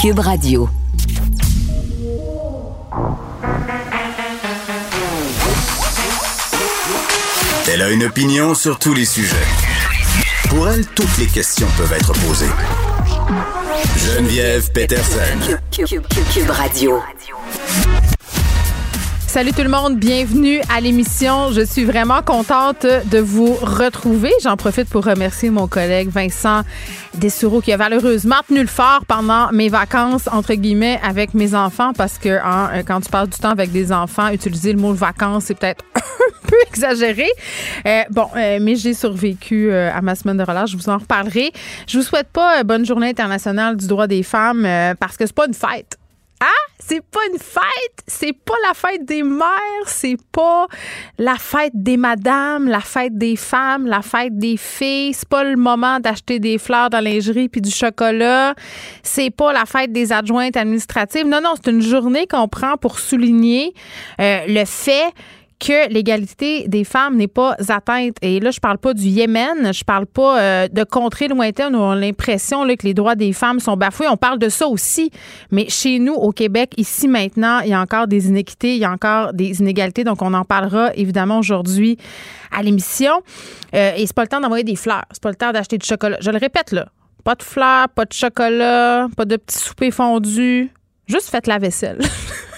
Cube Radio. Elle a une opinion sur tous les sujets. Pour elle, toutes les questions peuvent être posées. Geneviève Peterson. Cube, Radio. Salut tout le monde, bienvenue à l'émission. Je suis vraiment contente de vous retrouver. J'en profite pour remercier mon collègue Vincent Dessureau qui a malheureusement tenu le fort pendant mes vacances, entre guillemets, avec mes enfants parce que hein, quand tu passes du temps avec des enfants, utiliser le mot vacances, c'est peut-être un peu exagéré. Euh, bon, euh, mais j'ai survécu euh, à ma semaine de relâche. Je vous en reparlerai. Je vous souhaite pas bonne journée internationale du droit des femmes parce que c'est pas une fête. Ah, c'est pas une fête, c'est pas la fête des mères, c'est pas la fête des madames, la fête des femmes, la fête des filles, c'est pas le moment d'acheter des fleurs dans lingerie puis du chocolat, c'est pas la fête des adjointes administratives? Non non, c'est une journée qu'on prend pour souligner euh, le fait que l'égalité des femmes n'est pas atteinte. Et là, je parle pas du Yémen, je parle pas euh, de contrées lointaines où on a l'impression que les droits des femmes sont bafoués. On parle de ça aussi. Mais chez nous, au Québec, ici maintenant, il y a encore des inéquités, il y a encore des inégalités. Donc, on en parlera évidemment aujourd'hui à l'émission. Euh, et c'est pas le temps d'envoyer des fleurs. C'est pas le temps d'acheter du chocolat. Je le répète là. Pas de fleurs, pas de chocolat, pas de petits soupers fondus. Juste faites la vaisselle.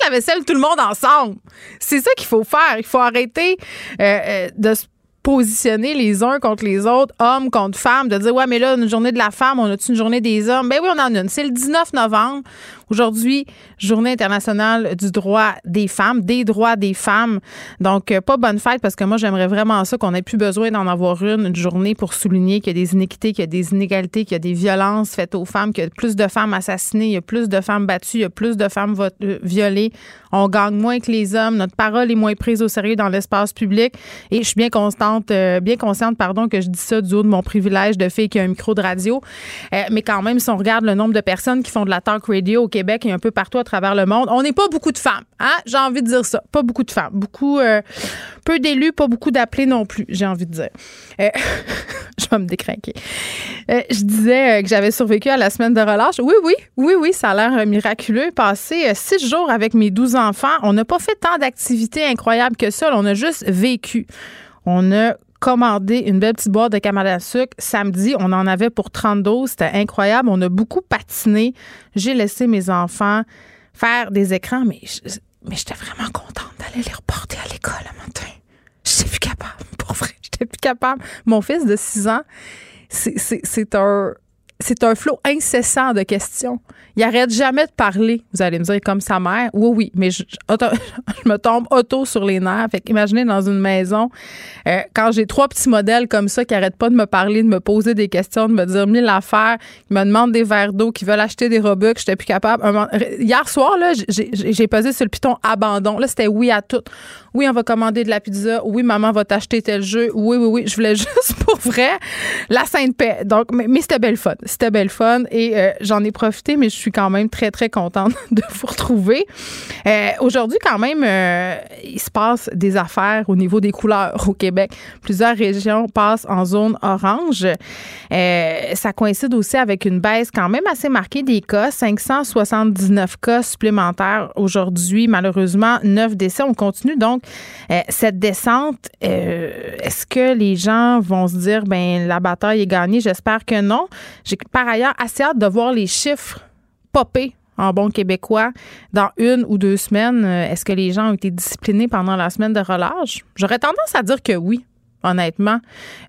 la vaisselle tout le monde ensemble. C'est ça qu'il faut faire. Il faut arrêter euh, euh, de se positionner les uns contre les autres, hommes contre femmes, de dire ouais mais là une journée de la femme, on a une journée des hommes? Ben oui, on en a une. C'est le 19 novembre. Aujourd'hui, Journée internationale du droit des femmes, des droits des femmes. Donc, euh, pas bonne fête parce que moi, j'aimerais vraiment ça qu'on ait plus besoin d'en avoir une, une journée pour souligner qu'il y a des inéquités, qu'il y a des inégalités, qu'il y a des violences faites aux femmes, qu'il y a plus de femmes assassinées, il y a plus de femmes battues, il y a plus de femmes euh, violées. On gagne moins que les hommes. Notre parole est moins prise au sérieux dans l'espace public. Et je suis bien constante, euh, bien consciente, pardon, que je dis ça du haut de mon privilège de fille qui a un micro de radio. mais quand même, si on regarde le nombre de personnes qui font de la talk radio au Québec et un peu partout à travers le monde. On n'est pas beaucoup de femmes, hein? J'ai envie de dire ça. Pas beaucoup de femmes. Beaucoup, euh, peu d'élus, pas beaucoup d'appelés non plus, j'ai envie de dire. Euh, je vais me décrinquer. Euh, je disais que j'avais survécu à la semaine de relâche. Oui, oui, oui, oui, ça a l'air miraculeux. Passé six jours avec mes douze enfants, on n'a pas fait tant d'activités incroyables que ça. On a juste vécu. On a commandé une belle petite boîte de camarades à sucre. Samedi, on en avait pour 32. C'était incroyable. On a beaucoup patiné. J'ai laissé mes enfants faire des écrans, mais, j'étais vraiment contente d'aller les reporter à l'école le matin. J'étais plus capable, pour vrai. J'étais plus capable. Mon fils de 6 ans, c'est un c'est un flot incessant de questions. Il arrête jamais de parler. Vous allez me dire comme sa mère. Oui, oui, mais je, me tombe auto sur les nerfs. Fait imaginez dans une maison, euh, quand j'ai trois petits modèles comme ça qui arrêtent pas de me parler, de me poser des questions, de me dire mille affaires, qui me demandent des verres d'eau, qui veulent acheter des que j'étais plus capable. hier soir, là, j'ai pesé sur le piton abandon. Là, c'était oui à tout. Oui, on va commander de la pizza. Oui, maman va t'acheter tel jeu. Oui, oui, oui. Je voulais juste pour vrai la sainte paix. Donc, mais, mais c'était belle fun. C'était belle fun et euh, j'en ai profité, mais je suis quand même très, très contente de vous retrouver. Euh, aujourd'hui, quand même, euh, il se passe des affaires au niveau des couleurs au Québec. Plusieurs régions passent en zone orange. ça coïncide aussi avec une baisse quand même assez marquée des cas. 579 cas supplémentaires aujourd'hui. Malheureusement, 9 décès. On continue donc cette descente. Est-ce que les gens vont se dire, ben la bataille est gagnée? J'espère que non. J'ai par ailleurs assez hâte de voir les chiffres popper en bon québécois dans une ou deux semaines. Euh, est-ce que les gens ont été disciplinés pendant la semaine de relâche? J'aurais tendance à dire que oui. Honnêtement,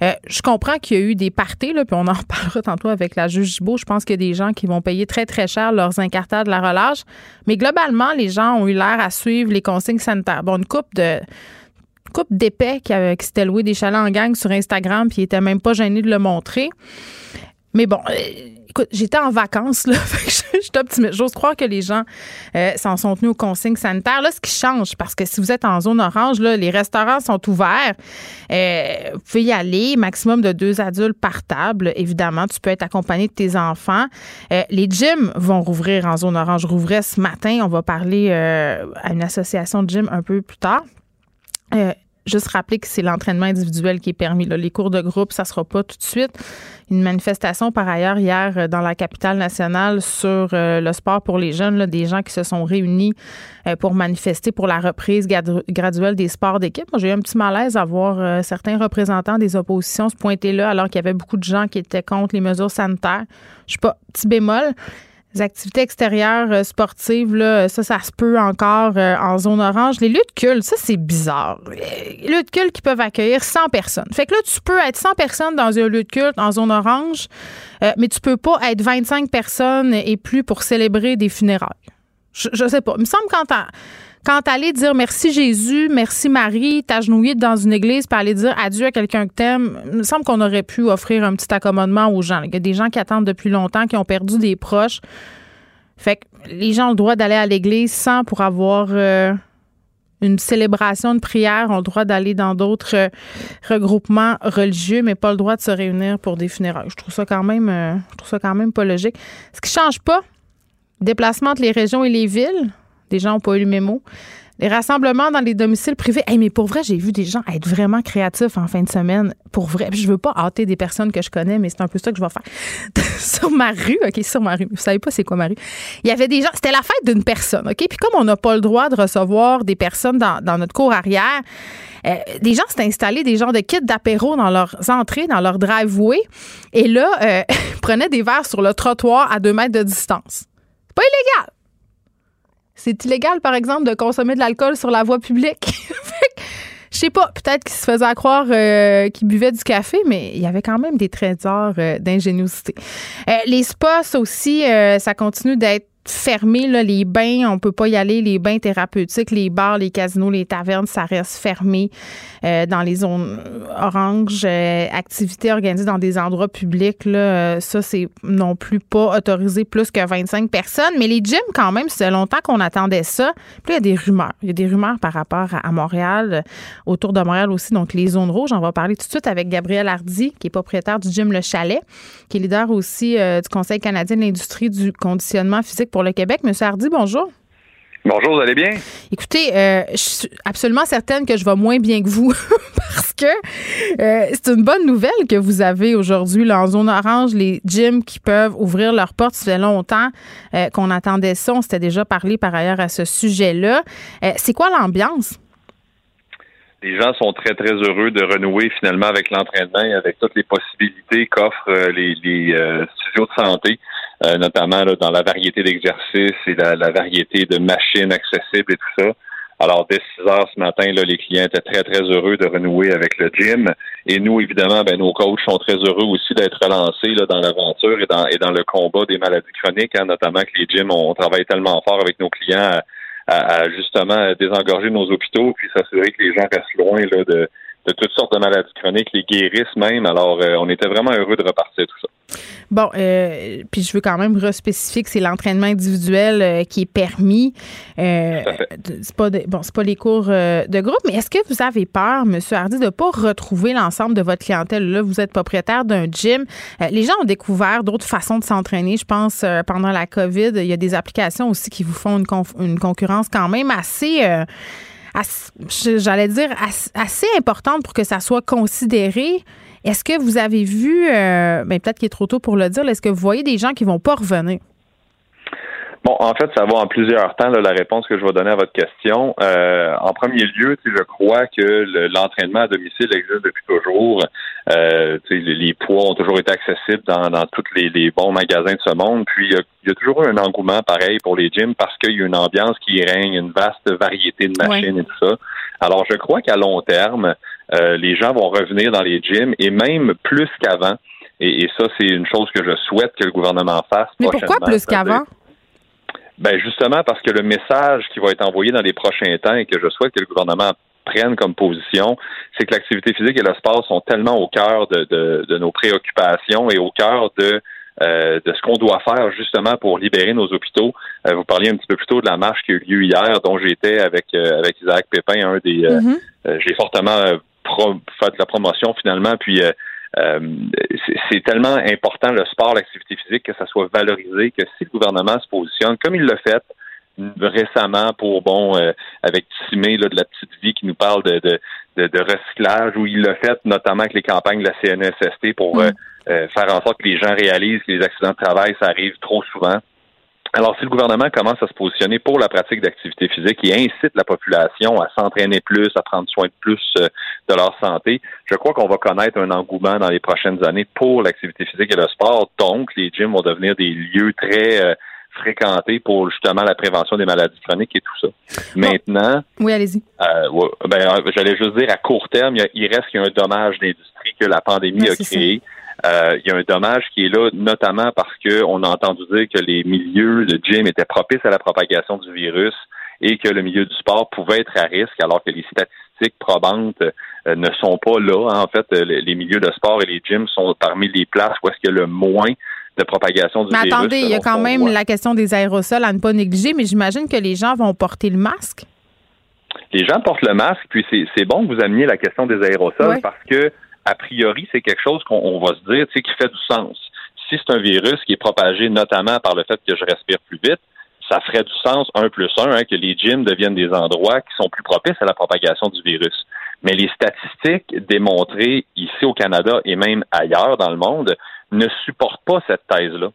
euh, je comprends qu'il y a eu des parties, là, puis on en reparlera tantôt avec la juge Gibault. Je pense qu'il y a des gens qui vont payer très, très cher leurs incartades de la relâche. Mais globalement, les gens ont eu l'air à suivre les consignes sanitaires. Bon, une coupe de coupe d'épais qui, qui s'était loué des chalets en gang sur Instagram, puis il était même pas gêné de le montrer. Mais bon, euh, écoute, j'étais en vacances, là. je suis optimiste. J'ose croire que les gens euh, s'en sont tenus aux consignes sanitaires. Là, ce qui change, parce que si vous êtes en zone orange, là, les restaurants sont ouverts. Euh, vous pouvez y aller, maximum de deux adultes par table. Évidemment, tu peux être accompagné de tes enfants. les gyms vont rouvrir en zone orange. Rouvraient ce matin. On va parler à une association de gym un peu plus tard juste rappeler que c'est l'entraînement individuel qui est permis. Les cours de groupe, ça sera pas tout de suite. Une manifestation par ailleurs hier euh, dans la capitale nationale sur euh, le sport pour les jeunes, des gens qui se sont réunis euh, pour manifester pour la reprise graduelle des sports d'équipe. J'ai eu un petit malaise à voir certains représentants des oppositions se pointer là alors qu'il y avait beaucoup de gens qui étaient contre les mesures sanitaires. Je suis pas petit bémol. Les activités extérieures euh, sportives, là, ça, ça se peut encore euh, en zone orange. Les lieux de culte, ça, c'est bizarre. Les lieux de culte qui peuvent accueillir 100 personnes. Fait que là, tu peux être 100 personnes dans un lieu de culte en zone orange, euh, mais tu peux pas être 25 personnes et plus pour célébrer des funérailles. Je, je sais pas. Il me semble quand quand aller dire merci Jésus, merci Marie, t'agenouiller dans une église pour aller dire adieu à quelqu'un que t'aimes, il me semble qu'on aurait pu offrir un petit accommodement aux gens. Il y a des gens qui attendent depuis longtemps, qui ont perdu des proches. Fait que les gens ont le droit d'aller à l'église sans pour avoir euh, une célébration, de prière, ont le droit d'aller dans d'autres euh, regroupements religieux, mais pas le droit de se réunir pour des funérailles. Je trouve ça quand même, euh, trouve ça quand même pas logique. Ce qui change pas, déplacement entre les régions et les villes, des gens n'ont pas eu le mémo. Les rassemblements dans les domiciles privés. Hey, mais pour vrai, j'ai vu des gens être vraiment créatifs en fin de semaine. Pour vrai. je veux pas hâter des personnes que je connais, mais c'est un peu ça que je vais faire. sur ma rue, OK, sur ma rue. Vous savez pas c'est quoi ma rue? Il y avait des gens. C'était la fête d'une personne, OK? Puis comme on n'a pas le droit de recevoir des personnes dans, notre cour arrière, euh, des gens s'étaient installés des genres de kits d'apéro dans leurs entrées, dans leur driveway. Et là, euh, prenaient des verres sur le trottoir à deux mètres de distance. C'est pas illégal. C'est illégal, par exemple, de consommer de l'alcool sur la voie publique. Je sais pas, peut-être qu'ils se faisaient croire euh, qu'ils buvaient du café, mais il y avait quand même des trésors euh, d'ingéniosité. Euh, les spas aussi, ça continue d'être fermé, là, les bains, on peut pas y aller, les bains thérapeutiques, les bars, les casinos, les tavernes, ça reste fermé euh, dans les zones oranges. Euh, activités organisées dans des endroits publics, là, euh, ça, c'est non plus pas autorisé plus que 25 personnes. Mais les gyms, quand même, c'est longtemps qu'on attendait ça. Puis il y a des rumeurs. Il y a des rumeurs par rapport à, Montréal, autour de Montréal aussi, donc les zones rouges. On va parler tout de suite avec Gabriel Hardy, qui est propriétaire du gym Le Chalet, qui est leader aussi du Conseil canadien de l'industrie du conditionnement physique pour le Québec. Monsieur Hardy, bonjour. Bonjour, vous allez bien? Écoutez, euh, je suis absolument certaine que je vais moins bien que vous parce que euh, c'est une bonne nouvelle que vous avez aujourd'hui en zone orange, les gyms qui peuvent ouvrir leurs portes. Ça fait longtemps euh, qu'on attendait ça. On s'était déjà parlé par ailleurs à ce sujet-là. c'est quoi l'ambiance? Les gens sont très, très heureux de renouer finalement avec l'entraînement et avec toutes les possibilités qu'offrent les, les studios de santé. Euh, notamment là, dans la variété d'exercices et la, variété de machines accessibles et tout ça. Alors, dès 6 heures ce matin, là, les clients étaient très, très heureux de renouer avec le gym. Et nous, évidemment, ben, nos coachs sont très heureux aussi d'être relancés là, dans l'aventure et dans, et dans le combat des maladies chroniques, hein, notamment que les gyms, on, travaille tellement fort avec nos clients à, justement désengorger nos hôpitaux puis s'assurer que les gens restent loin là, de, de toutes sortes de maladies chroniques, les guérissent même. Alors, euh, on était vraiment heureux de repartir tout ça. Bon, euh, puis je veux quand même respécifier que c'est l'entraînement individuel euh, qui est permis. Euh, c'est pas bon, c'est pas les cours de groupe, mais est-ce que vous avez peur, Monsieur Hardy, de pas retrouver l'ensemble de votre clientèle? Là, vous êtes propriétaire d'un gym. les gens ont découvert d'autres façons de s'entraîner. Je pense pendant la COVID, il y a des applications aussi qui vous font une, une concurrence quand même assez j'allais dire, assez importante pour que ça soit considéré. Est-ce que vous avez vu, euh, ben, peut-être qu'il est trop tôt pour le dire, est-ce que vous voyez des gens qui vont pas revenir? Bon, en fait, ça va en plusieurs temps, la réponse que je vais donner à votre question. Euh, en premier lieu, je crois que l'entraînement à domicile existe depuis toujours. Euh, les, poids ont toujours été accessibles dans, dans tous les, bons magasins de ce monde. Puis, il y, a toujours eu un engouement pareil pour les gyms parce qu'il y a une ambiance qui règne, une vaste variété de machines et tout ça. Alors, je crois qu'à long terme, euh, les gens vont revenir dans les gyms et même plus qu'avant. Et, et, ça, c'est une chose que je souhaite que le gouvernement fasse. Mais pourquoi plus qu'avant? Ben justement parce que le message qui va être envoyé dans les prochains temps et que je souhaite que le gouvernement prenne comme position, c'est que l'activité physique et le sport sont tellement au cœur de, de, nos préoccupations et au cœur de euh, de ce qu'on doit faire justement pour libérer nos hôpitaux. Euh, vous parliez un petit peu plus tôt de la marche qui a eu lieu hier, dont j'étais avec euh, avec Isaac Pépin, un des. Mm-hmm. J'ai fortement fait la promotion finalement, puis euh, c'est tellement important le sport, l'activité physique, que ça soit valorisé, que si le gouvernement se positionne comme il l'a fait récemment pour bon avec Timé là, de la petite vie qui nous parle de, de, de, recyclage où il l'a fait notamment avec les campagnes de la CNSST pour mm. faire en sorte que les gens réalisent que les accidents de travail ça arrive trop souvent alors, si le gouvernement commence à se positionner pour la pratique d'activité physique et incite la population à s'entraîner plus, à prendre soin de plus euh, de leur santé, je crois qu'on va connaître un engouement dans les prochaines années pour l'activité physique et le sport. Donc, les gyms vont devenir des lieux très euh, fréquentés pour justement la prévention des maladies chroniques et tout ça. Maintenant, oui, allez-y. Euh, ben, j'allais juste dire à court terme, il, reste qu'il y a un dommage d'industrie que la pandémie a créé. Il y a un dommage qui est là, notamment parce qu'on a entendu dire que les milieux de gym étaient propices à la propagation du virus et que le milieu du sport pouvait être à risque, alors que les statistiques probantes euh, ne sont pas là. En fait, euh, les milieux de sport et les gyms sont parmi les places où est-ce qu'il y a le moins de propagation du mais virus. Attendez, il y a quand même la question des aérosols à ne pas négliger, mais j'imagine que les gens vont porter le masque. Les gens portent le masque, puis c'est bon que vous ameniez la question des aérosols parce que a priori, c'est quelque chose qu'on va se dire, tu qui fait du sens. Si c'est un virus qui est propagé notamment par le fait que je respire plus vite, ça ferait du sens, un plus un, hein, que les gyms deviennent des endroits qui sont plus propices à la propagation du virus. Mais les statistiques démontrées ici au Canada et même ailleurs dans le monde ne supportent pas cette thèse-là.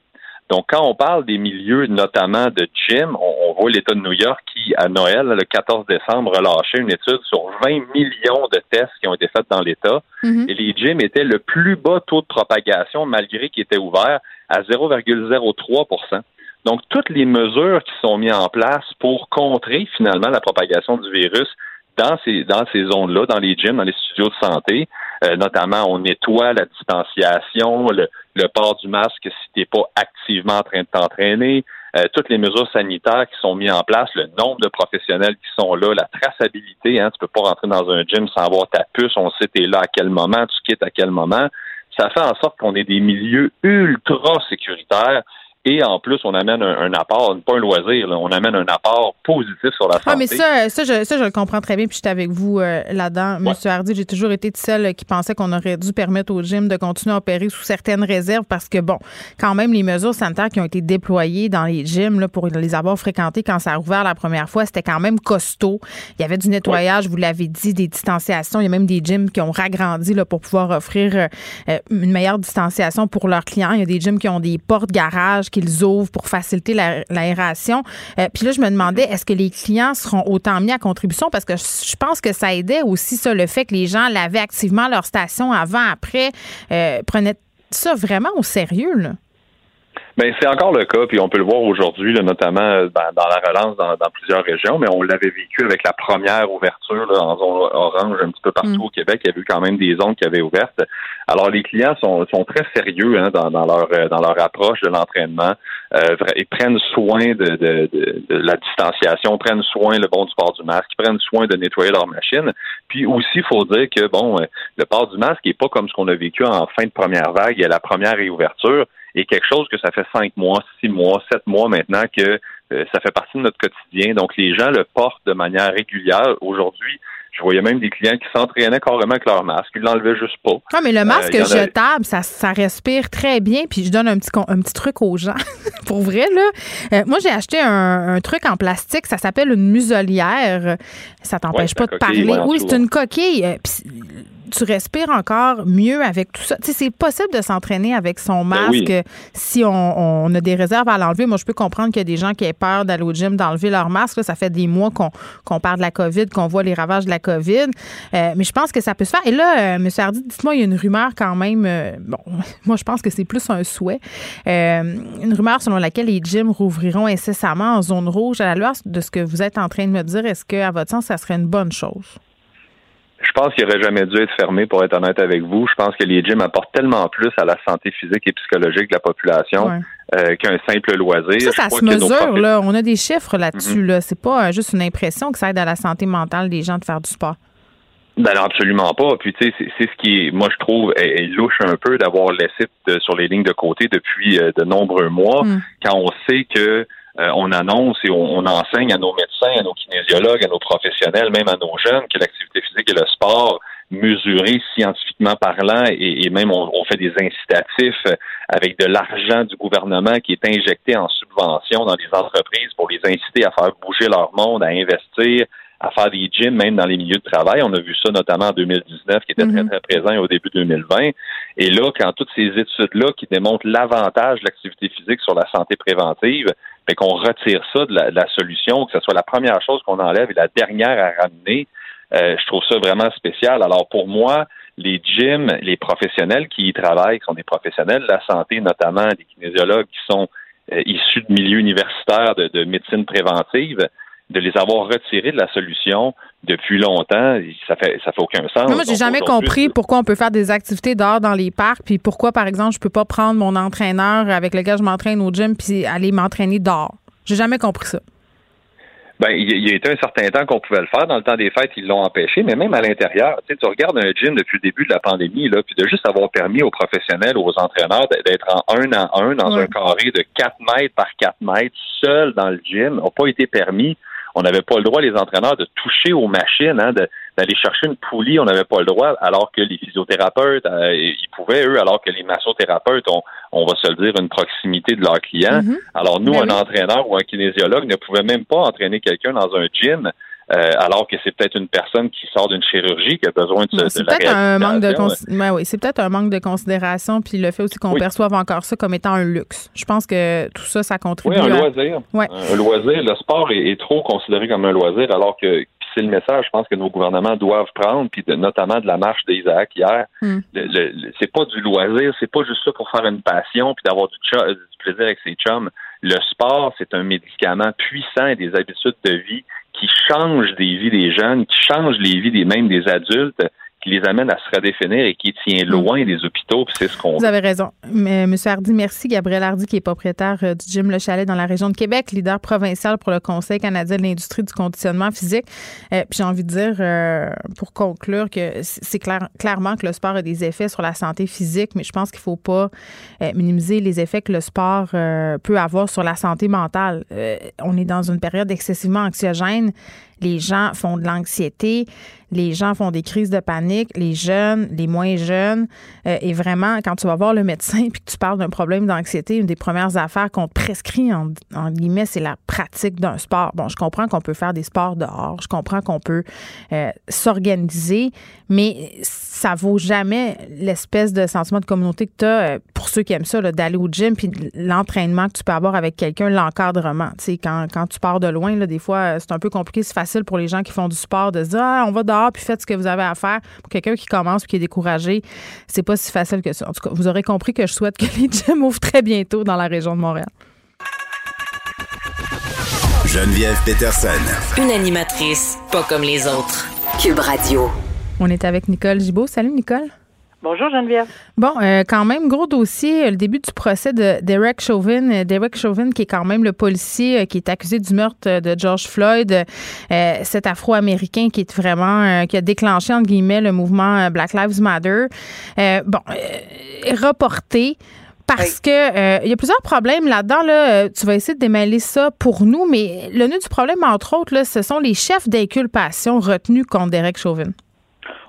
Donc, quand on parle des milieux, notamment de gym, on, voit l'État de New York qui, à Noël, le 14 décembre, relâchait une étude sur 20 millions de tests qui ont été faits dans l'État. Mhm. Et les gyms étaient le plus bas taux de propagation, malgré qu'ils étaient ouverts, à 0,03% donc, toutes les mesures qui sont mises en place pour contrer finalement la propagation du virus dans ces dans ces zones-là, dans les gyms, dans les studios de santé, euh, notamment on nettoie la distanciation, le, port du masque si tu n'es pas activement en train de t'entraîner, euh, toutes les mesures sanitaires qui sont mises en place, le nombre de professionnels qui sont là, la traçabilité, hein, tu peux pas rentrer dans un gym sans avoir ta puce, on sait es là à quel moment, tu quittes à quel moment. Ça fait en sorte qu'on ait des milieux ultra sécuritaires et en plus, on amène un, apport, pas un loisir, on amène un apport positif sur la santé. Ah, mais ça, ça, je, ça, je le comprends très bien, puis je suis avec vous euh, là-dedans. Monsieur Hardy, j'ai toujours été de celle qui pensait qu'on aurait dû permettre au gym de continuer à opérer sous certaines réserves parce que, bon, quand même, les mesures sanitaires qui ont été déployées dans les gyms là, pour les avoir fréquentés quand ça a ouvert la première fois, c'était quand même costaud. Il y avait du nettoyage, vous l'avez dit, des distanciations. Il y a même des gyms qui ont ragrandi là, pour pouvoir offrir euh, euh, une meilleure distanciation pour leurs clients. Il y a des gyms qui ont des portes garages qu'ils ouvrent pour faciliter l'aération. Euh, puis là, je me demandais, est-ce que les clients seront autant mis à contribution? Parce que je pense que ça aidait aussi ça, le fait que les gens lavaient activement leur station avant, après, euh, prenaient ça vraiment au sérieux. Là. Ben, c'est encore le cas, puis on peut le voir aujourd'hui, notamment euh, dans, la relance dans, plusieurs régions, mais on l'avait vécu avec la première ouverture en zone orange un petit peu partout mm. au Québec. Il y a eu quand même des zones qui avaient ouvertes. Alors les clients sont, sont très sérieux hein, dans, leur euh, dans leur approche de l'entraînement. Euh, ils prennent soin de, de, de, la distanciation, prennent soin le bon du port du masque, ils prennent soin de nettoyer leur machine. Puis aussi, il faut dire que bon, le port du masque n'est pas comme ce qu'on a vécu en fin de première vague et à la première réouverture et quelque chose que ça fait cinq mois, six mois, sept mois maintenant que euh, ça fait partie de notre quotidien. Donc, les gens le portent de manière régulière. Aujourd'hui, je voyais même des clients qui s'entraînaient carrément avec leur masque. Ils l'enlevaient juste pas. Ah, mais le euh, masque jetable, ça, ça respire très bien. Puis je donne un petit, un petit truc aux gens. Pour vrai, là. Euh, moi, j'ai acheté un, truc en plastique. Ça s'appelle une muselière. Ça t'empêche pas de parler. Oui, c'est une coquille tu respires encore mieux avec tout ça. Tu sais, c'est possible de s'entraîner avec son ben masque si on, a des réserves à l'enlever. Moi, je peux comprendre qu'il y a des gens qui aient peur d'aller au gym, d'enlever leur masque. ça fait des mois qu'on parle de la COVID, qu'on voit les ravages de la COVID. Euh, mais je pense que ça peut se faire. Et là, euh, M. Hardy, dites-moi, il y a une rumeur quand même. Euh, bon, moi, je pense que c'est plus un souhait. une rumeur selon laquelle les gyms rouvriront incessamment en zone rouge. À la lueur de ce que vous êtes en train de me dire, est-ce que, à votre sens, ça serait une bonne chose? Je pense qu'il aurait jamais dû être fermé, pour être honnête avec vous. Je pense que les gyms apportent tellement plus à la santé physique et psychologique de la population euh, qu'un simple loisir. Ça, ça se mesure, là. On a des chiffres là-dessus, mhm. là. C'est pas euh, juste une impression que ça aide à la santé mentale des gens de faire du sport. Ben absolument pas. Puis tu sais, c'est ce qui, moi je trouve, est, louche un peu d'avoir laissé sur les lignes de côté depuis euh, de nombreux mois, mm. quand on sait que euh, on annonce et on, enseigne à nos médecins, à nos kinésiologues, à nos professionnels, même à nos jeunes, que l'activité physique et le sport mesuré scientifiquement parlant et, même on, fait des incitatifs avec de l'argent du gouvernement qui est injecté en subvention dans les entreprises pour les inciter à faire bouger leur monde, à investir, à faire des gyms, même dans les milieux de travail. On a vu ça notamment en 2019, qui était très, mhm. très présent au début 2020. Et là, quand toutes ces études-là qui démontrent l'avantage de l'activité physique sur la santé préventive, mais qu'on retire ça de la, solution, que ce soit la première chose qu'on enlève et la dernière à ramener, euh, je trouve ça vraiment spécial. Alors pour moi, les gyms, les professionnels qui y travaillent, qui sont des professionnels de la santé, notamment les kinésiologues qui sont euh, issus de milieux universitaires de médecine préventive, de les avoir retirés de la solution depuis longtemps, ça fait ça fait aucun sens. moi, j'ai jamais compris pourquoi on peut faire des activités dehors dans les parcs, puis pourquoi, par exemple, je peux pas prendre mon entraîneur avec lequel je m'entraîne au gym puis aller m'entraîner dehors. J'ai jamais compris ça. Ben, il y a été un certain temps qu'on pouvait le faire. Dans le temps des fêtes, ils l'ont empêché, mais même à l'intérieur, tu, sais, tu regardes un gym depuis le début de la pandémie, là, puis de juste avoir permis aux professionnels, aux entraîneurs d'être en un à un dans un carré de 4 mètres par 4 mètres, seuls dans le gym, n'a pas été permis on n'avait pas le droit, les entraîneurs, de toucher aux machines, hein, d'aller chercher une poulie, on n'avait pas le droit, alors que les physiothérapeutes, euh, ils pouvaient, eux, alors que les massothérapeutes ont, on va se le dire, une proximité de leurs clients. Mm-hmm. Alors nous, ben un entraîneur ou un kinésiologue ne pouvait même pas entraîner quelqu'un dans un gym euh, alors que c'est peut-être une personne qui sort d'une chirurgie qui a besoin de, c'est peut-être un manque de oui, c'est peut-être un manque de considération puis le fait aussi qu'on perçoive encore ça comme étant un luxe. Je pense que tout ça ça contribue oui, un loisir. Un loisir, le sport est, trop considéré comme un loisir alors que c'est le message, je pense que nos gouvernements doivent prendre, puis notamment de la marche d'Isaac hier. Hmm. c'est pas du loisir, c'est pas juste ça pour faire une passion puis d'avoir du, du plaisir avec ses chums. Le sport, c'est un médicament puissant et des habitudes de vie qui change des vies des jeunes, qui change les vies des même des adultes qui les amène à se redéfinir et qui tient loin des hôpitaux, c'est ce qu'on Vous avez raison. Mais, Monsieur Hardy, merci. Gabriel Hardy, qui est propriétaire euh, du gym Le Chalet dans la région de Québec, leader provincial pour le Conseil canadien de l'industrie du conditionnement physique. Euh, puis j'ai envie de dire, euh, pour conclure, que c'est clair, clairement que le sport a des effets sur la santé physique, mais je pense qu'il ne faut pas minimiser les effets que le sport peut avoir sur la santé mentale. on est dans une période excessivement anxiogène les gens font de l'anxiété, les gens font des crises de panique, les jeunes, les moins jeunes. Euh, et vraiment, quand tu vas voir le médecin puis que tu parles d'un problème d'anxiété, une des premières affaires qu'on prescrit, en, guillemets, c'est la pratique d'un sport. Bon, je comprends qu'on peut faire des sports dehors, je comprends qu'on peut euh, s'organiser, mais ça vaut jamais l'espèce de sentiment de communauté que tu as, euh, pour ceux qui aiment ça, d'aller au gym, puis l'entraînement que tu peux avoir avec quelqu'un, l'encadrement. Quand, quand tu pars de loin, là, des fois, c'est un peu compliqué, c'est facile pour les gens qui font du sport de se dire, ah, on va dehors, puis faites ce que vous avez à faire. Pour quelqu'un qui commence puis qui est découragé, c'est pas si facile que ça. En tout cas, vous aurez compris que je souhaite que les gyms ouvrent très bientôt dans la région de Montréal. Geneviève Peterson. Une animatrice pas comme les autres. Cube Radio. On est avec Nicole Gibault. Salut, Nicole. Bonjour Geneviève. Bon, euh, quand même, gros dossier, euh, le début du procès de Derek Chauvin. Euh, Derek Chauvin, qui est quand même le policier qui est accusé du meurtre de George Floyd, cet Afro-Américain qui est vraiment, qui a déclenché, entre guillemets, le mouvement Black Lives Matter. bon, reporté parce que il y a plusieurs problèmes là-dedans. Là, tu vas essayer de démêler ça pour nous, mais le nœud du problème, entre autres, là, ce sont les chefs d'inculpation retenus contre Derek Chauvin.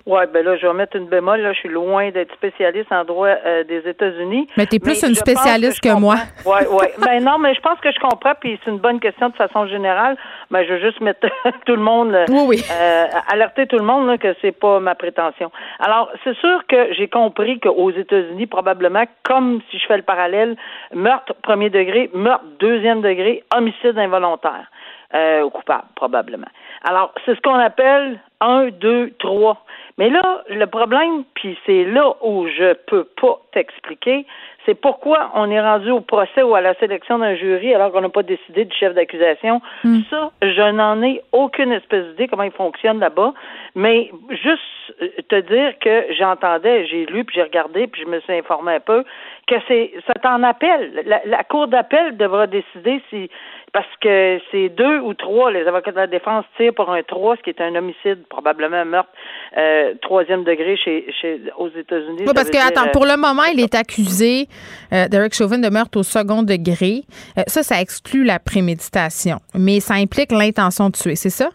Oui, ben là, je vais mettre une bémol. Là, je suis loin d'être spécialiste en droit euh, des États-Unis. Mais tu es plus une spécialiste que, moi. Oui, oui. ben non, mais je pense que je comprends, puis c'est une bonne question de façon générale. Ben, je veux juste mettre tout le monde, oui, Euh, alerter tout le monde là, que c'est pas ma prétention. Alors, c'est sûr que j'ai compris qu'aux États-Unis, probablement, comme si je fais le parallèle, meurtre premier degré, meurtre deuxième degré, homicide involontaire. Euh, coupable, probablement. Alors, c'est ce qu'on appelle un, deux, trois. Mais là, le problème, puis c'est là où je peux pas t'expliquer, c'est pourquoi on est rendu au procès ou à la sélection d'un jury alors qu'on n'a pas décidé du chef d'accusation. Hmm. Ça, je n'en ai aucune espèce d'idée comment il fonctionne là-bas. Mais juste euh, te dire que j'entendais, j'ai lu, puis j'ai regardé, puis je me suis informé un peu, que c'est ça t'en appelle. La, la cour d'appel devra décider si parce que c'est deux ou trois, les avocats de la défense tirent pour un trois, ce qui est un homicide, probablement un meurtre euh, troisième degré chez, chez aux États-Unis. Oui, parce que, attends, pour le moment, il est accusé, euh, Derek Chauvin, de meurtre au second degré. Euh, ça, ça exclut la préméditation, mais ça implique l'intention de tuer, c'est ça?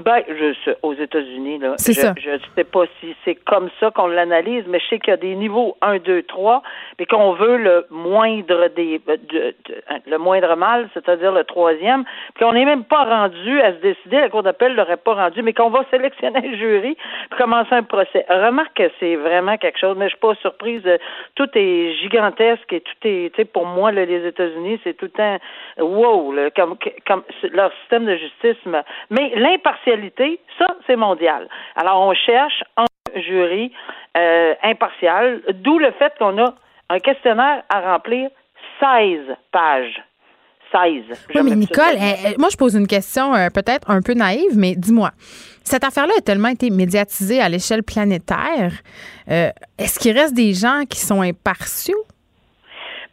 Ben, je sais, aux États-Unis, là. Je. Je sais pas si c'est comme ça qu'on l'analyse, mais je sais qu'il y a des niveaux 1, 2, 3, et qu'on veut le moindre des, de- de- le moindre mal, c'est-à-dire le troisième, puis qu'on n'est même pas rendu à se décider, la Cour d'appel l'aurait pas rendu, mais qu'on va sélectionner un jury puis commencer un procès. Remarque que c'est vraiment quelque chose, mais je suis pas surprise. euh, Tout est gigantesque et tout est, tu sais, pour moi, là, les États-Unis, c'est tout un wow, là, comme, comme leur système de justice. Mais l'impartialité, ça, c'est mondial. Alors, on cherche un jury euh, impartial, d'où le fait qu'on a un questionnaire à remplir 16 pages. 16. Oui, mais Nicole, ça. euh, euh, moi, je pose une question euh, peut-être un peu naïve, mais dis-moi, cette affaire-là a tellement été médiatisée à l'échelle planétaire. euh, Est-ce qu'il reste des gens qui sont impartiaux?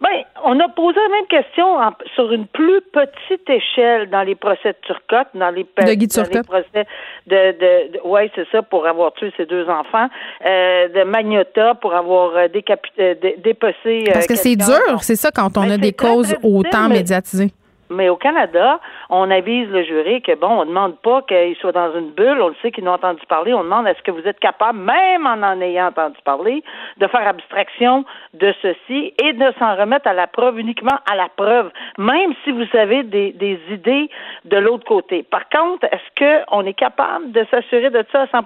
Ben, on a posé la même question en- sur une plus petite échelle dans les procès de Turcotte, dans les, pe- De Guy dans les Turcotte. procès de, de, de- ouais, c'est ça, pour avoir tué ses deux enfants, euh, de Magnota pour avoir euh, décapité, euh, dé- dépecé. Parce que c'est dur, c'est ça, quand on Ben, a des causes autant médiatisées. Mais au Canada, on avise le jury que bon, on ne demande pas qu'il soit dans une bulle, on le sait qu'ils n'ont entendu parler, on demande est-ce que vous êtes capable, même en en ayant entendu parler, de faire abstraction de ceci et de s'en remettre à la preuve uniquement à la preuve, même si vous avez des, des idées de l'autre côté. Par contre, est-ce qu'on est capable de s'assurer de ça à 100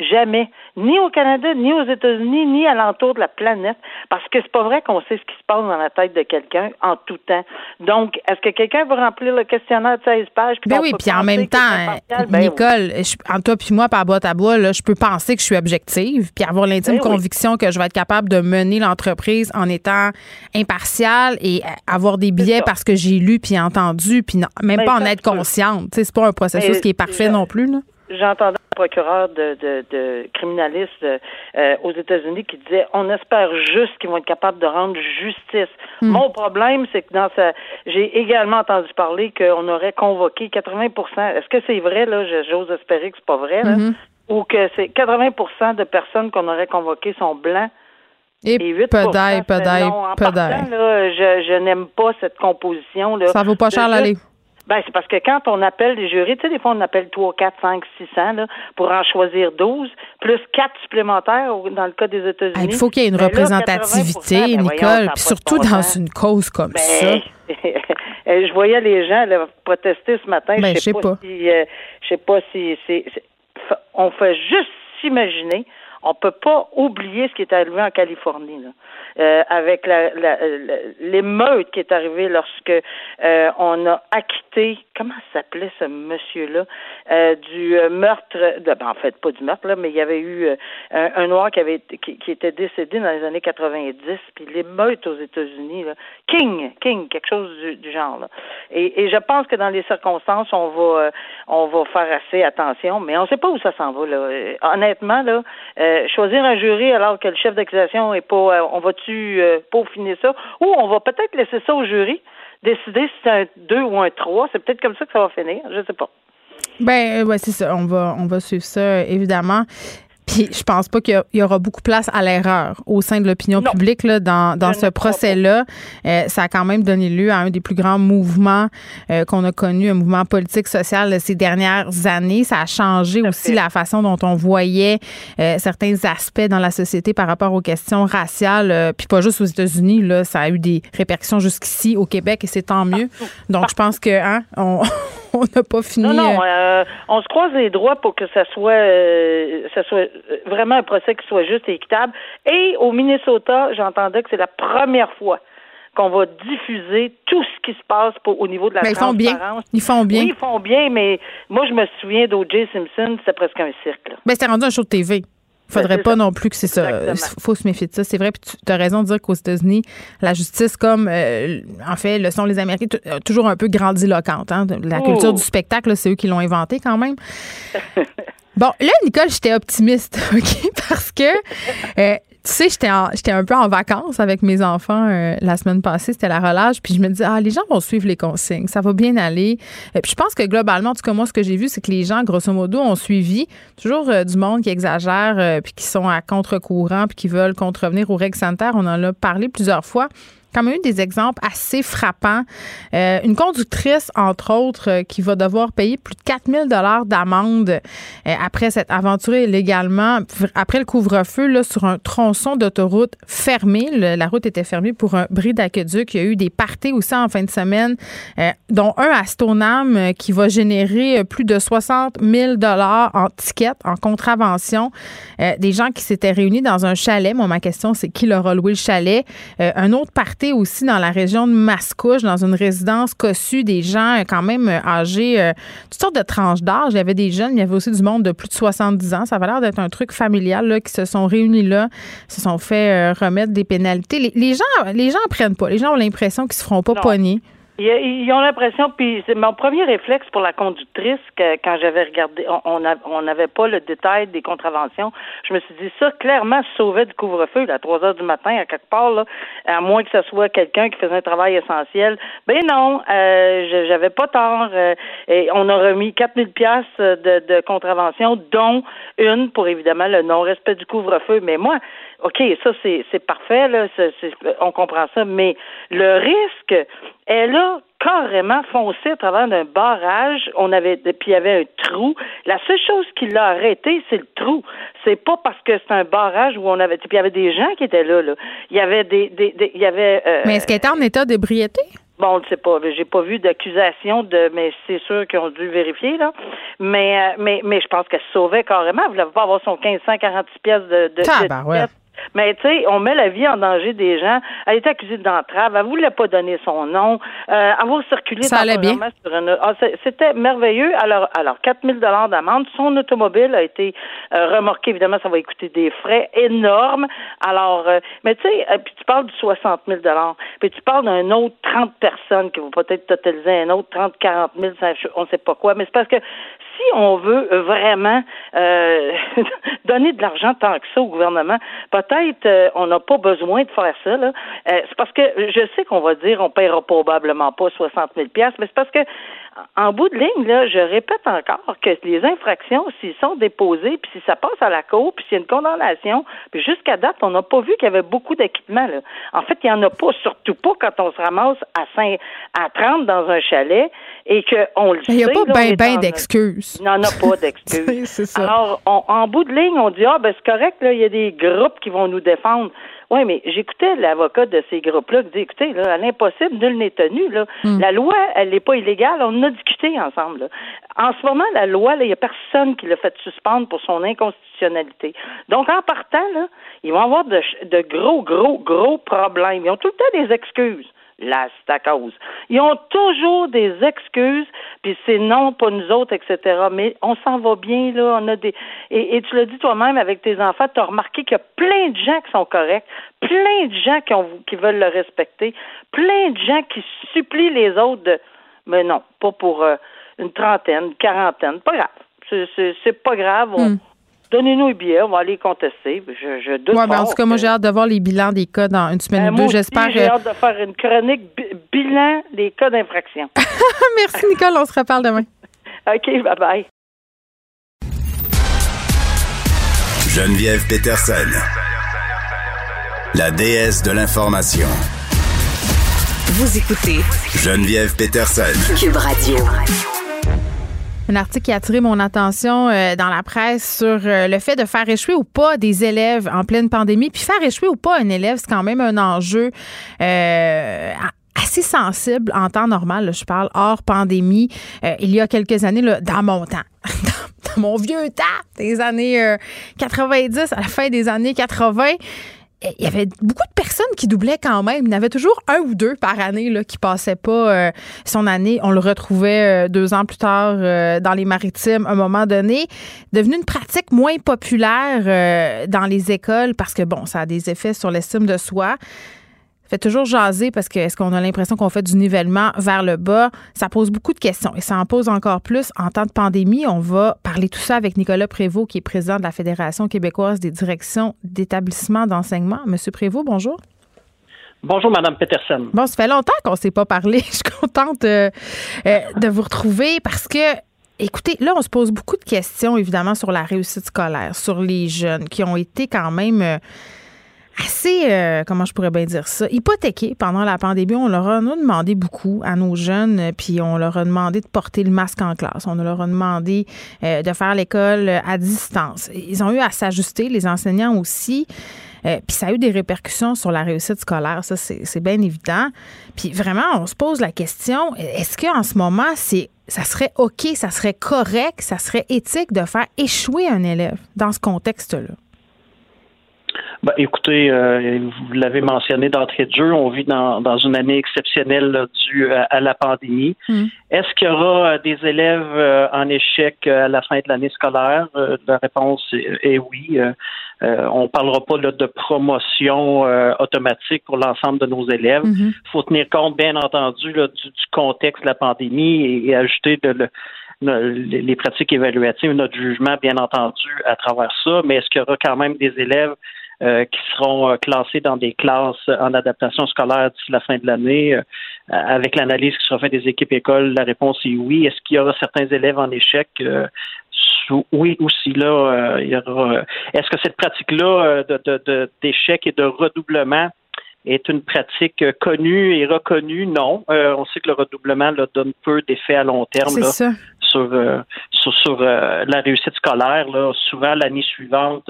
Jamais. Ni au Canada, ni aux États-Unis, ni alentour de la planète. Parce que c'est pas vrai qu'on sait ce qui se passe dans la tête de quelqu'un en tout temps. Donc, est-ce que quelqu'un va remplir le questionnaire de 16 pages? puis Ben oui, puis en même temps, impartial? Ben oui. Nicole, je, en toi puis moi, par boîte à bois, là, je peux penser que je suis objective, puis avoir l'intime Ben oui. conviction que je vais être capable de mener l'entreprise en étant impartiale et euh, avoir des ça. parce que j'ai lu puis entendu, puis même Ben, pas en être peux. consciente. C'est pas un processus Mais qui est parfait je- non plus. Là. J'entendais un procureur de, de, de criminaliste euh, aux États-Unis qui disait on espère juste qu'ils vont être capables de rendre justice. Hmm. Mon problème, c'est que dans sa j'ai également entendu parler qu'on aurait convoqué 80% Est-ce que c'est vrai, là? J'ose espérer que c'est pas vrai, là. Mhm. Ou que c'est 80% de personnes qu'on aurait convoquées sont blancs? Et et 8 pedaille, pedaille, partant, là, je, je n'aime pas cette composition. Là, Ça vaut pas cher l'aller. Ben, c'est parce que quand on appelle des jurys, tu sais, des fois, on appelle 3, 4, 5, 600, là, pour en choisir 12, plus 4 supplémentaires dans le cas des États-Unis. Ah, Il faut qu'il y ait une Ben représentativité, 80%, ben Nicole, puis surtout dans une cause comme Ben, ça. euh, je voyais les gens là, protester ce matin. Ben, je je sais pas. pas, si, euh, je sais pas si On fait juste s'imaginer. On peut pas oublier ce qui est arrivé en Californie là, Euh, avec l'émeute qui est arrivée lorsque euh, on a acquitté. Comment s'appelait ce monsieur-là euh, du euh, meurtre. De, ben, en fait, pas du meurtre là, mais il y avait eu euh, un, un noir qui avait qui, qui était décédé dans les années 90. Puis l'émeute aux États-Unis King, King, quelque chose du, du genre. Là. Et, et je pense que dans les circonstances, on va, euh, on va faire assez attention, mais on ne sait pas où ça s'en va. Là. Honnêtement, là, choisir un jury alors que le chef d'accusation est pas, on va-tu euh, peaufiner ça, ou on va peut-être laisser ça au jury, décider si c'est un 2 ou un 3. C'est peut-être comme ça que ça va finir. Je sais pas. Ben euh, ouais, c'est ça. On va, on va suivre ça, évidemment. Puis je pense pas qu'il y aura beaucoup place à l'erreur au sein de l'opinion publique là, dans, dans ce procès-là. Euh, ça a quand même donné lieu à un des plus grands mouvements euh, qu'on a connu, un mouvement politique social de ces dernières années. Ça a changé Tout aussi fait. la façon dont on voyait euh, certains aspects dans la société par rapport aux questions raciales. euh, puis pas juste aux États-Unis, là, ça a eu des répercussions jusqu'ici au Québec et c'est tant mieux. Donc je pense que hein, on on n'a pas fini. Non, non, euh, euh, on se croise les droits pour que ça soit, euh, ça soit vraiment un procès qui soit juste et équitable. Et au Minnesota, j'entendais que c'est la première fois qu'on va diffuser tout ce qui se passe pour, au niveau de la Mais ils font bien. transparence. Ils font bien. Oui, ils font bien, mais moi, je me souviens d'O.J. Simpson, c'était presque un cirque. là. Ben, c'est rendu un show de TV. Faudrait pas ça. non plus que c'est ça. Exactement. faut se méfier de ça. C'est vrai. Puis tu as raison de dire qu'aux États-Unis, la justice, comme euh, en fait le sont les Américains, euh, toujours un peu grandiloquente. Hein? La Oh. culture du spectacle, c'est eux qui l'ont inventé quand même. Bon, là, Nicole, j'étais optimiste, OK? Parce que, euh, tu sais, j'étais j'étais un peu en vacances avec mes enfants euh, la semaine passée, c'était la relâche, puis je me disais, ah, les gens vont suivre les consignes, ça va bien aller. Euh, puis je pense que globalement, en tout cas, moi, ce que j'ai vu, c'est que les gens, grosso modo, ont suivi toujours euh, du monde qui exagère, euh, puis qui sont à contre-courant, puis qui veulent contrevenir aux règles sanitaires. On en a parlé plusieurs fois. Quand même eu des exemples assez frappants. Euh, une conductrice, entre autres, euh, qui va devoir payer plus de 4000 dollars d'amende euh, après s'être aventurée illégalement, après le couvre-feu, là, sur un tronçon d'autoroute fermé. la route était fermée pour un bris d'aqueduc. Il y a eu des parties aussi en fin de semaine, dont un à Stoneham qui va générer plus de 60 000 dollars en tickets, en contravention. des gens qui s'étaient réunis dans un chalet. Moi, ma question, c'est qui leur a loué le chalet? un autre party aussi dans la région de Mascouche, dans une résidence cossue, des gens euh, quand même euh, âgés, euh, toutes sortes de tranches d'âge. Il y avait des jeunes, il y avait aussi du monde de plus de 70 ans. Ça avait l'air d'être un truc familial là, qui se sont réunis là, se sont fait remettre des pénalités. Les, gens, les gens prennent pas. Les gens ont l'impression qu'ils se feront pas pogner. Ils ont l'impression, puis mon premier réflexe pour la conductrice que quand j'avais regardé, on n'avait pas le détail des contraventions. Je me suis dit ça clairement sauvait du couvre-feu à 3 heures du matin à quelque part là, à moins que ce soit quelqu'un qui faisait un travail essentiel. Ben non, euh, j'avais pas tort. Euh, et on a remis 4000 pièces de, de contravention, dont une pour évidemment le non-respect du couvre-feu. Mais moi, OK, ça c'est parfait, là, on comprend ça, mais le risque, elle a carrément foncé à travers d'un barrage, on avait puis il y avait un trou. La seule chose qui l'a arrêté, c'est le trou. C'est pas parce que c'est un barrage où on avait puis il y avait des gens qui étaient là, là. Il y avait des, des, il y avait euh, Mais est-ce qu'elle était en état d'ébriété? Bon, on ne sait pas. J'ai pas vu d'accusation de, mais c'est sûr qu'ils ont dû vérifier là. Mais euh, mais mais je pense qu'elle se sauvait carrément. Vous voulait pas avoir son 1546 pièces de, de, de mais tu sais, on met la vie en danger des gens. Elle est accusée d'entrave. Elle voulait pas donner son nom. Euh, avoir circulé Ça allait bien. sur une... Ah, c'était merveilleux. Alors, alors 4000 dollars d'amende. Son automobile a été euh, remorqué. Évidemment, ça va coûter des frais énormes. Alors, euh, mais tu sais, euh, puis tu parles du 60 000 dollars. Puis tu parles d'un autre 30 personnes qui vont peut-être totaliser un autre 30, 40 000, on ne sait pas quoi. Mais c'est parce que si on veut vraiment euh, donner de l'argent tant que ça au gouvernement, peut-être euh, on n'a pas besoin de faire ça. Là. Euh, c'est parce que je sais qu'on va dire on paiera probablement pas 60 000 mais c'est parce que en bout de ligne, là, je répète encore que les infractions, s'ils sont déposées, puis si ça passe à la cour, puis s'il y a une condamnation, puis jusqu'à date, on n'a pas vu qu'il y avait beaucoup d'équipements. En fait, il n'y en a pas, surtout pas quand on se ramasse à 5, à 30 dans un chalet et qu'on le sait. Il n'y a pas bien ben, d'excuses. Il n'en a pas d'excuses. Alors, en bout de ligne, on dit, ah, ben c'est correct, là, il y a des groupes qui vont nous défendre. Oui, mais j'écoutais l'avocat de ces groupes-là qui dit, écoutez, là, à l'impossible, nul n'est tenu. Là. Hmm. La loi, elle n'est pas illégale. On en a discuté ensemble. En ce moment, la loi, il n'y a personne qui l'a fait suspendre pour son inconstitutionnalité. Donc, en partant, là, ils vont avoir de, de gros, gros, gros problèmes. Ils ont tout le temps des excuses la cause. Ils ont toujours des excuses, puis c'est non, pas nous autres, etc. Mais on s'en va bien, là. On a des. Et, tu l'as dit toi-même avec tes enfants, tu as remarqué qu'il y a plein de gens qui sont corrects, plein de gens qui, ont, qui veulent le respecter, plein de gens qui supplient les autres de. Mais non, pas pour euh, une trentaine, une quarantaine. Pas grave. C'est pas grave. Hmm. Donnez-nous les billets, on va aller contester. Je, je doute ouais, ben, en tout cas, moi, j'ai hâte de voir les bilans des cas dans une semaine ou deux. J'espère. J'ai hâte de faire une chronique bilan des cas d'infraction. Merci, Nicole. On se reparle demain. OK, bye-bye. Geneviève Peterson, la déesse de l'information. Vous écoutez Geneviève Peterson, Cube Radio. Un article qui a attiré mon attention euh, dans la presse sur euh, le fait de faire échouer ou pas des élèves en pleine pandémie. Puis faire échouer ou pas un élève, c'est quand même un enjeu euh, assez sensible en temps normal. je parle hors pandémie. il y a quelques années, là, dans mon temps, dans mon vieux temps, des années 90, à la fin des années 80, il y avait beaucoup de personnes qui doublaient quand même. Il y en avait toujours un ou deux par année là, qui passaient pas euh, son année. On le retrouvait euh, deux ans plus tard euh, dans les maritimes à un moment donné. Devenu une pratique moins populaire dans les écoles parce que, bon, ça a des effets sur l'estime de soi fait toujours jaser parce que est-ce qu'on a l'impression qu'on fait du nivellement vers le bas? Ça pose beaucoup de questions et ça en pose encore plus en temps de pandémie. On va parler tout ça avec Nicolas Prévost, qui est président de la Fédération québécoise des directions d'établissements d'enseignement. Monsieur Prévost, bonjour. Bonjour, Madame Peterson. Bon, ça fait longtemps qu'on ne s'est pas parlé. Je suis contente euh, euh, de vous retrouver parce que Écoutez, là, on se pose beaucoup de questions, évidemment, sur la réussite scolaire, sur les jeunes qui ont été quand même euh, assez, euh, comment je pourrais bien dire ça, hypothéqués pendant la pandémie. On leur a demandé beaucoup à nos jeunes, euh, puis on leur a demandé de porter le masque en classe. On leur a demandé euh, de faire l'école à distance. Ils ont eu à s'ajuster, les enseignants aussi. puis ça a eu des répercussions sur la réussite scolaire, ça c'est bien évident. Puis vraiment, on se pose la question, est-ce qu'en ce moment, c'est ça serait OK, ça serait correct, ça serait éthique de faire échouer un élève dans ce contexte-là? Ben, écoutez, euh, vous l'avez mentionné d'entrée de jeu, on vit dans, dans une année exceptionnelle due à, la pandémie. Hmm. Est-ce qu'il y aura euh, des élèves euh, en échec à la fin de l'année scolaire? la réponse est, oui. on ne parlera pas de promotion automatique pour l'ensemble de nos élèves. Il hmm. faut tenir compte, bien entendu, du, contexte de la pandémie et, ajouter de, les pratiques évaluatives, notre jugement, bien entendu, à travers ça, mais est-ce qu'il y aura quand même des élèves euh, qui seront euh, classés dans des classes en adaptation scolaire d'ici la fin de l'année. Euh, avec l'analyse qui sera faite des équipes écoles, la réponse est oui. Est-ce qu'il y aura certains élèves en échec? oui aussi là il y aura est-ce que cette pratique là de, d'échec et de redoublement est une pratique connue et reconnue? Non on sait que le redoublement là, donne peu d'effets à long terme sur sur, la réussite scolaire là souvent l'année suivante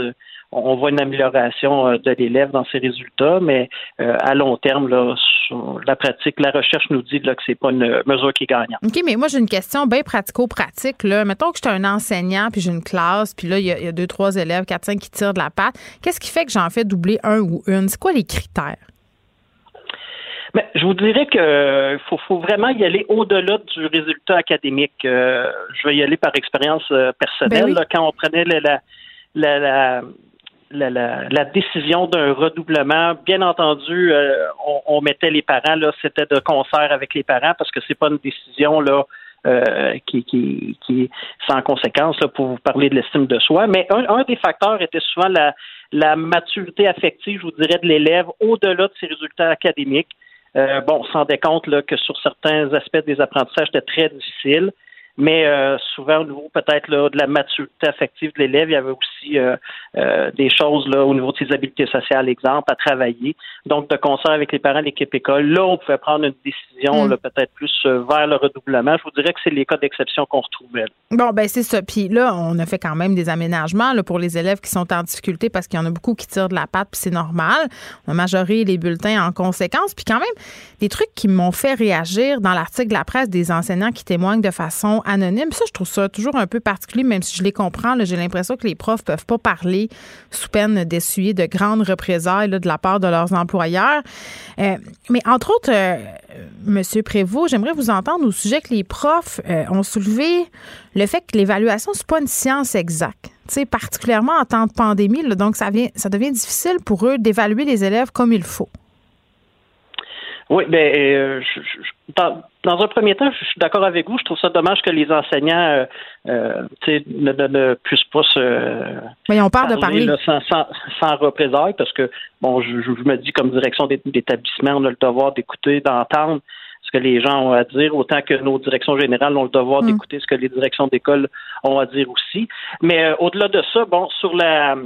on voit une amélioration euh, de l'élève dans ses résultats, mais euh, à long terme, là, sur la pratique, la recherche nous dit là, que c'est pas une mesure qui est gagnante. OK, mais moi, j'ai une question bien pratico-pratique. Là. Mettons que je suis un enseignant, puis j'ai une classe, puis là, il y, a deux, trois élèves, quatre, cinq qui tirent de la patte. Qu'est-ce qui fait que j'en fais doubler un ou une? C'est quoi les critères? Mais je vous dirais que faut, vraiment y aller au-delà du résultat académique. Euh, je vais y aller par expérience personnelle. Ben quand on prenait la, la, la, décision d'un redoublement, bien entendu, euh, on, mettait les parents là, c'était de concert avec les parents parce que c'est pas une décision là euh, qui, qui, sans conséquence là, pour vous parler de l'estime de soi. Mais un, des facteurs était souvent la, la maturité affective, je vous dirais, de l'élève au-delà de ses résultats académiques. Euh, bon, on se rendait compte là, que sur certains aspects des apprentissages, c'était très difficile mais euh, souvent au niveau peut-être de la maturité affective de l'élève, il y avait aussi euh, euh, des choses là au niveau de ses habiletés sociales, exemple, à travailler. Donc, de concert avec les parents de l'équipe école, là, on pouvait prendre une décision mm. peut-être plus vers le redoublement. Je vous dirais que c'est les cas d'exception qu'on retrouvait. Bon, ben c'est ça. Puis là, on a fait quand même des aménagements là, pour les élèves qui sont en difficulté parce qu'il y en a beaucoup qui tirent de la patte, puis c'est normal. On a majoré les bulletins en conséquence. Puis quand même, des trucs qui m'ont fait réagir dans l'article de la presse des enseignants qui témoignent de façon anonyme. Ça, je trouve ça toujours un peu particulier, même si je les comprends. J'ai l'impression que les profs peuvent pas parler sous peine d'essuyer de grandes représailles de la part de leurs employeurs. Euh, mais entre autres, euh, Monsieur Prévost, j'aimerais vous entendre au sujet que les profs euh, ont soulevé le fait que l'évaluation, c'est pas une science exacte. sais, particulièrement en temps de pandémie, donc ça devient difficile pour eux d'évaluer les élèves comme il faut. Oui, ben, euh, dans, un premier temps, je suis d'accord avec vous. Je trouve ça dommage que les enseignants euh, euh ne, ne, ne, puissent pas se. Mais on parle de parler. sans, sans, sans, représailles, parce que, bon, je, je, me dis, comme direction d'établissement, on a le devoir d'écouter, d'entendre ce que les gens ont à dire, autant que nos directions générales ont le devoir mm. d'écouter ce que les directions d'école ont à dire aussi. Mais euh, au-delà de ça, bon, sur la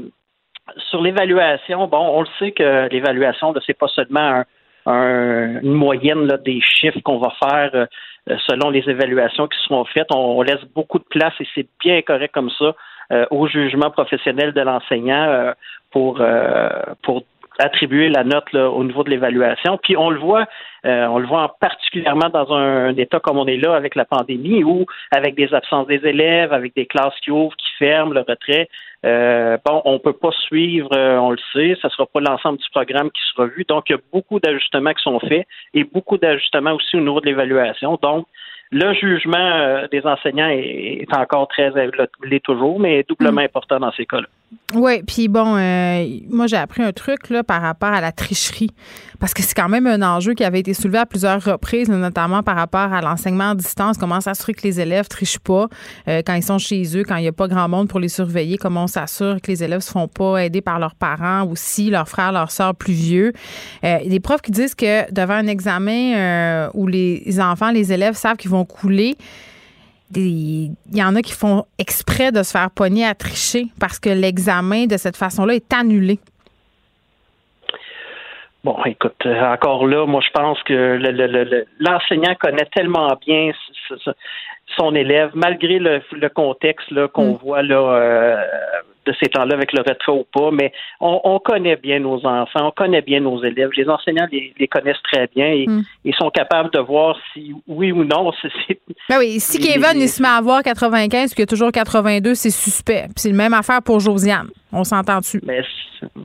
sur l'évaluation, bon, on le sait que l'évaluation, c'est pas seulement un une moyenne là, des chiffres qu'on va faire euh, selon les évaluations qui seront faites. On, laisse beaucoup de place et c'est bien correct comme ça euh, au jugement professionnel de l'enseignant euh, pour pour attribuer la note au niveau de l'évaluation. Puis on le voit, on le voit particulièrement dans un, état comme on est là avec la pandémie, ou avec des absences des élèves, avec des classes qui ouvrent, qui ferment, le retrait. Euh, bon, on peut pas suivre, euh, on le sait, ça sera pas l'ensemble du programme qui sera vu. Donc, il y a beaucoup d'ajustements qui sont faits et beaucoup d'ajustements aussi au niveau de l'évaluation. Donc, le jugement euh, des enseignants est, encore très, l'est toujours, mais doublement mm. important dans ces cas-là. Oui, puis bon, euh, moi j'ai appris un truc là par rapport à la tricherie, parce que c'est quand même un enjeu qui avait été soulevé à plusieurs reprises, notamment par rapport à l'enseignement à distance. Comment s'assurer que les élèves trichent pas euh, quand ils sont chez eux, quand il n'y a pas grand monde pour les surveiller. Comment on s'assure que les élèves se font pas aider par leurs parents ou si leurs frères, leurs sœurs plus vieux. Euh, des profs qui disent que devant un examen où les enfants, les élèves savent qu'ils vont couler il y en a qui font exprès de se faire pogner à tricher parce que l'examen de cette façon-là est annulé. Bon, écoute, encore là, moi, je pense que l'enseignant connaît tellement bien son élève, malgré le, contexte qu'on mm. voit là, euh, de ces temps-là avec le rétro ou pas, mais on, connaît bien nos enfants, on connaît bien nos élèves. Les enseignants les, connaissent très bien et mm. ils sont capables de voir si oui ou non. Ben oui, si Kevin il se met à avoir 95 puis qu'il a toujours 82, c'est suspect. Puis c'est la même affaire pour Josiane. On s'entend dessus. Ben,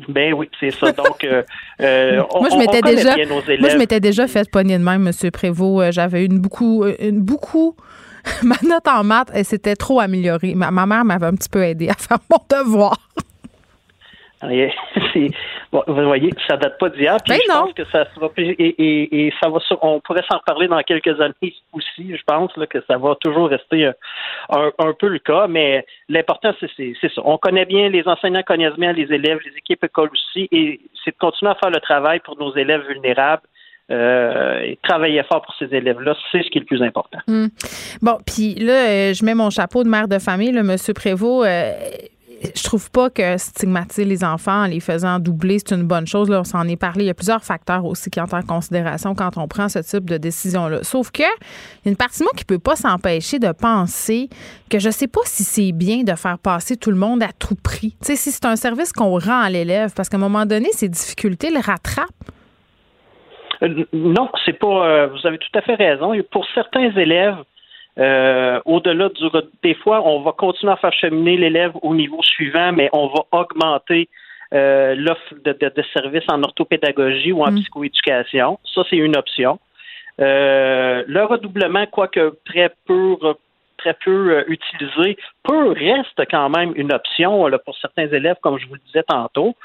ben, oui, c'est ça. Donc, euh, euh, moi, je m'étais déjà, moi, je m'étais déjà fait pogner de même, M. Prévost. J'avais une beaucoup, une beaucoup ma note en maths, elle s'était trop améliorée. Ma, mère m'avait un petit peu aidé à faire mon devoir. bon, vous voyez, ça date pas d'hier. Ben je pense que ça va et, et, ça va on pourrait s'en reparler dans quelques années aussi. Je pense que ça va toujours rester un, peu le cas, mais l'important c'est ça. On connaît bien les enseignants connaissent bien les élèves, les équipes écoles aussi, et c'est de continuer à faire le travail pour nos élèves vulnérables euh, et travailler fort pour ces élèves-là, c'est ce qui est le plus important. Hmm. Bon, puis là, euh, je mets mon chapeau de mère de famille, le Monsieur Prévost. Euh, je trouve pas que stigmatiser les enfants en les faisant doubler, c'est une bonne chose. Là, on s'en est parlé. Il y a plusieurs facteurs aussi qui entrent en considération quand on prend ce type de décision-là. Sauf que, il y a une partie de moi qui peut pas s'empêcher de penser que je sais pas si c'est bien de faire passer tout le monde à tout prix. Tu sais, si c'est un service qu'on rend à l'élève, parce qu'à un moment donné, ces difficultés le rattrapent. Euh, non, c'est pas. Euh, vous avez tout à fait raison. Pour certains élèves, euh, au-delà du des fois, on va continuer à faire cheminer l'élève au niveau suivant, mais on va augmenter l'offre de, services en orthopédagogie ou en mm. psychoéducation. Ça, c'est une option. le redoublement, quoique très peu très peu utilisé, peut reste quand même une option pour certains élèves, comme je vous le disais tantôt.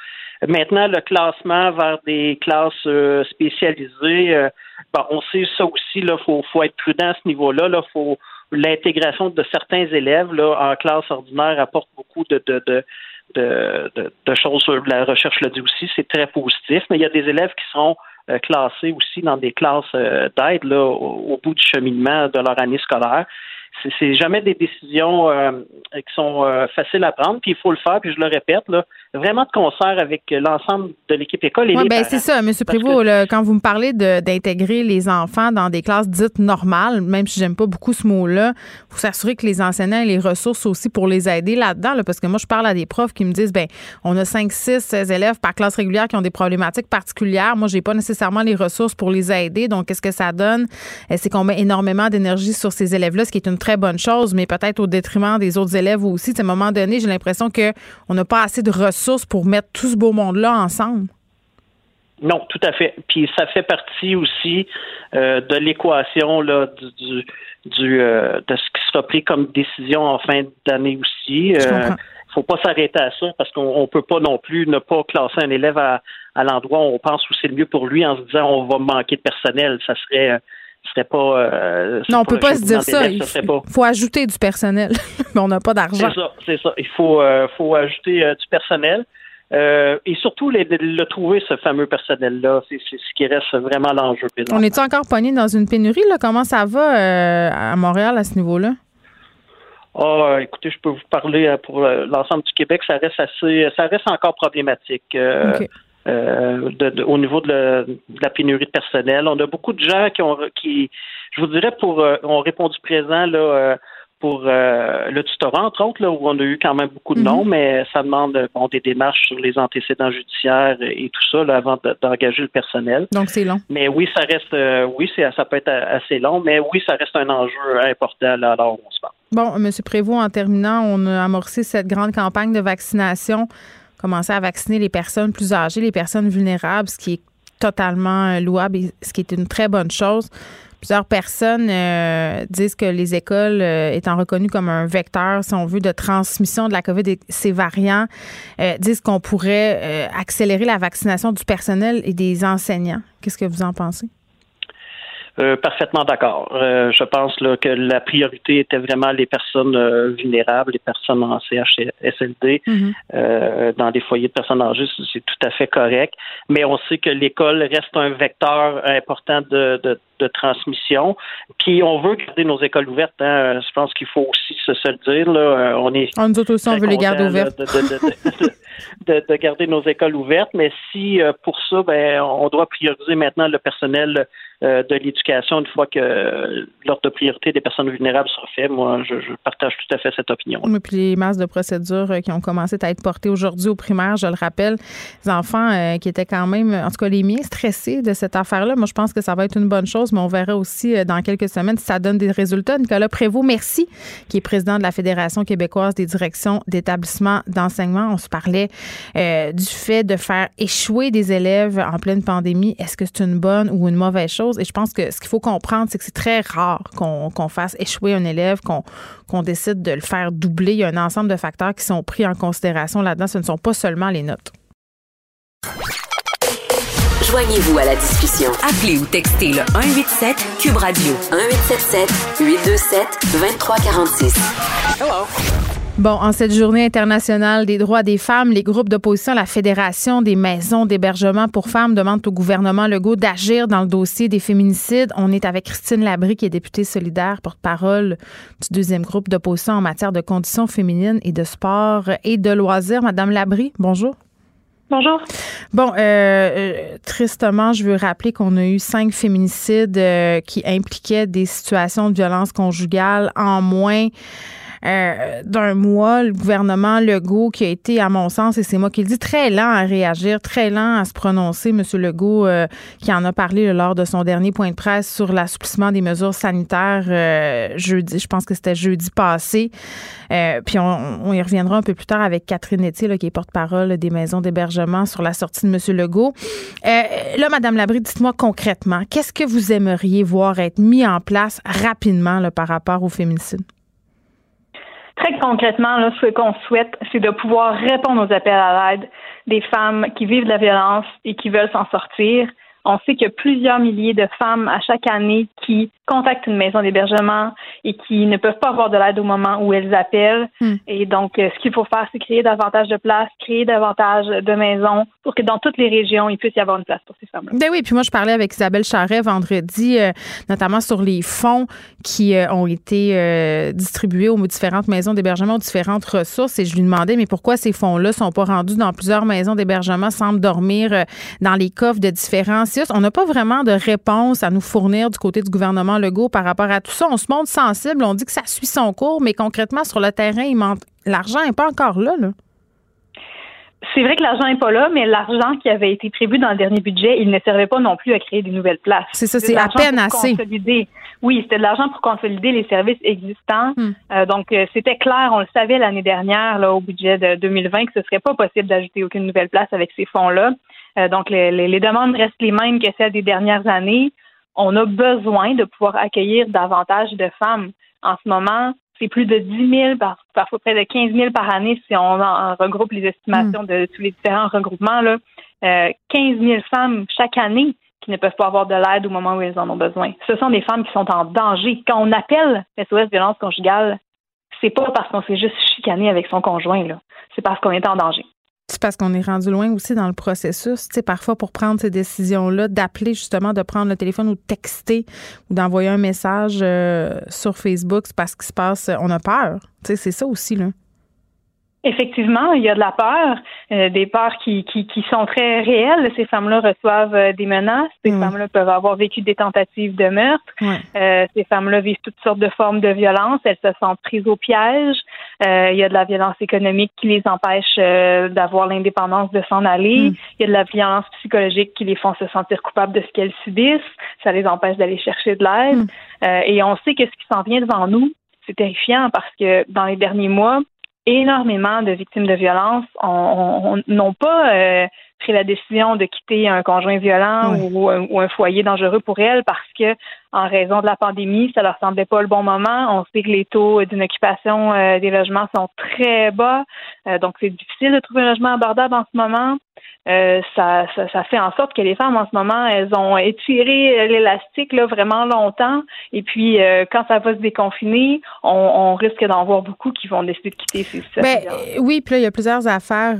Maintenant, le classement vers des classes euh, spécialisées, euh, on sait ça aussi, il faut, faut être prudent à ce niveau-là. Là, faut l'intégration de certains élèves là, en classe ordinaire apporte beaucoup de, de, de de, choses, la recherche le dit aussi, c'est très positif, mais il y a des élèves qui sont euh, classés aussi dans des classes d'aide là, au, bout du cheminement de leur année scolaire c'est jamais des décisions euh, qui sont euh, faciles à prendre, puis il faut le faire, puis je le répète, là, vraiment de concert avec l'ensemble de l'équipe école et ouais, ben, c'est ça, M. Prévost, quand vous me parlez d'intégrer les enfants dans des classes dites normales, même si j'aime pas beaucoup ce mot-là, il faut s'assurer que les enseignants aient les ressources aussi pour les aider là-dedans, parce que moi, je parle à des profs qui me disent, ben on a 5, 6, 16 élèves par classe régulière qui ont des problématiques particulières. Moi, j'ai pas nécessairement les ressources pour les aider, donc qu'est-ce que ça donne? Euh, c'est qu'on met énormément d'énergie sur ces élèves-là, ce qui est une très bonne chose, mais peut-être au détriment des autres élèves aussi. À un moment donné, j'ai l'impression qu'on n'a pas assez de ressources pour mettre tout ce beau monde-là ensemble. Non, tout à fait. Puis ça fait partie aussi euh, de l'équation là du, du, euh, de ce qui sera pris comme décision en fin d'année aussi. Il euh, faut pas s'arrêter à ça parce qu'on peut pas non plus ne pas classer un élève à, à l'endroit où on pense où c'est le mieux pour lui en se disant on va manquer de personnel. Ça serait serait pas. Euh, non, on peut pas se dire ça. Il faut ajouter du personnel, mais on n'a pas d'argent. C'est ça, c'est ça. Il faut, euh, faut ajouter euh, du personnel. et surtout, le trouver, ce fameux personnel-là, c'est ce qui reste vraiment l'enjeu On est encore pogné dans une pénurie? Là? Comment ça va à Montréal à ce niveau-là? Ah, écoutez, je peux vous parler pour l'ensemble du Québec, ça reste assez, ça reste encore problématique. Euh, au niveau de, la pénurie de personnel. On a beaucoup de gens qui ont, qui, je vous dirais, pour, euh, ont répondu présent là, euh, pour le tutorat, entre autres, là, où on a eu quand même beaucoup de noms, mhm. mais ça demande bon, des démarches sur les antécédents judiciaires et tout ça là, avant d'engager le personnel. Donc c'est long. Mais oui, ça reste, oui, ça peut être assez long, mais oui, ça reste un enjeu important là, alors on se parle. Bon, M. Prévost, en terminant, on a amorcé cette grande campagne de vaccination commencer à vacciner les personnes plus âgées, les personnes vulnérables, ce qui est totalement euh, louable et ce qui est une très bonne chose. Plusieurs personnes euh, disent que les écoles, euh, étant reconnues comme un vecteur, si on veut, de transmission de la COVID et ses variants, disent qu'on pourrait accélérer la vaccination du personnel et des enseignants. Qu'est-ce que vous en pensez? Euh, parfaitement d'accord. Euh, je pense là, que la priorité était vraiment les personnes euh, vulnérables, les personnes en CHSLD, mhm. dans des foyers de personnes âgées, c'est tout à fait correct. Mais on sait que l'école reste un vecteur important de, transmission. Puis on veut garder nos écoles ouvertes. Hein. Je pense qu'il faut aussi se, le dire. Là. On est. On nous aussi, on veut les garder ouvertes. De, garder nos écoles ouvertes, mais si pour ça, ben, on doit prioriser maintenant le personnel euh, de l'éducation une fois que l'ordre de priorité des personnes vulnérables sera fait. Moi, je, partage tout à fait cette opinion. Oui, puis les masses de procédures euh, qui ont commencé à être portées aujourd'hui au primaire, je le rappelle, les enfants euh, qui étaient quand même, en tout cas les miens, stressés de cette affaire-là. Moi, je pense que ça va être une bonne chose, mais on verra aussi dans quelques semaines si ça donne des résultats. Nicolas Prévost, merci, qui est président de la Fédération québécoise des directions d'établissements d'enseignement. On se parlait du fait de faire échouer des élèves en pleine pandémie. Est-ce que c'est une bonne ou une mauvaise chose? Et je pense que ce qu'il faut comprendre, c'est que c'est très rare qu'on fasse échouer un élève, qu'on décide de le faire doubler. Il y a un ensemble de facteurs qui sont pris en considération là-dedans. Ce ne sont pas seulement les notes. Joignez-vous à la discussion. Appelez ou textez le 187 Cube Radio 1877 827 2346. Hello. Bon, en cette journée internationale des droits des femmes, les groupes d'opposition à la Fédération des maisons d'hébergement pour femmes demandent au gouvernement Legault d'agir dans le dossier des féminicides. On est avec Christine Labry, qui est députée solidaire, porte-parole du deuxième groupe d'opposition en matière de conditions féminines et de sport et de loisirs. Madame Labry, bonjour. Bonjour. Bon, euh, euh, tristement, je veux rappeler qu'on a eu cinq féminicides euh, qui impliquaient des situations de violence conjugale en moins euh, d'un mois, le gouvernement Legault, qui a été, à mon sens, et c'est moi qui le dis, très lent à réagir, très lent à se prononcer. Monsieur Legault, euh, qui en a parlé lors de son dernier point de presse sur l'assouplissement des mesures sanitaires euh, jeudi, je pense que c'était jeudi passé. puis on, y reviendra un peu plus tard avec Catherine Etier, qui est porte-parole des maisons d'hébergement sur la sortie de Monsieur Legault. là, Madame Labrie, dites-moi concrètement, qu'est-ce que vous aimeriez voir être mis en place rapidement là, par rapport au féminicide? Très concrètement, là, ce qu'on souhaite, c'est de pouvoir répondre aux appels à l'aide des femmes qui vivent la violence et qui veulent s'en sortir. On sait qu'il y a plusieurs milliers de femmes à chaque année qui contactent une maison d'hébergement et qui ne peuvent pas avoir de l'aide au moment où elles appellent. Hmm. Et donc, euh, ce qu'il faut faire, c'est créer davantage de places, créer davantage de maisons pour que dans toutes les régions, il puisse y avoir une place pour ces femmes-là. Ben oui, puis moi, je parlais avec Isabelle Charret vendredi, euh, notamment sur les fonds qui euh, ont été distribués aux différentes maisons d'hébergement, aux différentes ressources. Et je lui demandais, mais pourquoi ces fonds-là sont pas rendus dans plusieurs maisons d'hébergement, semblent dormir dans les coffres de différents On n'a pas vraiment de réponse à nous fournir du côté du gouvernement Legault par rapport à tout ça. On se montre sensible, on dit que ça suit son cours, mais concrètement, sur le terrain, l'argent n'est pas encore là. C'est vrai que l'argent n'est pas là, mais l'argent qui avait été prévu dans le dernier budget, il ne servait pas non plus à créer des nouvelles places. C'est ça, c'est à peine assez. Oui, c'était de l'argent pour consolider les services existants. Hmm. Euh, donc, euh, c'était clair, on le savait l'année dernière, là, au budget de 2020, que ce serait pas possible d'ajouter aucune nouvelle place avec ces fonds-là. Euh, donc, les, les, demandes restent les mêmes que celles des dernières années on a besoin de pouvoir accueillir davantage de femmes. En ce moment, c'est plus de 10 000, parfois près de 15 000 par année si on regroupe les estimations de tous les différents regroupements. Là. 15 euh, 000 femmes chaque année qui ne peuvent pas avoir de l'aide au moment où elles en ont besoin. Ce sont des femmes qui sont en danger. Quand on appelle SOS violence conjugale, c'est pas parce qu'on s'est juste chicané avec son conjoint, là. C'est parce qu'on est en danger. C'est parce qu'on est rendu loin aussi dans le processus. Tu parfois, pour prendre ces décisions-là, d'appeler justement, de prendre le téléphone ou de texter ou d'envoyer un message euh, sur Facebook, c'est parce qu'il se passe, on a peur. Tu c'est ça aussi, là. Effectivement, il y a de la peur, euh, des peurs qui, qui, qui, sont très réelles. Ces femmes-là reçoivent euh, des menaces. Ces femmes-là peuvent avoir vécu des tentatives de meurtre. Euh, ces femmes-là vivent toutes sortes de formes de violence. Elles se sentent prises au piège. il y a de la violence économique qui les empêche d'avoir l'indépendance de s'en aller. Mm. Il y a de la violence psychologique qui les font se sentir coupables de ce qu'elles subissent. Ça les empêche d'aller chercher de l'aide. Mm. et on sait que ce qui s'en vient devant nous, c'est terrifiant parce que dans les derniers mois, énormément de victimes de violence n'ont pas euh, pris la décision de quitter un conjoint violent ou, un foyer dangereux pour elles parce que, en raison de la pandémie, ça leur semblait pas le bon moment. On sait que les taux d'une occupation euh, des logements sont très bas, euh, donc c'est difficile de trouver un logement abordable en ce moment. Euh, ça, ça, fait en sorte que les femmes en ce moment, elles ont étiré l'élastique là vraiment longtemps. Et puis euh, quand ça va se déconfiner, on, risque d'en voir beaucoup qui vont décider de quitter ces ben, Oui, puis là, il y a plusieurs affaires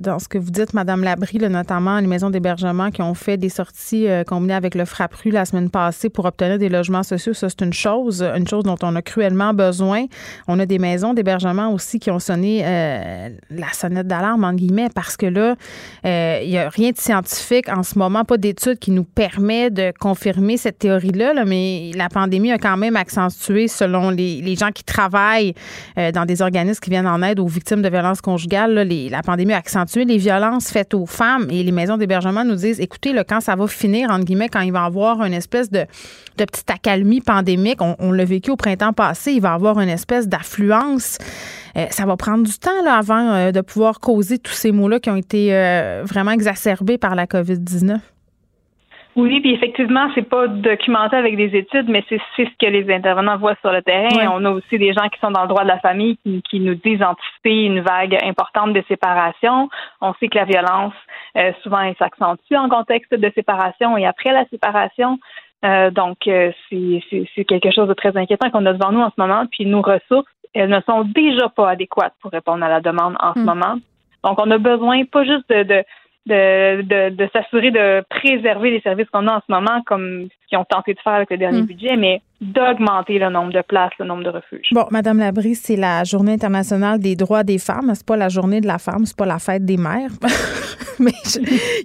dans ce que vous dites, Madame l'abri, notamment les maisons d'hébergement qui ont fait des sorties combinées avec le FRAPRU la semaine passée pour obtenir des logements sociaux. Ça, c'est une chose, une chose dont on a cruellement besoin. On a des maisons d'hébergement aussi qui ont sonné euh, la sonnette d'alarme, en guillemets, parce que là, euh, il n'y a rien de scientifique en ce moment, pas d'études qui nous permet de confirmer cette théorie-là, là, mais la pandémie a quand même accentué, selon les, gens qui travaillent dans des organismes qui viennent en aide aux victimes de violences conjugales, la pandémie a accentué les violences faites aux femmes et les maisons d'hébergement nous disent, écoutez, là, quand ça va finir, entre guillemets, quand il va y avoir une espèce de, de petite accalmie pandémique, on, l'a vécu au printemps passé, il va y avoir une espèce d'affluence. Euh, ça va prendre du temps là, avant euh, de pouvoir causer tous ces mots-là qui ont été euh, vraiment exacerbés par la COVID-19. Oui, puis effectivement, c'est pas documenté avec des études, mais c'est ce que les intervenants voient sur le terrain. On a aussi des gens qui sont dans le droit de la famille qui, qui nous disent anticiper une vague importante de séparation. On sait que la violence, euh, souvent, elle s'accentue en contexte de séparation et après la séparation. Euh, donc, euh, c'est quelque chose de très inquiétant qu'on a devant nous en ce moment. Puis nos ressources, elles ne sont déjà pas adéquates pour répondre à la demande en ce hmm. moment. Donc, on a besoin pas juste de de, de, de s'assurer de préserver les services qu'on a en ce moment, comme ce qu'ils ont tenté de faire avec le dernier hmm. budget, mais d'augmenter le nombre de places, le nombre de refuges. Bon, Madame Labrie, c'est la Journée internationale des droits des femmes. C'est pas la journée de la femme, c'est pas la fête des mères. mais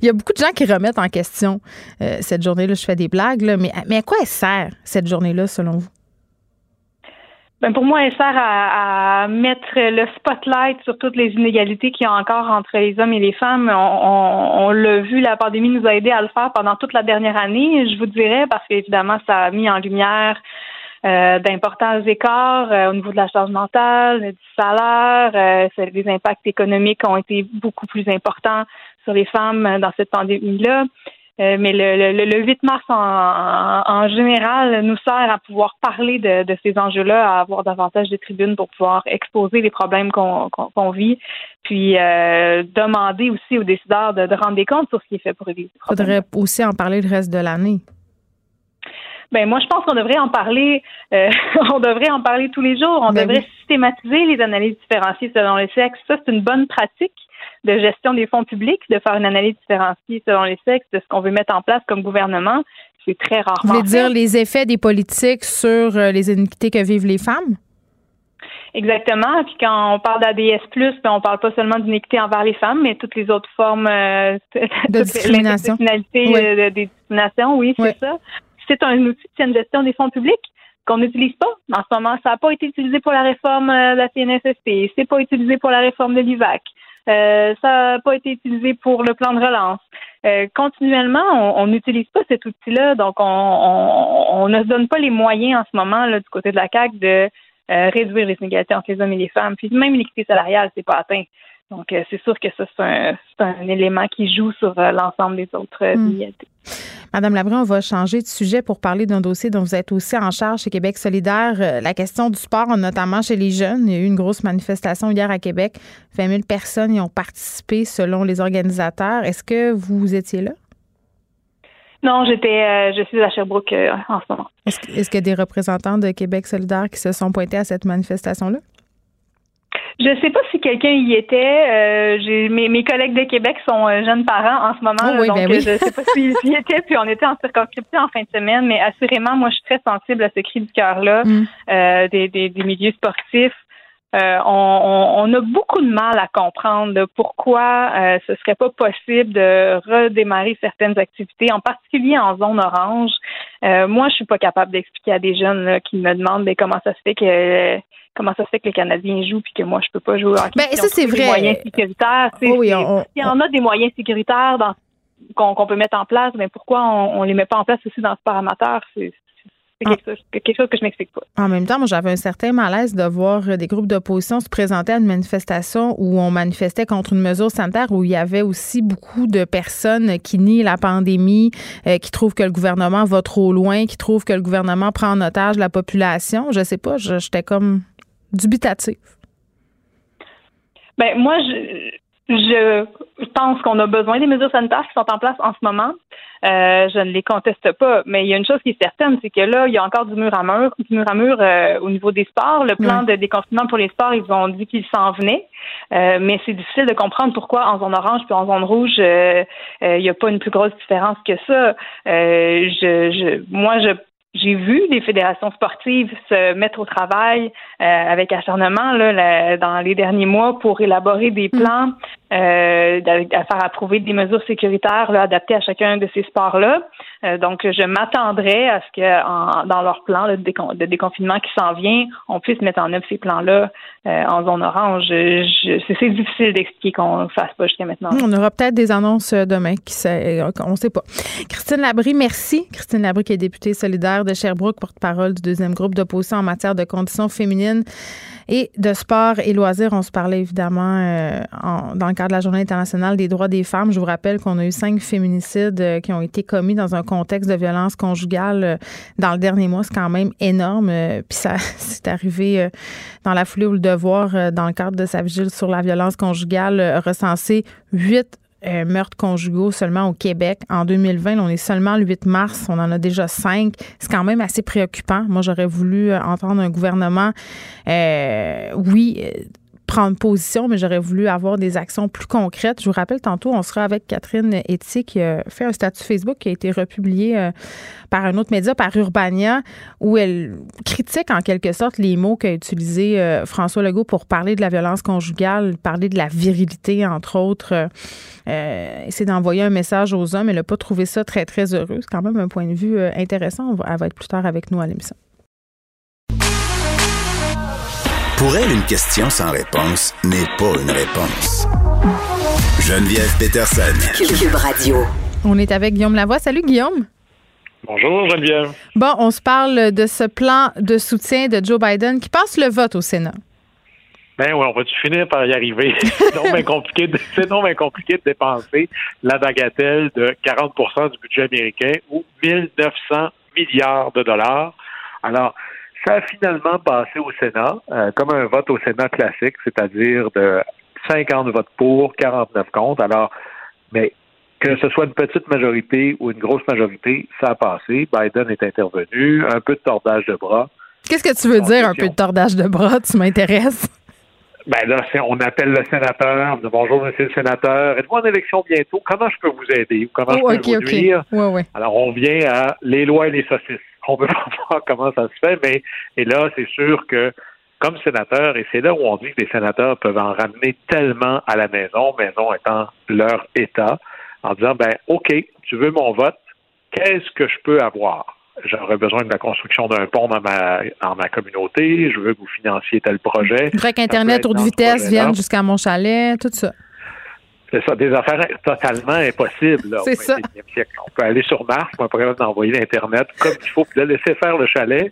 il y a beaucoup de gens qui remettent en question euh, cette journée-là. Je fais des blagues, là, mais, mais à quoi elle sert cette journée-là, selon vous? Ben pour moi, elle sert à, mettre le spotlight sur toutes les inégalités qu'il y a encore entre les hommes et les femmes. On, l'a vu, la pandémie nous a aidé à le faire pendant toute la dernière année, je vous dirais, parce qu'évidemment, ça a mis en lumière euh, d'importants écarts euh, au niveau de la charge mentale, du salaire. Euh, les impacts économiques ont été beaucoup plus importants sur les femmes dans cette pandémie-là. Euh, mais le, le, le, 8 mars en, en, général nous sert à pouvoir parler de, de ces enjeux-là, à avoir davantage de tribunes pour pouvoir exposer les problèmes qu'on vit, puis euh, demander aussi aux décideurs de, de, rendre des comptes sur ce qui est fait pour éviter. Il faudrait aussi en parler le reste de l'année. Ben moi, je pense qu'on devrait en parler. Euh, on devrait en parler tous les jours. On ben devrait systématiser les analyses différenciées selon les sexes. Ça, c'est une bonne pratique de gestion des fonds publics, de faire une analyse différenciée selon les sexes de ce qu'on veut mettre en place comme gouvernement. C'est très rarement. Vous voulez dire les effets des politiques sur euh, les iniquités que vivent les femmes? Exactement. Puis quand on parle d'ADS+, ben on parle pas seulement d'iniquité envers les femmes, mais toutes les autres formes euh, de discrimination. Oui. Euh, des discriminations, oui, c'est ça. C'est un outil de gestion des fonds publics qu'on n'utilise pas. En ce moment, ça n'a pas été utilisé pour la réforme de la CNSSP, c'est pas utilisé pour la réforme de l'UVAC. Euh, ça n'a pas été utilisé pour le plan de relance. Euh, continuellement, on n'utilise pas cet outil-là, donc on, on, ne se donne pas les moyens en ce moment là, du côté de la CAC de euh, réduire les inégalités entre les hommes et les femmes. Puis même l'équité salariale, c'est pas atteint. Donc, euh, c'est sûr que ça, c'est un, un, élément qui joue sur euh, l'ensemble des autres euh, hmm. Madame Labrie, on va changer de sujet pour parler d'un dossier dont vous êtes aussi en charge chez Québec solidaire, la question du sport, notamment chez les jeunes. Il y a eu une grosse manifestation hier à Québec. 20 000 personnes y ont participé selon les organisateurs. Est-ce que vous étiez là? Non, j'étais, je suis à Sherbrooke en ce moment. Est-ce, est-ce qu'il y a des représentants de Québec solidaire qui se sont pointés à cette manifestation-là? Je ne sais pas si quelqu'un y était. Euh, j'ai mes, mes collègues de Québec sont euh, jeunes parents en ce moment, oh donc ben je ne sais pas s'ils y étaient. Puis on était en circonscription en fin de semaine, mais assurément, moi, je suis très sensible à ce cri du cœur-là mm. euh, des, des, des, milieux sportifs. Euh, on, on, a beaucoup de mal à comprendre pourquoi euh, ce serait pas possible de redémarrer certaines activités, en particulier en zone orange. Euh, moi, je suis pas capable d'expliquer à des jeunes là, qui me demandent mais comment ça se fait que comment ça se fait que les Canadiens jouent puis que moi je peux pas jouer en Ben, ça c'est vrai. moyens sécuritaires. Oh oui, y en a des moyens sécuritaires dans qu'on peut mettre en place, mais ben, pourquoi on, on les met pas en place aussi dans ce paramètre? C'est c'est quelque, chose que je m'explique pas. En même temps, moi, j'avais un certain malaise de voir des groupes d'opposition se présenter à une manifestation où on manifestait contre une mesure sanitaire où il y avait aussi beaucoup de personnes qui nient la pandémie, euh, qui trouvent que le gouvernement va trop loin, qui trouvent que le gouvernement prend en otage la population. Je sais pas, j'étais comme dubitative. Ben, moi, je, je pense qu'on a besoin des mesures sanitaires qui sont en place en ce moment. Euh, je ne les conteste pas. Mais il y a une chose qui est certaine, c'est que là, il y a encore du mur à mur, du mur à mur euh, au niveau des sports. Le plan de déconfinement pour les sports, ils ont dit qu'ils s'en venaient. Euh, mais c'est difficile de comprendre pourquoi en zone orange puis en zone rouge, il n'y a pas une plus grosse différence que ça. je, je, moi, je j'ai vu les fédérations sportives se mettre au travail euh, avec acharnement là, dans les derniers mois pour élaborer des mm. plans euh, à faire approuver des mesures sécuritaires là, adaptées à chacun de ces sports-là. Euh, donc, je m'attendrais à ce que dans leur plan de, déconfinement qui s'en vient, on puisse mettre en œuvre ces plans-là euh, en zone orange. c'est difficile d'expliquer qu'on ne fasse pas jusqu'à maintenant. On aura peut-être des annonces demain, qui on ne sait pas. Christine Labrie, merci. Christine Labrie, qui est députée solidaire de Sherbrooke, porte-parole du deuxième groupe d'opposition en matière de conditions féminines et de sport et loisirs. On se parlait évidemment dans le de la Journée internationale des droits des femmes, je vous rappelle qu'on a eu cinq féminicides euh, qui ont été commis dans un contexte de violence conjugale euh, dans le dernier mois. C'est quand même énorme. Euh, puis ça, c'est arrivé dans la foulée où le devoir, dans le cadre de sa vigile sur la violence conjugale, recensé huit meurtres conjugaux seulement au Québec. En 2020, on est seulement le 8 mars, on en a déjà cinq. C'est quand même assez préoccupant. Moi, j'aurais voulu entendre un gouvernement, oui, prendre position, mais j'aurais voulu avoir des actions plus concrètes. Je vous rappelle, tantôt, on sera avec Catherine Etty qui a fait un statut Facebook qui a été republié euh, par un autre média, par Urbania, où elle critique en quelque sorte les mots qu'a utilisés euh, François Legault pour parler de la violence conjugale, parler de la virilité, entre autres. Euh, essayer d'envoyer un message aux hommes. Elle n'a pas trouvé ça très, très heureux. C'est quand même un point de vue intéressant. Elle va être plus tard avec nous à l'émission. Pour elle, une question sans réponse n'est pas une réponse. Geneviève Peterson. Cube Radio. On est avec Guillaume Lavoie. Salut Guillaume. Bonjour Geneviève. Bon, on se parle de ce plan de soutien de Joe Biden qui passe le vote au Sénat. Ben oui, on va-tu finir par y arriver? C'est non bien compliqué, de, compliqué de dépenser la bagatelle de 40% du budget américain ou 1900 milliards de dollars. Alors, ça a finalement passé au Sénat, euh, comme un vote au Sénat classique, c'est-à-dire de 50 votes pour, 49 contre. Alors, mais que ce soit une petite majorité ou une grosse majorité, ça a passé. Biden est intervenu, un peu de tordage de bras. Qu'est-ce que tu veux dire, un peu de tordage de bras? Tu m'intéresses? Ben là, on appelle le sénateur, on dit bonjour, monsieur le sénateur, êtes-vous en élection bientôt? Comment je peux vous aider? Comment je oh, peux vous nuire? Alors, on vient à les lois et les saucisses on veut voir comment ça se fait, mais et là, c'est sûr que comme sénateur, et c'est là où on dit que les sénateurs peuvent en ramener tellement à la maison, maison étant leur État, en disant ben OK, tu veux mon vote, qu'est-ce que je peux avoir? J'aurais besoin de la construction d'un pont dans ma, dans ma communauté, je veux que vous financiez tel projet. Je voudrais qu'Internet haute vitesse vienne jusqu'à mon chalet, tout ça. C'est ça, des affaires totalement impossibles. C'est ça. On peut aller sur Mars, on peut d'envoyer l'Internet comme il faut, puis de laisser faire le chalet.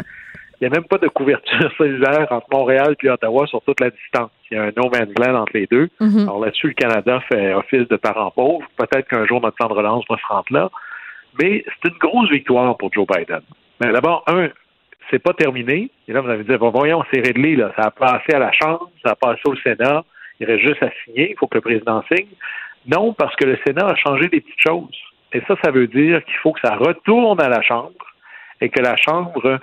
Il n'y a même pas de couverture cellulaire entre Montréal et Ottawa sur toute la distance. Il y a un no man's land entre les deux. Mm-hmm. Alors là-dessus, le Canada fait office de parent pauvre. Peut-être qu'un jour, notre plan de relance va se rendre là. Mais c'est une grosse victoire pour Joe Biden. Mais d'abord, un, c'est pas terminé. Et là, vous avez dit, bon, voyons, c'est réglé, là. Ça a passé à la Chambre, ça a passé au Sénat. Il reste juste à signer. Il faut que le président signe. Non, parce que le Sénat a changé des petites choses. Et ça, ça veut dire qu'il faut que ça retourne à la Chambre et que la Chambre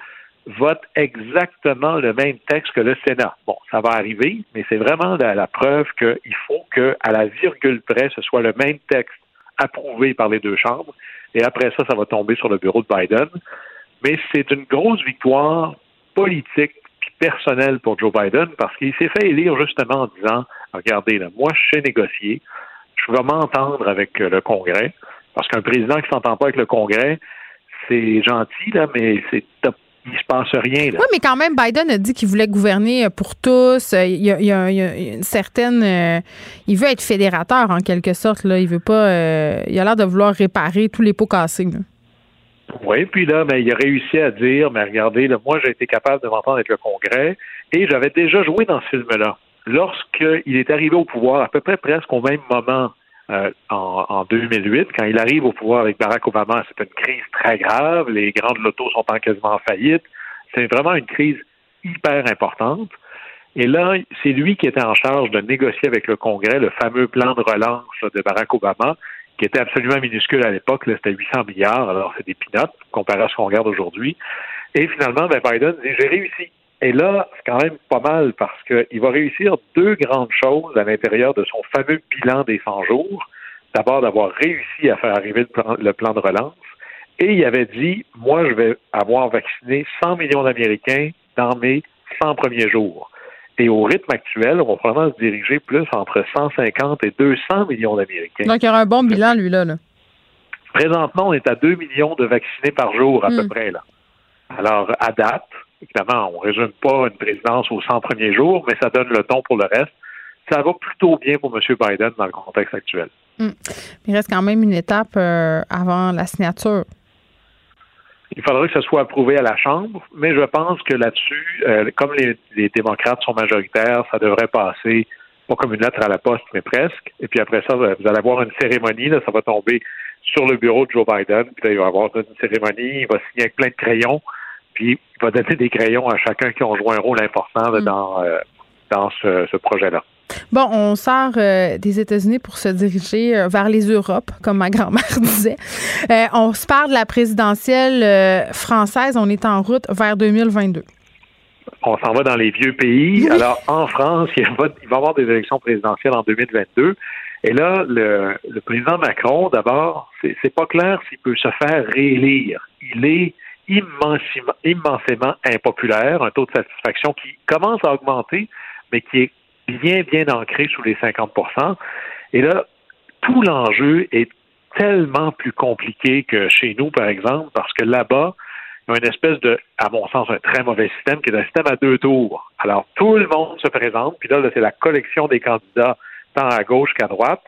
vote exactement le même texte que le Sénat. Bon, ça va arriver, mais c'est vraiment la, preuve qu'il faut qu'à la virgule près, ce soit le même texte approuvé par les deux chambres. Et après ça, ça va tomber sur le bureau de Biden. Mais c'est une grosse victoire politique personnelle pour Joe Biden parce qu'il s'est fait élire justement en disant regardez, là, moi, je sais négocier, je vais m'entendre avec euh, le Congrès, parce qu'un président qui s'entend pas avec le Congrès, c'est gentil, là, mais c'est il se passe rien. Là. Oui, mais quand même, Biden a dit qu'il voulait gouverner pour tous. Il y a, une certaine. Euh, il veut être fédérateur en quelque sorte. Là. Il veut pas. Euh, il a l'air de vouloir réparer tous les pots cassés. Oui, puis là, ben, il a réussi à dire, mais regardez, là, moi, j'ai été capable de m'entendre avec le Congrès et j'avais déjà joué dans ce film-là lorsqu'il est arrivé au pouvoir, à peu près presque au même moment euh, en, 2008, quand il arrive au pouvoir avec Barack Obama, c'est une crise très grave, les grandes lotos sont en quasiment faillite, c'est vraiment une crise hyper importante. Et là, c'est lui qui était en charge de négocier avec le Congrès le fameux plan de relance de Barack Obama. Qui était absolument minuscule à l'époque. C'était 800 milliards, alors c'est des peanuts comparé à ce qu'on regarde aujourd'hui. Et finalement, ben, Biden dit j'ai réussi. Et là, c'est quand même pas mal parce qu'il va réussir deux grandes choses à l'intérieur de son fameux bilan des 100 jours. D'abord, d'avoir réussi à faire arriver le plan, de relance. Et il avait dit, moi, je vais avoir vacciné 100 millions d'Américains dans mes 100 premiers jours. Et au rythme actuel, on va probablement se diriger plus entre 150 et 200 millions d'Américains. Donc, il y aura un bon bilan, lui, là. Présentement, on est à 2 millions de vaccinés par jour, à peu hmm. près. là. Alors, à date, évidemment, on ne résume pas une présidence aux 100 premiers jours, mais ça donne le ton pour le reste. Ça va plutôt bien pour M. Biden dans le contexte actuel. Hmm. Il reste quand même une étape euh, avant la signature. Il faudrait que ce soit approuvé à la Chambre, mais je pense que là-dessus, euh, comme les, démocrates sont majoritaires, ça devrait passer, pas comme une lettre à la poste, mais presque. Et puis après ça, vous allez avoir une cérémonie, là, ça va tomber sur le bureau de Joe Biden, puis là, il va avoir une cérémonie, il va signer avec plein de crayons, puis il va donner des crayons à chacun qui ont joué un rôle important mm. dans, euh, dans ce projet-là. Bon, on sort euh, des États-Unis pour se diriger euh, vers les Europes, comme ma grand-mère disait. Euh, on se parle de la présidentielle française. On est en route vers 2022. On s'en va dans les vieux pays. Alors, en France, il va, y avoir des élections présidentielles en 2022. Et là, le, président Macron, d'abord, c'est pas clair s'il peut se faire réélire. Il est immensément, immensément impopulaire, un taux de satisfaction qui commence à augmenter, mais qui est bien, bien ancré sous les 50% Et là, tout l'enjeu est tellement plus compliqué que chez nous, par exemple, parce que là-bas, il y a une espèce de, à mon sens, un très mauvais système qui est un système à deux tours. Alors, tout le monde se présente, puis là, c'est la collection des candidats, tant à gauche qu'à droite.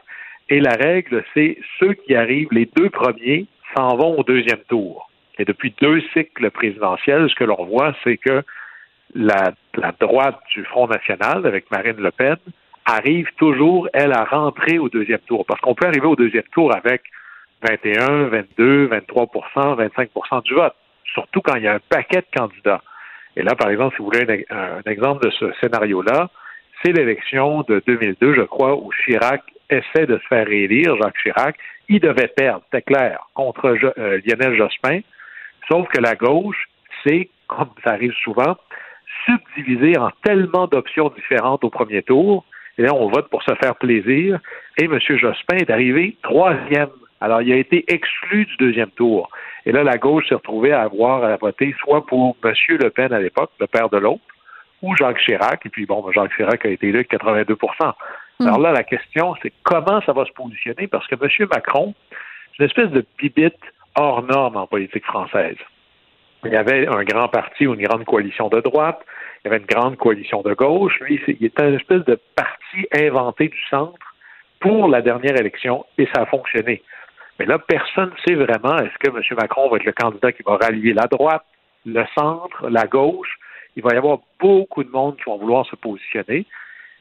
Et la règle, c'est ceux qui arrivent, les deux premiers, s'en vont au deuxième tour. Et depuis deux cycles présidentiels, ce que l'on voit, c'est que la, droite du Front national, avec Marine Le Pen, arrive toujours, elle, à rentrer au deuxième tour. Parce qu'on peut arriver au deuxième tour avec 21, 22, 23% 25% du vote, surtout quand il y a un paquet de candidats. Et là, par exemple, si vous voulez un, exemple de ce scénario-là, c'est l'élection de 2002, je crois, où Chirac essaie de se faire réélire, Jacques Chirac. Il devait perdre, c'est clair, contre euh, Lionel Jospin. Sauf que la gauche, c'est, comme ça arrive souvent, subdivisé en tellement d'options différentes au premier tour. Et là, on vote pour se faire plaisir. Et M. Jospin est arrivé troisième. Alors, il a été exclu du deuxième tour. Et là, la gauche s'est retrouvée à avoir à voter soit pour M. Le Pen à l'époque, le père de l'autre, ou Jacques Chirac. Et puis, bon, Jacques Chirac a été élu avec 82% hmm. Alors là, la question, c'est comment ça va se positionner? Parce que M. Macron, c'est une espèce de bibite hors norme en politique française. Il y avait un grand parti ou une grande coalition de droite, il y avait une grande coalition de gauche. Lui, il était une espèce de parti inventé du centre pour la dernière élection et ça a fonctionné. Mais là, personne ne sait vraiment est-ce que M. Macron va être le candidat qui va rallier la droite, le centre, la gauche. Il va y avoir beaucoup de monde qui vont vouloir se positionner.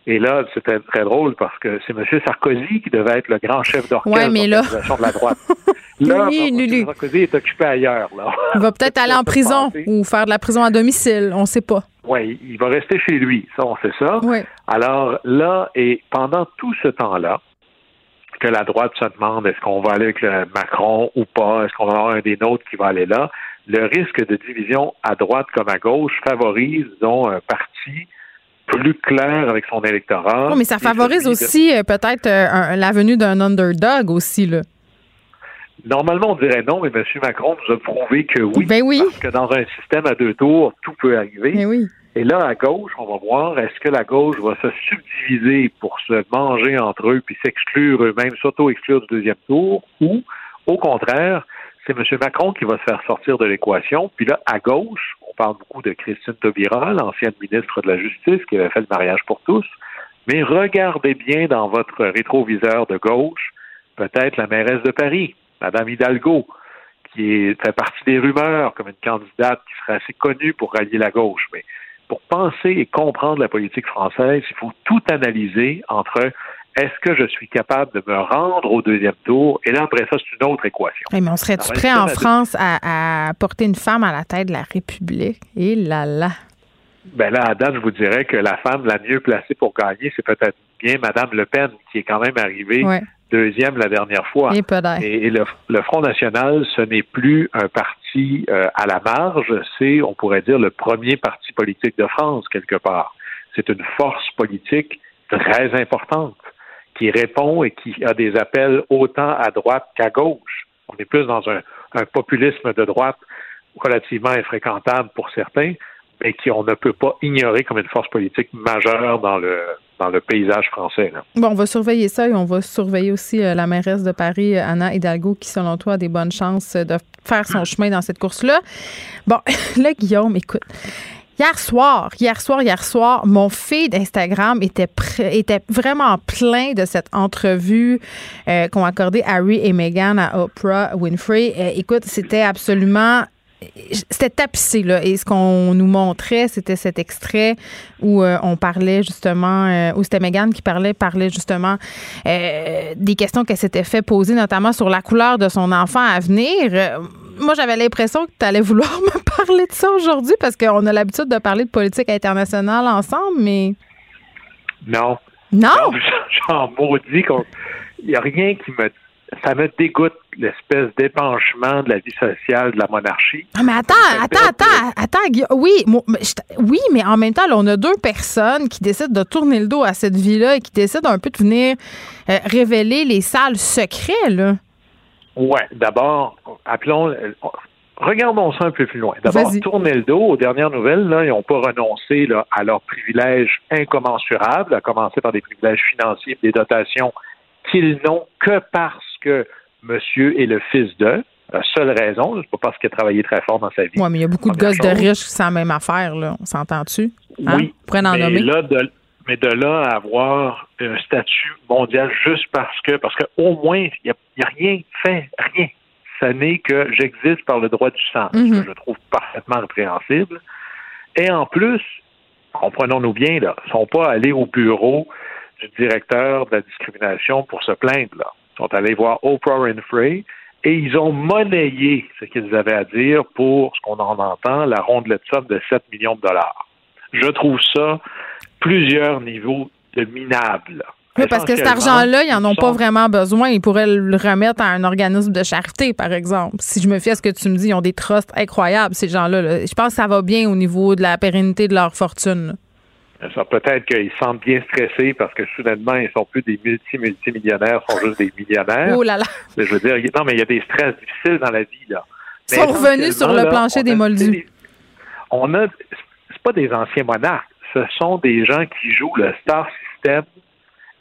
Et là, c'était très drôle parce que c'est M. Sarkozy qui devait être le grand chef d'orchestre de la droite. Là, M. Sarkozy est occupé ailleurs. Là. Il va peut-être aller en prison ou faire de la prison à domicile, on ne sait pas. Oui, il va rester chez lui, ça, on sait ça. Alors là, et pendant tout ce temps-là, que la droite se demande est-ce qu'on va aller avec le Macron ou pas, est-ce qu'on va avoir un des nôtres qui va aller là, le risque de division à droite comme à gauche favorise, disons, un parti plus clair avec son électorat. mais ça favorise aussi euh, peut-être euh, la venue d'un underdog aussi, là. Normalement, on dirait non, mais M. Macron nous a prouvé que oui. Ben oui. Parce que dans un système à deux tours, tout peut arriver. Ben oui. Et là, à gauche, on va voir, est-ce que la gauche va se subdiviser pour se manger entre eux puis s'exclure eux-mêmes, s'auto-exclure du deuxième tour, ou, au contraire, c'est M. Macron qui va se faire sortir de l'équation. Puis là, à gauche, on parle beaucoup de Christine Taubira, l'ancienne ministre de la Justice, qui avait fait le mariage pour tous. Mais regardez bien dans votre rétroviseur de gauche, peut-être la mairesse de Paris, Mme Hidalgo, qui fait partie des rumeurs comme une candidate qui serait assez connue pour rallier la gauche. Mais pour penser et comprendre la politique française, il faut tout analyser entre est-ce que je suis capable de me rendre au deuxième tour? Et là, après ça, c'est une autre équation. mais on serait-tu prêt en France à, porter une femme à la tête de la République? Et là là. Ben là, à date, je vous dirais que la femme la mieux placée pour gagner, c'est peut-être bien Mme Le Pen, qui est quand même arrivée deuxième la dernière fois. Et, le, Front National, ce n'est plus un parti euh, à la marge, c'est, on pourrait dire, le premier parti politique de France, quelque part. C'est une force politique très importante qui répond et qui a des appels autant à droite qu'à gauche. On est plus dans un, populisme de droite relativement infréquentable pour certains, mais qui on ne peut pas ignorer comme une force politique majeure dans le dans le paysage français. Bon, on va surveiller ça et on va surveiller aussi euh, la mairesse de Paris, Anna Hidalgo, qui, selon toi, a des bonnes chances de faire son chemin dans cette course-là. Bon, là, Guillaume, écoute. Hier soir, hier soir, hier soir, mon feed Instagram était, était vraiment plein de cette entrevue euh, qu'ont accordé Harry et Meghan à Oprah Winfrey. Euh, écoute, c'était absolument c'était tapissé là et ce qu'on nous montrait c'était cet extrait où euh, on parlait justement euh, où c'était Megan qui parlait parlait justement des questions qu'elle s'était fait poser notamment sur la couleur de son enfant à venir moi j'avais l'impression que tu allais vouloir me parler de ça aujourd'hui parce qu'on a l'habitude de parler de politique internationale ensemble mais non non? J'en maudis il n'y a rien qui me ça me dégoûte l'espèce d'épanchement de la vie sociale de la monarchie. Ah, mais attends, attends, attends, attends, oui, oui, mais en même temps, on a deux personnes qui décident de tourner le dos à cette vie-là et qui décident un peu de venir euh, révéler les salles secrets, là. Oui, d'abord, appelons. Regardons ça un peu plus loin. D'abord, tourner le dos aux dernières nouvelles, là, ils n'ont pas renoncé là, à leurs privilèges incommensurables, à commencer par des privilèges financiers, des dotations qu'ils n'ont que parce que monsieur est le fils de. La seule raison, c'est pas parce qu'il a travaillé très fort dans sa vie. Oui, mais il y a beaucoup de gosses de riches qui sont la même affaire, là. On s'entend-tu? Hein? Oui. mais Là, de, mais de là à avoir un statut mondial juste parce que, parce qu'au moins, il n'y a, rien fait, rien. Ça n'est que j'existe par le droit du sang, ce que mm-hmm. je trouve parfaitement répréhensible. Et en plus, comprenons-nous bien, là, ne sont pas allés au bureau du directeur de la discrimination pour se plaindre. Là. Ils sont allés voir Oprah Winfrey et ils ont monnayé ce qu'ils avaient à dire pour ce qu'on en entend, la rondelette somme de 7 millions de dollars. Je trouve ça plusieurs niveaux de minable. Oui, parce que cet argent-là, ils n'en ont pas vraiment besoin. Ils pourraient le remettre à un organisme de charité, par exemple. Si je me fie à ce que tu me dis, ils ont des trusts incroyables, ces gens-là. Je pense que ça va bien au niveau de la pérennité de leur fortune. Ça peut-être qu'ils se sentent bien stressés parce que soudainement, ils sont plus des multi-multimillionnaires, ils sont juste des millionnaires. Oh là là! Je veux dire, non, mais il y a des stress difficiles dans la vie, là. Ils sont revenus sur le plancher des moldus. On a, c'est pas des anciens monarques, ce sont des gens qui jouent le star system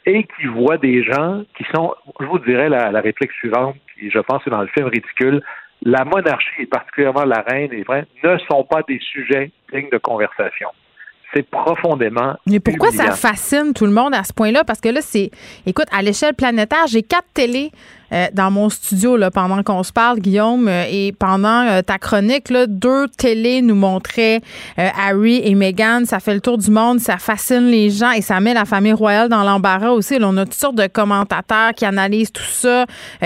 et qui voient des gens qui sont, je vous dirais la, la réplique suivante, qui je pense c'est dans le film ridicule, la monarchie et particulièrement la reine et vrai, ne sont pas des sujets dignes de conversation c'est profondément. Mais pourquoi ça fascine tout le monde à ce point-là? Parce que là, c'est. Écoute, à l'échelle planétaire, j'ai quatre télés euh, dans mon studio là, pendant qu'on se parle, Guillaume, euh, et pendant euh, ta chronique, là, deux télés nous montraient Harry et Meghan. Ça fait le tour du monde, ça fascine les gens et ça met la famille royale dans l'embarras aussi. On a toutes sortes de commentateurs qui analysent tout ça,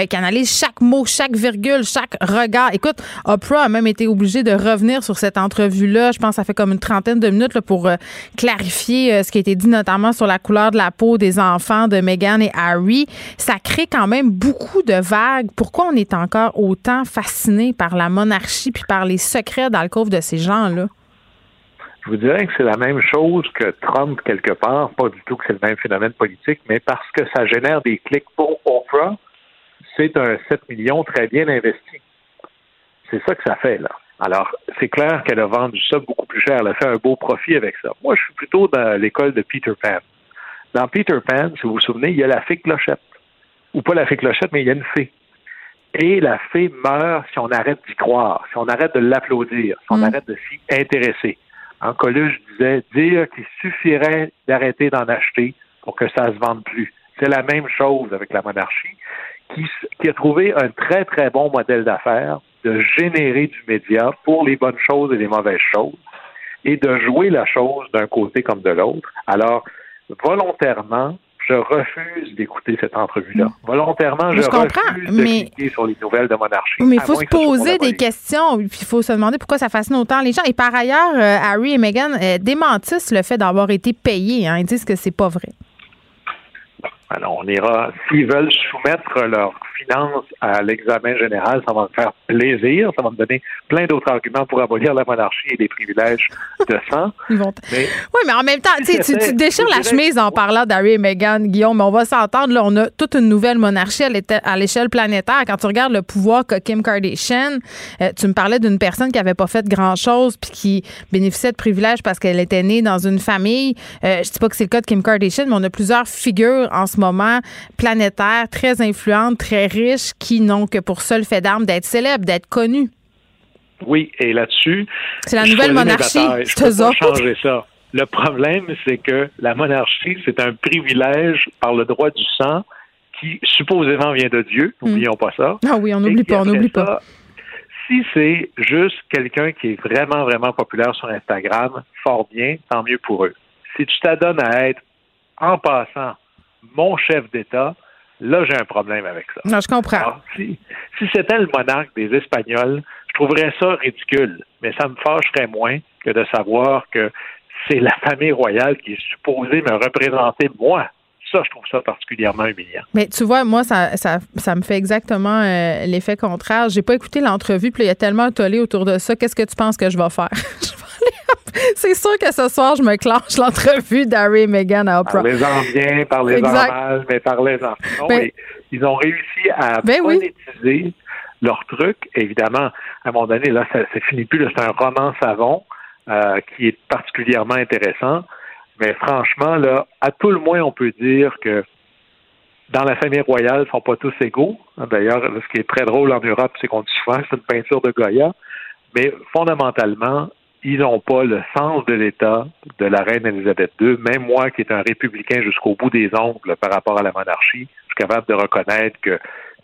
qui analysent chaque mot, chaque virgule, chaque regard. Écoute, Oprah a même été obligée de revenir sur cette entrevue-là. Je pense que ça fait comme une trentaine de minutes là, pour clarifier ce qui a été dit notamment sur la couleur de la peau des enfants de Meghan et Harry. Ça crée quand même beaucoup de vagues. Pourquoi on est encore autant fasciné par la monarchie puis par les secrets d'alcôve de ces gens-là? Je vous dirais que c'est la même chose que Trump, quelque part. Pas du tout que c'est le même phénomène politique, mais parce que ça génère des clics pour Oprah, c'est un 7 millions très bien investi. C'est ça que ça fait, là. Alors, c'est clair qu'elle a vendu ça beaucoup plus cher. Elle a fait un beau profit avec ça. Moi, je suis plutôt dans l'école de Peter Pan. Dans Peter Pan, si vous vous souvenez, il y a la fée clochette ou pas la fée clochette, mais il y a une fée. Et la fée meurt si on arrête d'y croire, si on arrête de l'applaudir, si on mm. arrête de s'y intéresser. En Coluche disait dire qu'il suffirait d'arrêter d'en acheter pour que ça se vende plus. C'est la même chose avec la monarchie, qui, qui a trouvé un très, très bon modèle d'affaires de générer du média pour les bonnes choses et les mauvaises choses, et de jouer la chose d'un côté comme de l'autre. Alors, volontairement, je refuse d'écouter cette entrevue-là. Mm. Volontairement, je, refuse de mais... cliquer sur les nouvelles de monarchie. Mais il faut se poser des questions, puis il faut se demander pourquoi ça fascine autant les gens. Et par ailleurs, euh, Harry et Meghan euh, démentissent le fait d'avoir été payés. Hein. Ils disent que c'est pas vrai. Alors, on ira, s'ils veulent soumettre leurs finances à l'examen général, ça va me faire plaisir, ça va me donner plein d'autres arguments pour abolir la monarchie et les privilèges de sang. oui, mais en même temps, tu, tu déchires la chemise en parlant d'Harry et Meghan, Guillaume, mais on va s'entendre, là, on a toute une nouvelle monarchie à l'échelle planétaire. Quand tu regardes le pouvoir que Kim Kardashian, euh, tu me parlais d'une personne qui n'avait pas fait grand-chose puis qui bénéficiait de privilèges parce qu'elle était née dans une famille. Euh, je dis pas que c'est le cas de Kim Kardashian, mais on a plusieurs figures en ce moment planétaires, très influentes, très riches, qui n'ont que pour seul fait d'arme d'être célèbres, d'être connus. Oui, et là-dessus, c'est la nouvelle monarchie. Je peux pas changer ça. Le problème, c'est que la monarchie, c'est un privilège par le droit du sang qui supposément vient de Dieu. Hmm. N'oublions pas ça. Ah oui, on n'oublie pas, on n'oublie pas. Si c'est juste quelqu'un qui est vraiment, vraiment populaire sur Instagram, fort bien, tant mieux pour eux. Si tu t'adonnes à être, en passant, mon chef d'État, là, j'ai un problème avec ça. Non, je comprends. si, si c'était le monarque des Espagnols, je trouverais ça ridicule, mais ça me fâcherait moins que de savoir que c'est la famille royale qui est supposée me représenter moi. Ça, je trouve ça particulièrement humiliant. Mais tu vois, moi, ça, ça, ça me fait exactement euh, l'effet contraire. J'ai pas écouté l'entrevue, puis il y a tellement tollé autour de ça. Qu'est-ce que tu penses que je vais faire? C'est sûr que ce soir, je me clenche l'entrevue d'Harry et Meghan à Oprah. Parlez-en bien, parlez-en mal, mais parlez-en. Ben ils ont réussi à ben monétiser leur truc. Évidemment, à un moment donné, là, ça, ça finit plus. C'est un roman savon euh, qui est particulièrement intéressant. Mais franchement, là, à tout le moins, on peut dire que dans la famille royale, ils ne sont pas tous égaux. D'ailleurs, ce qui est très drôle en Europe, c'est qu'on dit souvent c'est une peinture de Goya. Mais fondamentalement, ils n'ont pas le sens de l'État de la reine Elisabeth II. Même moi, qui est un républicain jusqu'au bout des ongles par rapport à la monarchie, je suis capable de reconnaître que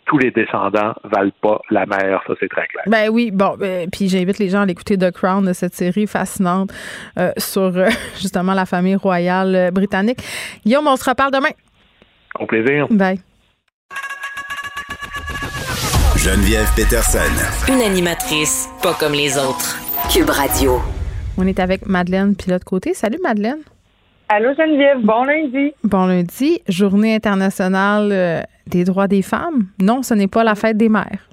tous les descendants valent pas la mère, ça c'est très clair. Ben oui, bon, ben, puis j'invite les gens à l'écouter The Crown de cette série fascinante euh, sur euh, justement la famille royale euh, britannique. Guillaume, on se reparle demain. Au plaisir. Bye. Geneviève Peterson. Une animatrice pas comme les autres. Cube Radio. On est avec Madeleine Pilote-Côté. Salut Madeleine. Allô Geneviève, bon lundi. Bon lundi, journée internationale euh, des droits des femmes. Non, ce n'est pas la fête des mères.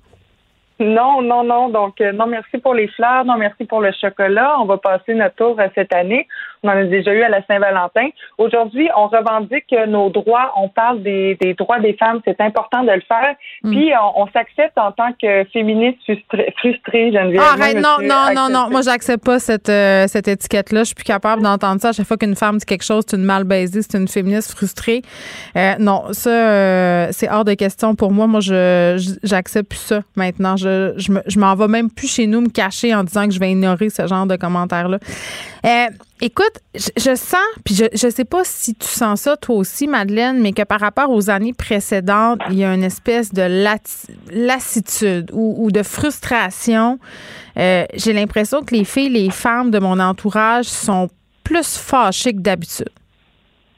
Non, non, non. Donc, euh, non, merci pour les fleurs, non, merci pour le chocolat. On va passer notre tour cette année. On en a déjà eu à la Saint-Valentin. Aujourd'hui, on revendique nos droits. On parle des, droits des femmes. C'est important de le faire. Mm. Puis, on, s'accepte en tant que féministe frustrée, Geneviève. Ah, arrête, non, non, non, non. Moi, j'accepte pas cette, euh, cette étiquette-là. Je suis plus capable d'entendre ça. À chaque fois qu'une femme dit quelque chose, c'est une mal baisée, c'est une féministe frustrée. non, ça, c'est hors de question pour moi. Moi, je j'accepte plus ça maintenant je, m'en vais même plus chez nous me cacher en disant que je vais ignorer ce genre de commentaires-là. Euh, écoute, je, sens, puis je, je sais pas si tu sens ça toi aussi, Madeleine, mais que par rapport aux années précédentes, il y a une espèce de lassitude ou, de frustration. Euh, j'ai l'impression que les filles, les femmes de mon entourage sont plus fâchées que d'habitude.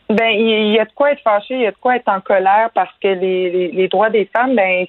Ben, il y a de quoi être fâché, il y a de quoi être en colère parce que les, les, droits des femmes, ben,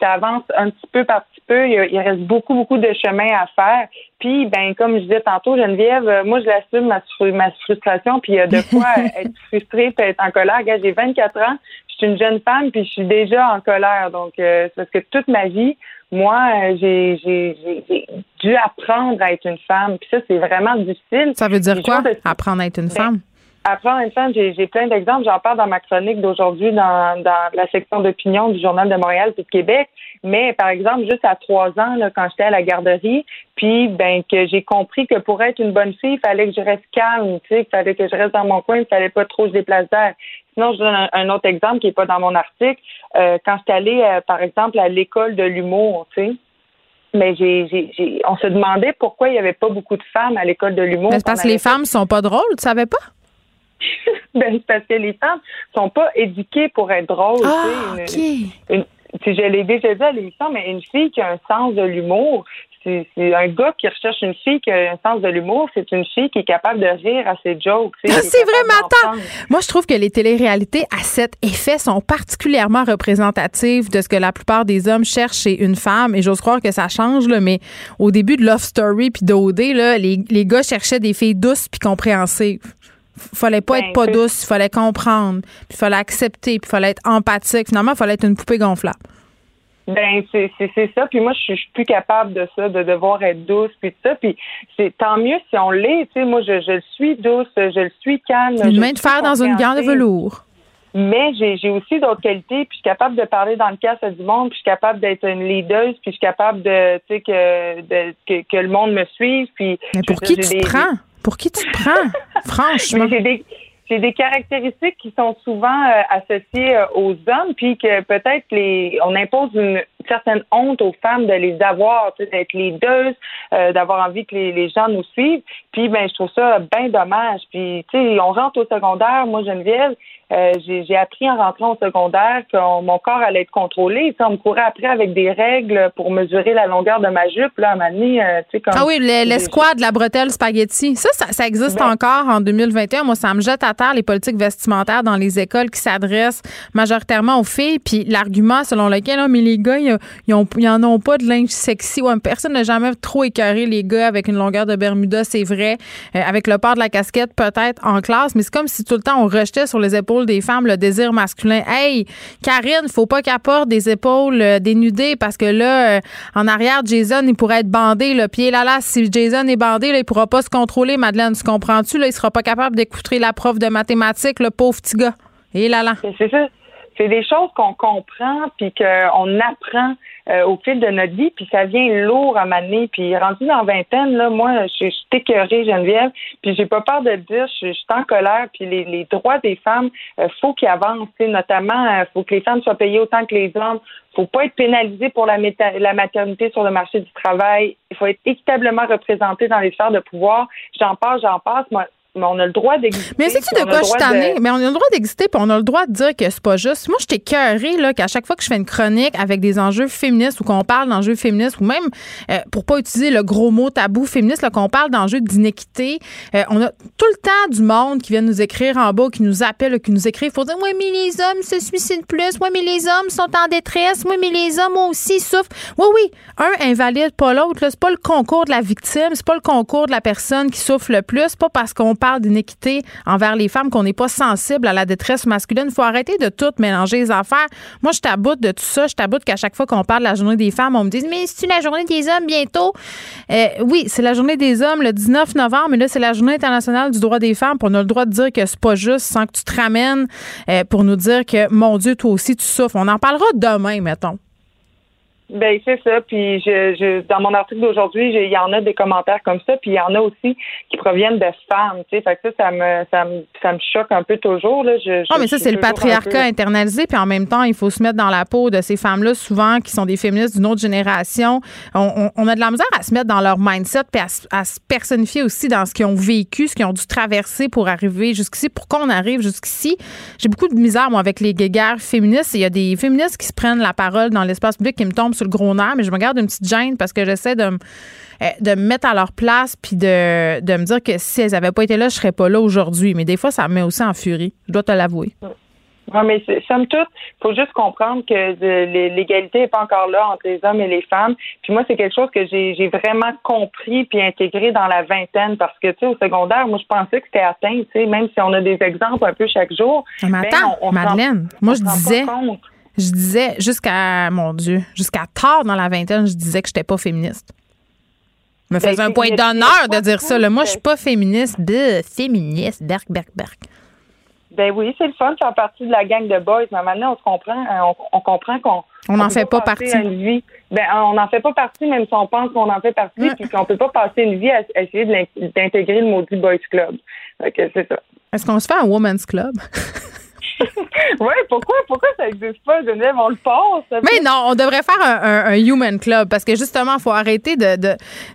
ça avance un petit peu par petit peu. Il, reste beaucoup, beaucoup de chemin à faire. Puis, ben, comme je disais tantôt, Geneviève, euh, moi, je l'assume ma, ma frustration. Puis, il y a de quoi être frustrée, être en colère. Regarde, j'ai 24 ans, je suis une jeune femme, puis je suis déjà en colère. Donc, euh, c'est parce que toute ma vie, moi, euh, j'ai, j'ai, dû apprendre à être une femme. Puis ça, c'est vraiment difficile. Ça veut dire quoi, apprendre à être une ben, femme? Après, en même temps, j'ai plein d'exemples. J'en parle dans ma chronique d'aujourd'hui dans, dans la section d'opinion du Journal de Montréal et de Québec. Mais par exemple, juste à trois ans, là, quand j'étais à la garderie, puis ben que j'ai compris que pour être une bonne fille, il fallait que je reste calme, tu sais, il fallait que je reste dans mon coin, il fallait pas trop que je déplace d'air. Sinon, je donne un, autre exemple qui est pas dans mon article. Euh, quand j'étais allée, euh, par exemple, à l'école de l'humour, tu sais, mais j'ai, j'ai, on se demandait pourquoi il y avait pas beaucoup de femmes à l'école de l'humour. Parce que les femmes sont pas drôles, tu savais pas? ben, parce que les femmes sont pas éduquées pour être drôles. Ah, une, je l'ai déjà dit à l'émission, mais une fille qui a un sens de l'humour, c'est un gars qui recherche une fille qui a un sens de l'humour, c'est une fille qui est capable de rire à ses jokes. Ah, c'est vrai, Attends. Moi, je trouve que les téléréalités à cet effet sont particulièrement représentatives de ce que la plupart des hommes cherchent chez une femme. Et j'ose croire que ça change, là, mais au début de Love Story puis d'OD, les, les gars cherchaient des filles douces puis compréhensives. Fallait pas être ben, pas douce, il fallait comprendre, puis il fallait accepter, puis il fallait être empathique. Finalement, il fallait être une poupée gonflable. Ben c'est ça. Puis moi, je suis plus capable de ça, de devoir être douce, puis tout ça. Puis c'est tant mieux si on l'est. Tu sais, moi, je, je suis douce, je le suis calme. Une main de fer dans une gare de velours. Mais j'ai aussi d'autres qualités, puis je suis capable de parler dans le casque du monde, puis je suis capable d'être une leader, puis je suis capable de, tu sais, que, de, que, que, le monde me suive. Puis Mais pour qui tu te prends? Pour qui tu te prends? Franchement? j'ai des, c'est des caractéristiques qui sont souvent euh, associées euh, aux hommes, puis que peut-être les on impose une certaine honte aux femmes de les avoir, d'être leaders, euh, d'avoir envie que les, les, gens nous suivent. Puis ben je trouve ça bien dommage. Puis tu sais, on rentre au secondaire, moi Geneviève, euh, j'ai appris en rentrant au secondaire que mon corps allait être contrôlé. on me courait après avec des règles pour mesurer la longueur de ma jupe. Là, à ma euh, comme ah oui, l'escouade, la bretelle spaghetti. Ça, ça, existe ben encore en 2021. Moi, ça me jette à terre les politiques vestimentaires dans les écoles qui s'adressent majoritairement aux filles. Puis l'argument selon lequel, mais les gars, ils, ils, en ont pas de linge sexy. Personne n'a jamais trop écœuré les gars avec une longueur de Bermuda, c'est vrai. Euh, avec le port de la casquette, peut-être en classe. Mais c'est comme si tout le temps on rejetait sur les épaules des femmes le désir masculin. Hey, Karine, faut pas qu'elle porte des épaules euh, dénudées parce que là, euh, en arrière, Jason, il pourrait être bandé. Le pied là là, si Jason est bandé, là, il pourra pas se contrôler. Madeleine, tu comprends-tu Là, il sera pas capable d'écouter la prof de mathématiques, le pauvre petit gars. Et là là. C'est ça. C'est des choses qu'on comprend puis qu'on apprend euh, au fil de notre vie, puis ça vient lourd à m'amener. Puis rendu dans vingtaine, là, moi, je, suis écœurée, Geneviève, puis j'ai pas peur de dire, je, suis en colère, puis les, les droits des femmes, euh, faut qu'ils avancent, notamment, euh, faut que les femmes soient payées autant que les hommes, faut pas être pénalisé pour la, la maternité sur le marché du travail, il faut être équitablement représenté dans les sphères de pouvoir. J'en passe, j'en passe. Moi, mais on a le droit d'exister. Mais c'est-tu de quoi je suis Mais on a le droit d'exister, puis on a le droit de dire que c'est pas juste. Moi, j'étais cœurée, là, qu'à chaque fois que je fais une chronique avec des enjeux féministes ou qu'on parle d'enjeux féministes, ou même, euh, pour pas utiliser le gros mot tabou féministe, qu'on parle d'enjeux d'inéquité, euh, on a tout le temps du monde qui vient nous écrire en bas, qui nous appelle, qui nous écrit. Il faut dire, oui, mais les hommes se suicident plus. Oui, mais les hommes sont en détresse. Oui, mais les hommes aussi souffrent. Oui, oui, un invalide, pas l'autre. C'est pas le concours de la victime, c'est pas le concours de la personne qui souffre le plus. pas parce qu'on parle d'inéquité envers les femmes, qu'on n'est pas sensible à la détresse masculine. Il faut arrêter de tout mélanger les affaires. Moi, je taboute de tout ça. Je taboute qu'à chaque fois qu'on parle de la journée des femmes, on me dit Mais c'est la journée des hommes bientôt? Euh, oui, c'est la journée des hommes le 19 novembre, mais là, c'est la journée internationale du droit des femmes. On a le droit de dire que c'est pas juste sans que tu te ramènes euh, pour nous dire que, mon Dieu, toi aussi, tu souffres. On en parlera demain, mettons. Ben c'est ça. Puis je, je, dans mon article d'aujourd'hui, il y en a des commentaires comme ça, puis il y en a aussi qui proviennent de femmes. Tu sais, fait que ça, ça me, ça me, ça me choque un peu toujours. Là. Je, oh, mais ça, c'est le patriarcat internalisé. Puis en même temps, il faut se mettre dans la peau de ces femmes-là, souvent qui sont des féministes d'une autre génération. On, on, a de la misère à se mettre dans leur mindset, puis à, se personnifier aussi dans ce qu'ils ont vécu, ce qu'ils ont dû traverser pour arriver jusqu'ici. Pourquoi on arrive jusqu'ici J'ai beaucoup de misère moi avec les guerres féministes. Il y a des féministes qui se prennent la parole dans l'espace public qui me tombent le gros nerf, mais je me garde une petite gêne parce que j'essaie de me, euh, de me mettre à leur place puis de, de me dire que si elles n'avaient pas été là, je serais pas là aujourd'hui. Mais des fois, ça me met aussi en furie. Je dois te l'avouer. Oui, mais somme toute, il faut juste comprendre que l'égalité n'est pas encore là entre les hommes et les femmes. Puis moi, c'est quelque chose que j'ai vraiment compris puis intégré dans la vingtaine parce que, tu sais, au secondaire, moi, je pensais que c'était atteint, tu sais, même si on a des exemples un peu chaque jour. Mais ben, attends, Madeleine, moi, je disais je disais jusqu'à, mon Dieu, jusqu'à tard dans la vingtaine, je disais que je n'étais pas féministe. me ben, faisait un point d'honneur de dire ça. Moi, je suis pas féministe. De féministe, berk, berk, berk. Ben oui, c'est le fun de faire partie de la gang de boys, mais maintenant on se comprend, euh, on, comprend qu'on on n'en fait pas, partie. Une ben on n'en fait pas partie, même si on pense qu'on en fait partie, puis qu'on peut pas passer une vie à, essayer d'intégrer le maudit boys club. c'est ça. Est-ce qu'on se fait un women's club? oui, pourquoi, pourquoi ça n'existe pas, Geneviève? On le passe. Mais non, on devrait faire un, human club parce que justement, il faut arrêter de,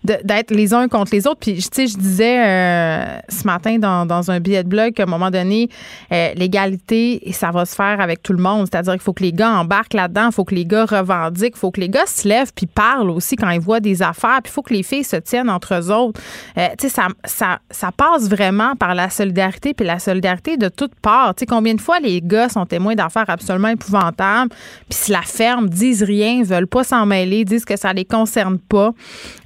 d'être les uns contre les autres. Puis, tu sais, je disais euh, ce matin dans, un billet de blog qu'à un moment donné, euh, l'égalité, ça va se faire avec tout le monde. C'est-à-dire qu'il faut que les gars embarquent là-dedans, il faut que les gars revendiquent, il faut que les gars se lèvent puis parlent aussi quand ils voient des affaires. Puis, il faut que les filles se tiennent entre eux autres. Euh, tu sais, ça, ça, ça passe vraiment par la solidarité puis la solidarité de toutes parts. Tu sais, combien de fois les gars gars sont témoins d'affaires absolument épouvantables. Puis si la ferme disent rien, veulent pas s'en mêler, disent que ça les concerne pas.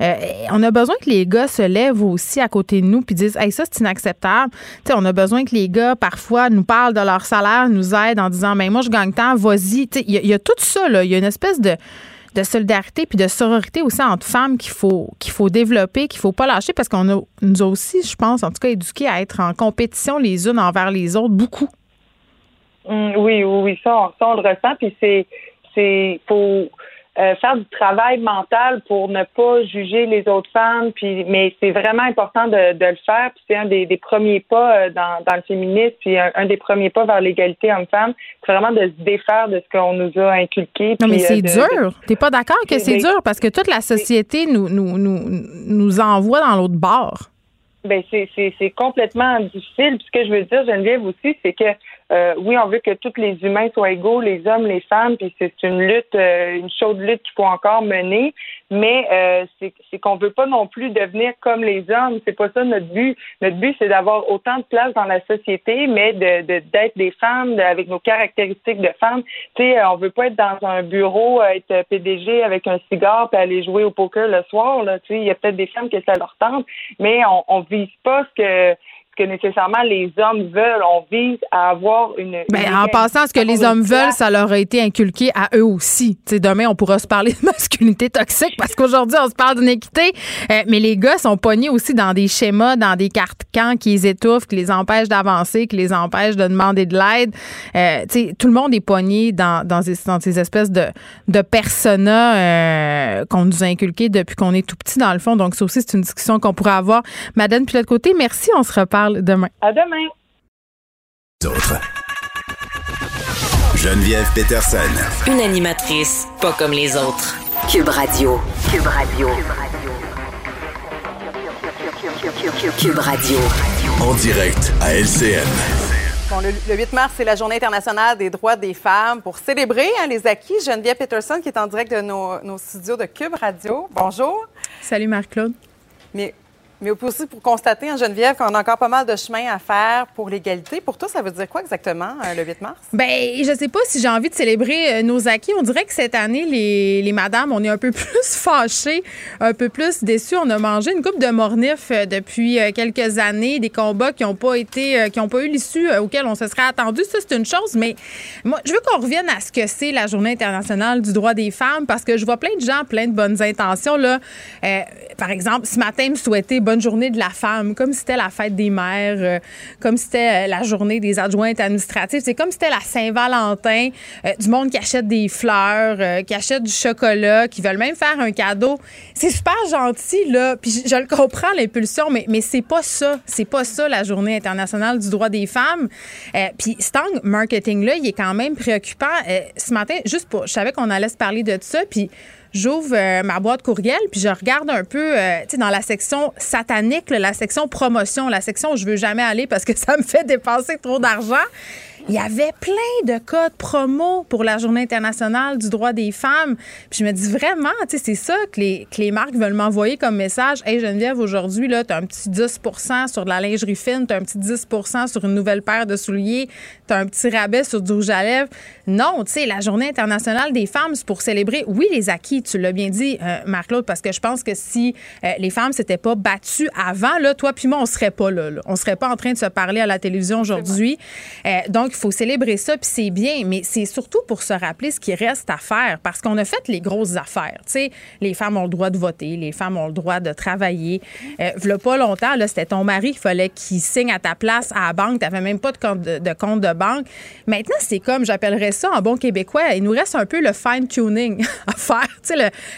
Euh, on a besoin que les gars se lèvent aussi à côté de nous puis disent Hey, ça, c'est inacceptable. on a besoin que les gars, parfois, nous parlent de leur salaire, nous aident en disant Mais ben, moi, je gagne tant, vas-y. Il y, a tout ça. Il y a une espèce de solidarité puis de sororité aussi entre femmes qu'il faut qu'il faut développer, qu'il faut pas lâcher parce qu'on nous a aussi, je pense, en tout cas, éduqués à être en compétition les unes envers les autres beaucoup. Mmh, oui, oui, oui, ça, ça on le ressent puis c'est c'est faut euh, faire du travail mental pour ne pas juger les autres femmes. Puis, mais c'est vraiment important de, de le faire. Puis c'est un des, des, premiers pas euh, dans, dans le féminisme, puis un, des premiers pas vers l'égalité homme-femme. C'est vraiment de se défaire de ce qu'on nous a inculqué. Non, mais c'est euh, dur. T'es pas d'accord que c'est dur parce que toute la société nous, nous, nous, nous envoie dans l'autre bord. Ben c'est, c'est, c'est complètement difficile. Puis ce que je veux dire, Geneviève aussi, c'est que euh, oui, on veut que tous les humains soient égaux, les hommes, les femmes, puis c'est une lutte, euh, une chaude lutte qu'il faut encore mener. Mais euh, c'est qu'on veut pas non plus devenir comme les hommes. C'est pas ça notre but. Notre but, c'est d'avoir autant de place dans la société, mais de d'être des femmes avec nos caractéristiques de femmes. Tu sais, on veut pas être dans un bureau, être PDG avec un cigare puis aller jouer au poker le soir. Tu sais, il y a peut-être des femmes que ça leur tente, mais on, on vise pas ce que que nécessairement les hommes veulent. On vise à avoir une. Ben, en passant, ce que les hommes veulent, ça leur a été inculqué à eux aussi. sais, demain, on pourra se parler de masculinité toxique parce qu'aujourd'hui, on se parle d'inéquité. Euh, mais les gars sont pognés aussi dans des schémas, dans des cartes camps qui les étouffent, qui les empêchent d'avancer, qui les empêchent de demander de l'aide. Euh, tout le monde est pogné dans, dans, ces, dans ces espèces de, de personas euh, qu'on nous a inculqués depuis qu'on est tout petit, dans le fond. Donc, ça aussi, c'est une discussion qu'on pourrait avoir. Madame, puis de l'autre côté, merci. On se reparle demain. À demain. D'autres. Geneviève Peterson. Une animatrice pas comme les autres. Cube Radio. Cube Radio. Cube Radio. En direct à LCN. Bon, le, 8 mars, c'est la Journée internationale des droits des femmes. Pour célébrer hein, les acquis, Geneviève Peterson, qui est en direct de nos, nos studios de Cube Radio. Bonjour. Salut, Marc-Claude. Mais mais aussi pour constater, en Geneviève, qu'on a encore pas mal de chemin à faire pour l'égalité. Pour toi, ça veut dire quoi exactement, euh, le 8 mars? Bien, je sais pas si j'ai envie de célébrer euh, nos acquis. On dirait que cette année, les, les madames, on est un peu plus fâchées, un peu plus déçues. On a mangé une coupe de mornif euh, depuis quelques années, des combats qui n'ont pas été, qui n'ont pas eu l'issue auquel on se serait attendu. Ça, c'est une chose, mais moi, je veux qu'on revienne à ce que c'est la Journée internationale du droit des femmes parce que je vois plein de gens, plein de bonnes intentions. Là. par exemple, ce matin, me souhaiter bonne journée de la femme, comme si c'était la fête des mères, euh, comme si c'était euh, la journée des adjointes administratives. C'est comme si c'était la Saint-Valentin, euh, du monde qui achète des fleurs, qui achète du chocolat, qui veulent même faire un cadeau. C'est super gentil, là. Puis je, le comprends, l'impulsion, mais, mais c'est pas ça. C'est pas ça, la journée internationale du droit des femmes. puis Stang Marketing-là, il est quand même préoccupant. ce matin, juste pour. Je savais qu'on allait se parler de ça, puis j'ouvre euh, ma boîte courriel, puis je regarde un peu, euh, tu sais, dans la section satanique, la section promotion, la section où je veux jamais aller parce que ça me fait dépenser trop d'argent il y avait plein de codes promo pour la Journée internationale du droit des femmes. Puis je me dis vraiment, tu sais, c'est ça que les, que les marques veulent m'envoyer comme message. Hey Geneviève, aujourd'hui, là, tu as un petit 10% sur de la lingerie fine, tu as un petit 10% sur une nouvelle paire de souliers, tu as un petit rabais sur du rouge à lèvres. Non, tu sais, la Journée internationale des femmes, c'est pour célébrer, oui, les acquis, tu l'as bien dit, euh, Marc-Claude, parce que je pense que si euh, les femmes s'étaient pas battues avant, là, toi puis moi, on serait pas là, là. On serait pas en train de se parler à la télévision aujourd'hui. Euh, donc, il faut célébrer ça, puis c'est bien, mais c'est surtout pour se rappeler ce qui reste à faire, parce qu'on a fait les grosses affaires. Sais, les femmes ont le droit de voter, les femmes ont le droit de travailler. Euh, voilà pas longtemps, c'était ton mari qu'il fallait qu'il signe à ta place à la banque. Tu n'avais même pas de compte de, banque. Maintenant, c'est comme, j'appellerais ça en bon québécois, il nous reste un peu le fine-tuning à faire, tu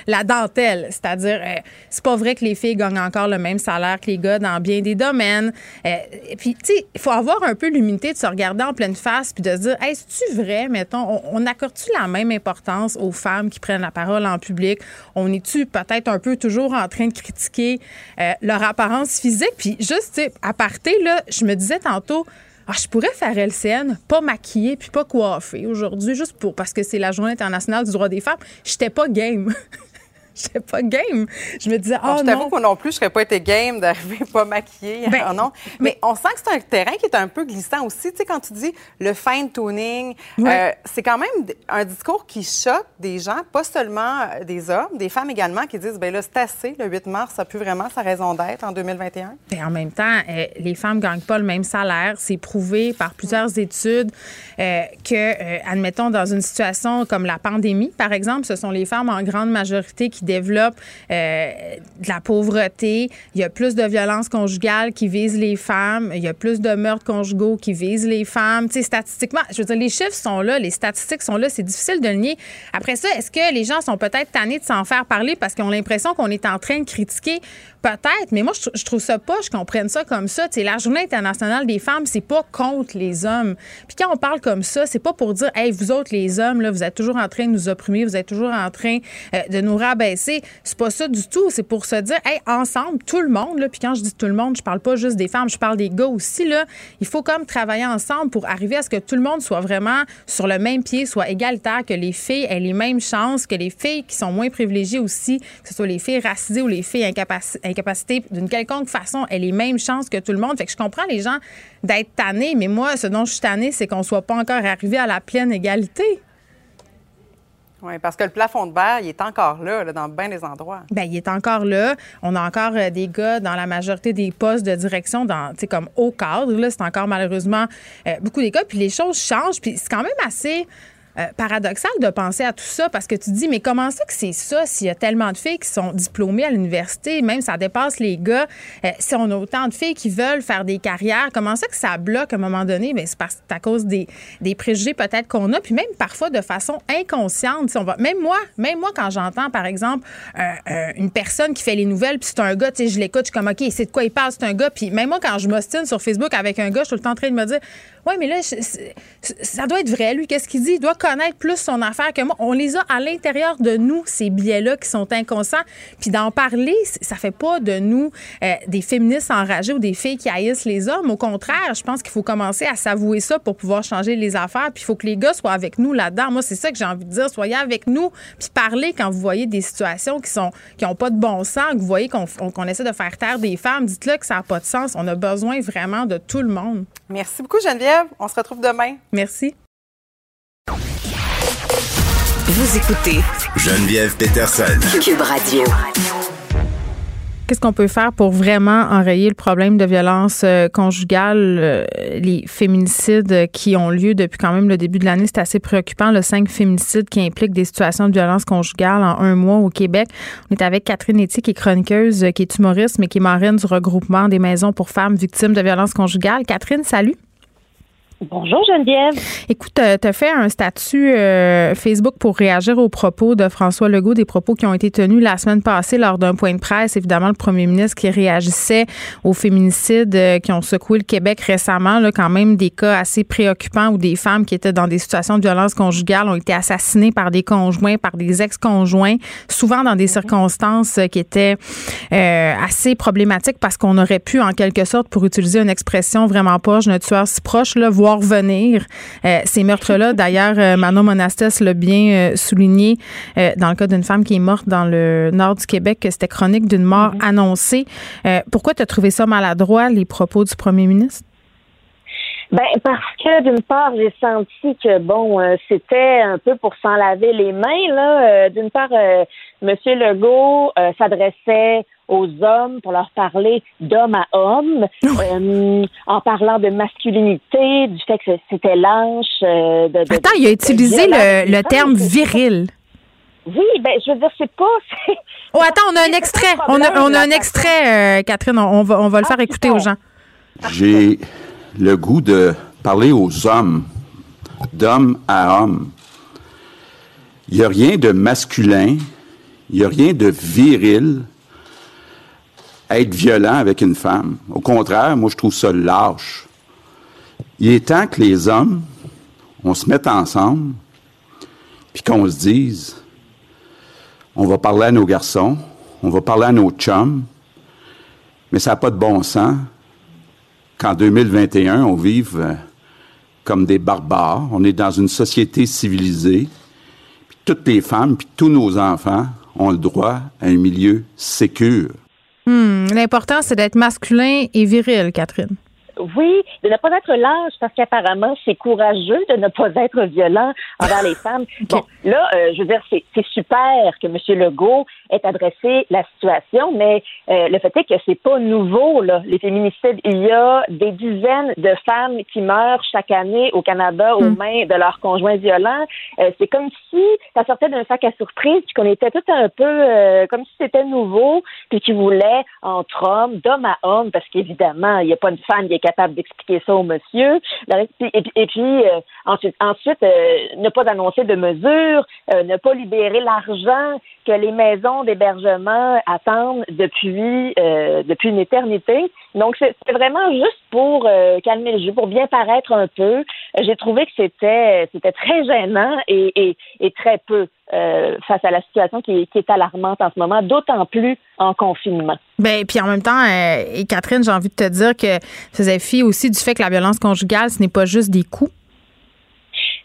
la dentelle. C'est-à-dire, euh, c'est pas vrai que les filles gagnent encore le même salaire que les gars dans bien des domaines. Euh, puis, tu sais, il faut avoir un peu l'humilité de se regarder en pleine face puis de se dire, est-ce vrai, mettons, on, accorde-tu la même importance aux femmes qui prennent la parole en public? On est-tu peut-être un peu toujours en train de critiquer euh, leur apparence physique? Puis juste, à partir, là, je me disais tantôt, ah, je pourrais faire LCN, pas maquiller puis pas coiffer aujourd'hui, juste pour parce que c'est la Journée internationale du droit des femmes. J'étais pas game. j'étais pas game. Je me disais, oh je t'avoue que non plus, je serais pas été game d'arriver pas maquillée. Ben, oh non. Mais, on sent que c'est un terrain qui est un peu glissant aussi. Tu sais, quand tu dis le fine tuning, euh, c'est quand même un discours qui choque des gens, pas seulement euh, des hommes, des femmes également, qui disent, ben là, c'est assez, le 8 mars, ça a plus vraiment sa raison d'être en 2021. Ben, en même temps, euh, les femmes gagnent pas le même salaire. C'est prouvé par plusieurs études que, admettons, dans une situation comme la pandémie, par exemple, ce sont les femmes en grande majorité qui développent euh, de la pauvreté. Il y a plus de violences conjugales qui visent les femmes. Il y a plus de meurtres conjugaux qui visent les femmes. Tu sais, statistiquement, je veux dire, les chiffres sont là, les statistiques sont là. C'est difficile de le nier. Après ça, est-ce que les gens sont peut-être tannés de s'en faire parler parce qu'ils ont l'impression qu'on est en train de critiquer? Peut-être, mais moi, je, trouve ça pas, je comprenne ça comme ça. Tu sais, la Journée internationale des femmes, c'est pas contre les hommes. Puis quand on parle comme ça, c'est pas pour dire, hey, vous autres, les hommes, là, vous êtes toujours en train de nous opprimer, vous êtes toujours en train euh, de nous rabaisser. C'est pas ça du tout. C'est pour se dire, hey, ensemble, tout le monde, là, puis quand je dis tout le monde, je parle pas juste des femmes, je parle des gars aussi, là. Il faut comme travailler ensemble pour arriver à ce que tout le monde soit vraiment sur le même pied, soit égalitaire, que les filles aient les mêmes chances, que les filles qui sont moins privilégiées aussi, que ce soit les filles racisées ou les filles incapacitées capacité d'une quelconque façon ait les mêmes chances que tout le monde. Fait que je comprends les gens d'être tannés, mais moi, ce dont je suis tannée, c'est qu'on soit pas encore arrivé à la pleine égalité. Oui, parce que le plafond de verre, il est encore là, dans bien des endroits. Bien, il est encore là. On a encore euh, des gars dans la majorité des postes de direction, dans, comme haut cadre. Là, c'est encore malheureusement euh, beaucoup des cas. Puis les choses changent. Puis c'est quand même assez euh, paradoxal de penser à tout ça parce que tu dis, mais comment ça que c'est ça s'il y a tellement de filles qui sont diplômées à l'université, même ça dépasse les gars, euh, si on a autant de filles qui veulent faire des carrières, comment ça que ça bloque à un moment donné? Bien, c'est parce à cause des, des préjugés peut-être qu'on a, puis même parfois de façon inconsciente. Si on va, même moi, même moi, quand j'entends, par exemple, euh, une personne qui fait les nouvelles, puis c'est un gars, tu sais, je l'écoute, je suis comme, OK, c'est de quoi il parle, c'est un gars, puis même moi, quand je m'ostine sur Facebook avec un gars, je suis tout le temps en train de me dire, oui, mais là, ça doit être vrai, lui. Qu'est-ce qu'il dit? Il doit connaître plus son affaire que moi. On les a à l'intérieur de nous, ces biais-là qui sont inconscients. Puis d'en parler, ça fait pas de nous euh, des féministes enragées ou des filles qui haïssent les hommes. Au contraire, je pense qu'il faut commencer à s'avouer ça pour pouvoir changer les affaires. Puis il faut que les gars soient avec nous là-dedans. Moi, c'est ça que j'ai envie de dire. Soyez avec nous, puis parlez quand vous voyez des situations qui sont qui ont pas de bon sens, que vous voyez qu'on essaie de faire taire des femmes. Dites-le que ça n'a pas de sens. On a besoin vraiment de tout le monde. Merci beaucoup, Geneviève. On se retrouve demain. Merci. Vous écoutez Geneviève Peterson. Cube Radio. Qu'est-ce qu'on peut faire pour vraiment enrayer le problème de violence euh, conjugale, euh, les féminicides qui ont lieu depuis quand même le début de l'année, c'est assez préoccupant. Le cinq féminicides qui impliquent des situations de violence conjugale en un mois au Québec. On est avec Catherine Etier, qui est chroniqueuse, qui est humoriste, mais qui est marraine du regroupement des maisons pour femmes victimes de violence conjugale. Catherine, salut. Bonjour Geneviève. Écoute, euh, tu as fait un statut euh, Facebook pour réagir aux propos de François Legault, des propos qui ont été tenus la semaine passée lors d'un point de presse. Évidemment, le premier ministre qui réagissait aux féminicides euh, qui ont secoué le Québec récemment, là, quand même des cas assez préoccupants où des femmes qui étaient dans des situations de violence conjugale ont été assassinées par des conjoints, par des ex-conjoints, souvent dans des circonstances qui étaient assez problématiques parce qu'on aurait pu, en quelque sorte, pour utiliser une expression vraiment proche d'un tueur si proche, là, voir revenir euh, ces meurtres-là. D'ailleurs, euh, Manon Monastès l'a bien euh, souligné dans le cas d'une femme qui est morte dans le nord du Québec, que c'était chronique d'une mort mm-hmm. annoncée. pourquoi tu as trouvé ça maladroit, les propos du premier ministre? Ben parce que d'une part j'ai senti que bon c'était un peu pour s'en laver les mains là. d'une part, Monsieur Legault s'adressait aux hommes pour leur parler d'homme à homme, euh, en parlant de masculinité, du fait que c'était lâche. Euh, de, Attends, il a utilisé le, terme viril. Oui, ben je veux dire, c'est pas. Oh, attends, on a un extrait. On a, on a un extrait, euh, Catherine. On va, on va le faire ah, écouter aux gens. J'ai le goût de parler aux hommes, d'homme à homme. Il n'y a rien de masculin, il n'y a rien de viril être violent avec une femme. Au contraire, moi, je trouve ça lâche. Il est temps que les hommes, on se mette ensemble, puis qu'on se dise, on va parler à nos garçons, on va parler à nos chums, mais ça n'a pas de bon sens qu'en 2021, on vive euh, comme des barbares. On est dans une société civilisée, toutes les femmes, puis tous nos enfants ont le droit à un milieu sécur. Hmm, l'important, c'est d'être masculin et viril, Catherine oui, de ne pas être lâche parce qu'apparemment c'est courageux de ne pas être violent envers les femmes. Bon, là, euh, je veux dire, c'est super que M. Legault ait adressé la situation, mais euh, le fait est que c'est pas nouveau, là, les féminicides. Il y a des dizaines de femmes qui meurent chaque année au Canada aux hmm. mains de leurs conjoints violents. Euh, c'est comme si ça sortait d'un sac à surprise, puis qu'on était tout un peu comme si c'était nouveau, puis qu'ils voulaient entre hommes, d'homme à homme, parce qu'évidemment, il n'y a pas une femme qui est capable d'expliquer ça au monsieur. Et, puis, euh, ensuite, ensuite euh, ne pas annoncer de mesures, euh, ne pas libérer l'argent que les maisons d'hébergement attendent depuis depuis une éternité. Donc, c'est vraiment juste pour calmer le jeu, pour bien paraître un peu. J'ai trouvé que c'était c'était très gênant et, et, très peu face à la situation qui, qui est alarmante en ce moment, d'autant plus en confinement. Ben, puis en même temps, euh, et Catherine, j'ai envie de te dire que ça faisait fi aussi du fait que la violence conjugale, ce n'est pas juste des coups.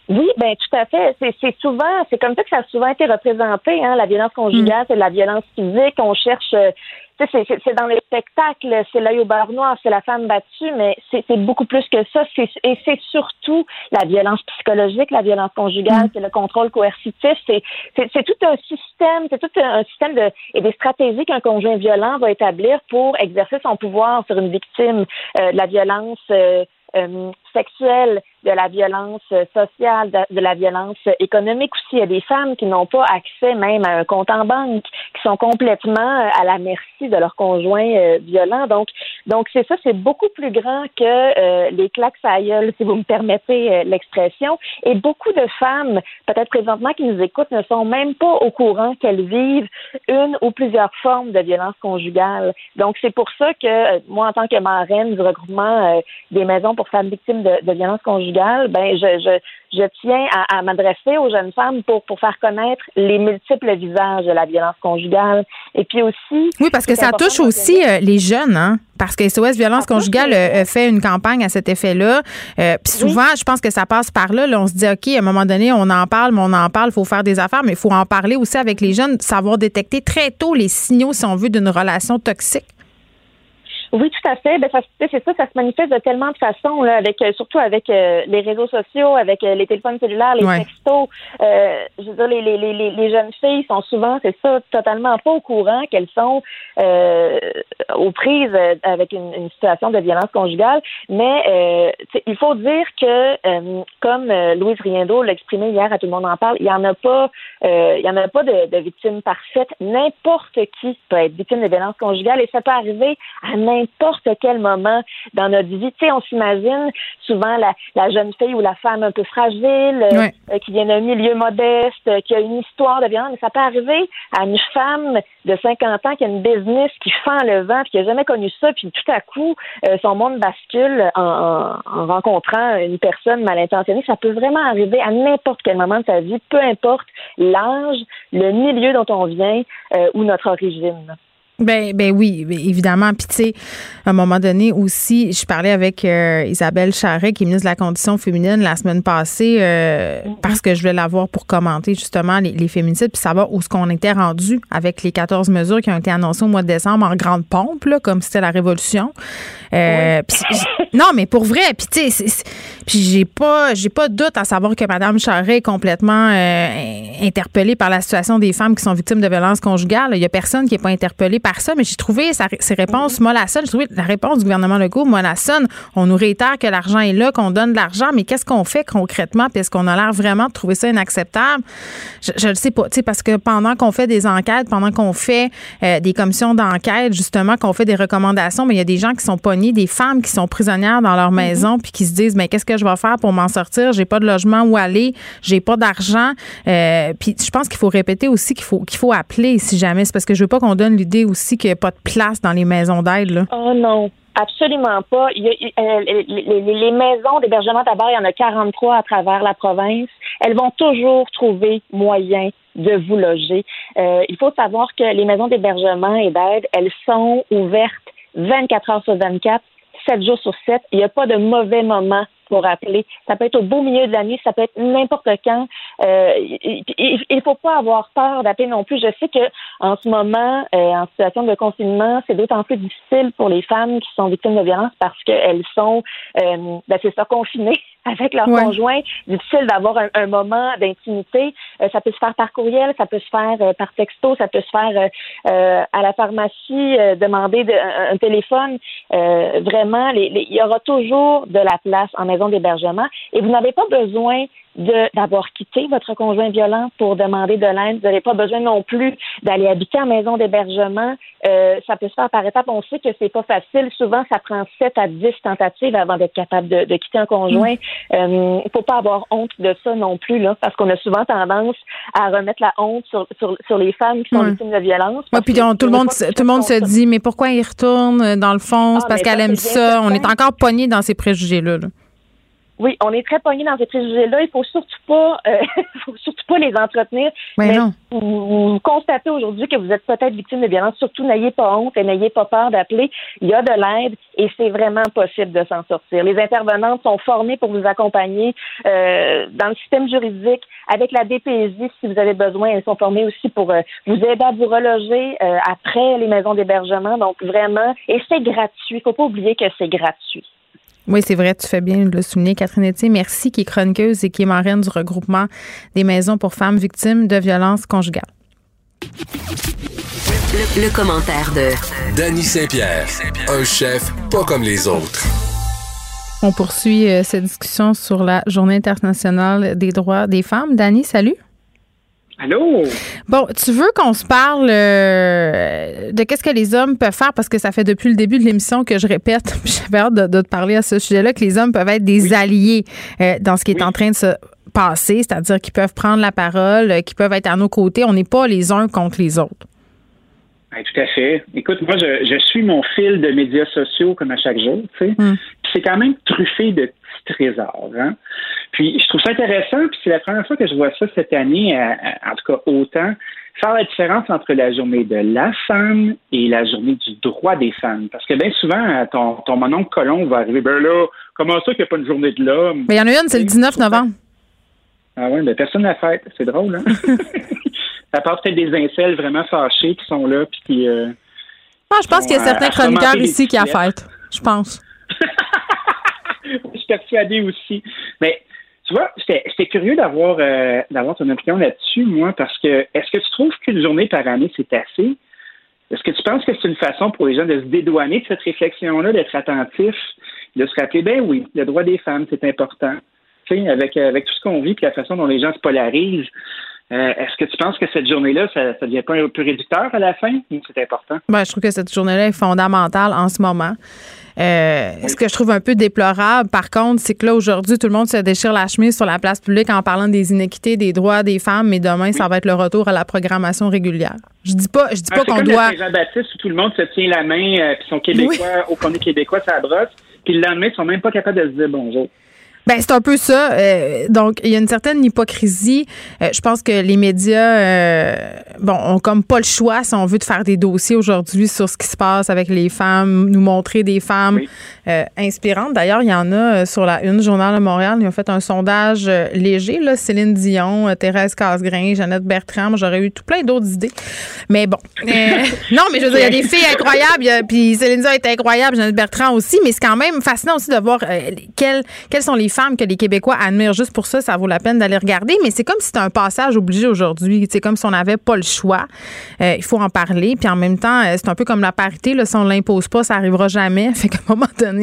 Oui, ben tout à fait. C'est souvent, c'est comme ça que ça a souvent été représenté. Hein, la violence conjugale, mm. c'est la violence physique. On cherche, euh, c'est dans les spectacles, c'est l'œil au beurre noir, c'est la femme battue, mais c'est beaucoup plus que ça. Et c'est surtout la violence psychologique, la violence conjugale, mm. c'est le contrôle coercitif. C'est tout un système, c'est tout un, système de et des stratégies qu'un conjoint violent va établir pour exercer son pouvoir sur une victime euh, de la violence. Euh, euh, sexuelle, de la violence sociale, de, la violence économique aussi. Il y a des femmes qui n'ont pas accès même à un compte en banque, qui sont complètement euh, à la merci de leur conjoint euh, violent. Donc, donc c'est ça, c'est beaucoup plus grand que euh, les claques à gueule, si vous me permettez l'expression. Et beaucoup de femmes, peut-être présentement qui nous écoutent, ne sont même pas au courant qu'elles vivent une ou plusieurs formes de violence conjugale. Donc, c'est pour ça que moi, en tant que marraine du regroupement des maisons pour femmes victimes de, de violence conjugale, ben je, je, je tiens à, m'adresser aux jeunes femmes pour, pour faire connaître les multiples visages de la violence conjugale. Et puis aussi. Oui, parce que ça touche aussi euh, les jeunes, hein? Parce que SOS Violence conjugale euh, fait une campagne à cet effet-là. Euh, puis souvent, je pense que ça passe par là, là. On se dit, OK, à un moment donné, on en parle, mais on en parle, il faut faire des affaires, mais il faut en parler aussi avec les jeunes, savoir détecter très tôt les signaux, si on veut, d'une relation toxique. Oui, tout à fait. Ben, c'est ça, ça se manifeste de tellement de façons, là, avec euh, surtout avec euh, les réseaux sociaux, avec euh, les téléphones cellulaires, les textos. je veux dire, les, les, les, les, jeunes filles sont souvent, c'est ça, totalement pas au courant qu'elles sont aux prises avec une, une, situation de violence conjugale. Mais il faut dire que, comme Louise Riendo l'a exprimé hier à Tout le monde en parle, il y en a pas, il y en a pas de, de victimes parfaites. N'importe qui peut être victime de violence conjugale et ça peut arriver à n'importe n'importe quel moment dans notre vie. Tu sais, on s'imagine souvent la, jeune fille ou la femme un peu fragile, euh, qui vient d'un milieu modeste, euh, qui a une histoire de violence, mais ça peut arriver à une femme de 50 ans qui a une business qui fend le vent, puis qui n'a jamais connu ça, puis tout à coup, euh, son monde bascule en, rencontrant une personne mal intentionnée. Ça peut vraiment arriver à n'importe quel moment de sa vie, peu importe l'âge, le milieu dont on vient ou notre origine. Ben, ben oui, évidemment. Puis tu sais, à un moment donné aussi, je parlais avec euh, Isabelle Charret, qui est ministre de la Condition féminine la semaine passée, euh, mm-hmm. parce que je voulais la voir pour commenter justement les, les féminicides, puis savoir où ce qu'on était rendu avec les 14 mesures qui ont été annoncées au mois de décembre en grande pompe, là, comme c'était la révolution. Euh, non, mais pour vrai, puis tu sais, puis j'ai pas, j'ai pas de doute à savoir que Mme Charret est complètement interpellée par la situation des femmes qui sont victimes de violences conjugales. Il y a personne qui est pas interpellé par ça, mais j'ai trouvé ses réponses mollassonnes. J'ai trouvé la réponse du gouvernement Legault mollassonne. On nous réitère que l'argent est là, qu'on donne de l'argent, mais qu'est-ce qu'on fait concrètement? Puis est-ce qu'on a l'air vraiment de trouver ça inacceptable? Je ne sais pas, parce que pendant qu'on fait des enquêtes, pendant qu'on fait euh, des commissions d'enquête, justement, qu'on fait des recommandations, mais il y a des gens qui sont pognés, des femmes qui sont prisonnières dans leur mm-hmm. maison, puis qui se disent, mais qu'est-ce que je vais faire pour m'en sortir? J'ai pas de logement où aller, j'ai pas d'argent. Euh, puis je pense qu'il faut répéter aussi qu'il faut qu'il faut appeler si jamais. C'est parce que je veux pas qu'on donne l'idée aussi qu'il n'y a pas de place dans les maisons d'aide. Oh non. Absolument pas. Euh, les, maisons d'hébergement d'abord, il y en a 43 à travers la province. Elles vont toujours trouver moyen de vous loger. Euh, il faut savoir que les maisons d'hébergement et d'aide, elles sont ouvertes 24 heures sur 24, 7 jours sur 7. Il n'y a pas de mauvais moment pour appeler. Ça peut être au beau milieu de l'année, ça peut être n'importe quand. Euh, il ne faut pas avoir peur d'appeler non plus. Je sais que en ce moment, euh, en situation de confinement, c'est d'autant plus difficile pour les femmes qui sont victimes de violence parce qu'elles sont, euh, ben c'est ça, confinées avec leur conjoint. Difficile d'avoir un, moment d'intimité. Euh, ça peut se faire par courriel, ça peut se faire euh, par texto, ça peut se faire euh, à la pharmacie, demander un, téléphone. vraiment, il y aura toujours de la place en maison d'hébergement et vous n'avez pas besoin d'avoir quitté votre conjoint violent pour demander de l'aide. Vous n'avez pas besoin non plus d'aller habiter en maison d'hébergement. Euh, ça peut se faire par étapes. On sait que c'est pas facile. Souvent, ça prend 7 à 10 tentatives avant d'être capable de, quitter un conjoint. Il mm. ne euh, faut pas avoir honte de ça non plus, là, parce qu'on a souvent tendance à remettre la honte sur, sur, les femmes qui sont victimes de violence. puis tout le monde, tout le monde se dit, mais pourquoi il retourne euh, dans le fond? ah, parce qu'elle aime ça. On est encore pogné dans ces préjugés-là. là oui, on est très pogné dans ces préjugés-là. Il faut surtout pas, euh, faut surtout pas les entretenir. Mais, non. Vous, constatez aujourd'hui que vous êtes peut-être victime de violence. Surtout, n'ayez pas honte et n'ayez pas peur d'appeler. Il y a de l'aide et c'est vraiment possible de s'en sortir. Les intervenantes sont formées pour vous accompagner euh, dans le système juridique. Avec la DPJ, si vous avez besoin, elles sont formées aussi pour euh, vous aider à vous reloger euh, après les maisons d'hébergement. Donc vraiment, et c'est gratuit. Il faut pas oublier que c'est gratuit. Oui, c'est vrai, tu fais bien de le souligner. Catherine Etier, merci, qui est chroniqueuse et qui est marraine du regroupement des maisons pour femmes victimes de violences conjugales. Le, commentaire de Danny Saint-Pierre, un chef pas comme les autres. On poursuit euh, cette discussion sur la Journée internationale des droits des femmes. Danny, salut. Allô? Bon, tu veux qu'on se parle euh, de qu'est-ce que les hommes peuvent faire? Parce que ça fait depuis le début de l'émission que je répète, j'avais hâte de, te parler à ce sujet-là, que les hommes peuvent être des alliés euh, dans ce qui est en train de se passer, c'est-à-dire qu'ils peuvent prendre la parole, euh, qu'ils peuvent être à nos côtés. On n'est pas les uns contre les autres. Tout à fait. Écoute, moi, je, suis mon fil de médias sociaux comme à chaque jour, tu sais. Hmm. C'est quand même truffé de petits trésors. Hein? Puis je trouve ça intéressant, puis c'est la première fois que je vois ça cette année, en tout cas autant, faire la différence entre la journée de la femme et la journée du droit des femmes. Parce que bien souvent, ton, ton mononcle colon va arriver, ben là, comment ça qu'il n'y a pas une journée de l'homme? Mais il y en a une, c'est le 19 novembre. Ah oui, mais personne n'a fait. C'est drôle, hein? à part peut-être des incels vraiment fâchés qui sont là, puis qui... Euh, ah, je pense qu'il y a certains chroniqueurs ici qui a fait. Je pense. je suis persuadée aussi. Mais tu vois, j'étais curieux d'avoir euh, d'avoir ton opinion là-dessus, moi, parce que est-ce que tu trouves qu'une journée par année, c'est assez? Est-ce que tu penses que c'est une façon pour les gens de se dédouaner de cette réflexion-là, d'être attentif, de se rappeler, ben oui, le droit des femmes, c'est important. Tu sais, avec, avec tout ce qu'on vit, puis la façon dont les gens se polarisent, euh, est-ce que tu penses que cette journée-là, ça ne devient pas un peu réducteur à la fin ou c'est important? Ben, je trouve que cette journée-là est fondamentale en ce moment. Euh, ce que je trouve un peu déplorable, par contre, c'est que là, aujourd'hui, tout le monde se déchire la chemise sur la place publique en parlant des inéquités, des droits des femmes, mais demain, ça va être le retour à la programmation régulière. Je dis pas, je dis pas ah, qu'on doit. Jean-Baptiste où tout le monde se tient la main, euh, puis sont québécois, au qu'on est québécois, ça brosse, puis le lendemain, ils sont même pas capables de se dire bonjour. Ben c'est un peu ça. Euh, donc il y a une certaine hypocrisie. Euh, je pense que les médias, euh, bon, ont comme pas le choix si on veut de faire des dossiers aujourd'hui sur ce qui se passe avec les femmes, nous montrer des femmes inspirantes. D'ailleurs, il y en a sur la une journal de Montréal. Ils ont fait un sondage léger. Là, Céline Dion, Thérèse Casgrain, Jeannette Bertrand. J'aurais eu tout plein d'autres idées. Mais bon, non, mais je veux dire, il y a des filles incroyables. Puis Céline Dion est incroyable, Jeannette Bertrand aussi. Mais c'est quand même fascinant aussi de voir quelles quelles sont les que les Québécois admirent. Juste pour ça, ça vaut la peine d'aller regarder. Mais c'est comme si c'était un passage obligé aujourd'hui. C'est comme si on n'avait pas le choix. Euh, il faut en parler. Puis en même temps, euh, c'est un peu comme la parité. Là, si on ne l'impose pas, ça n'arrivera jamais. Fait qu'à un moment donné,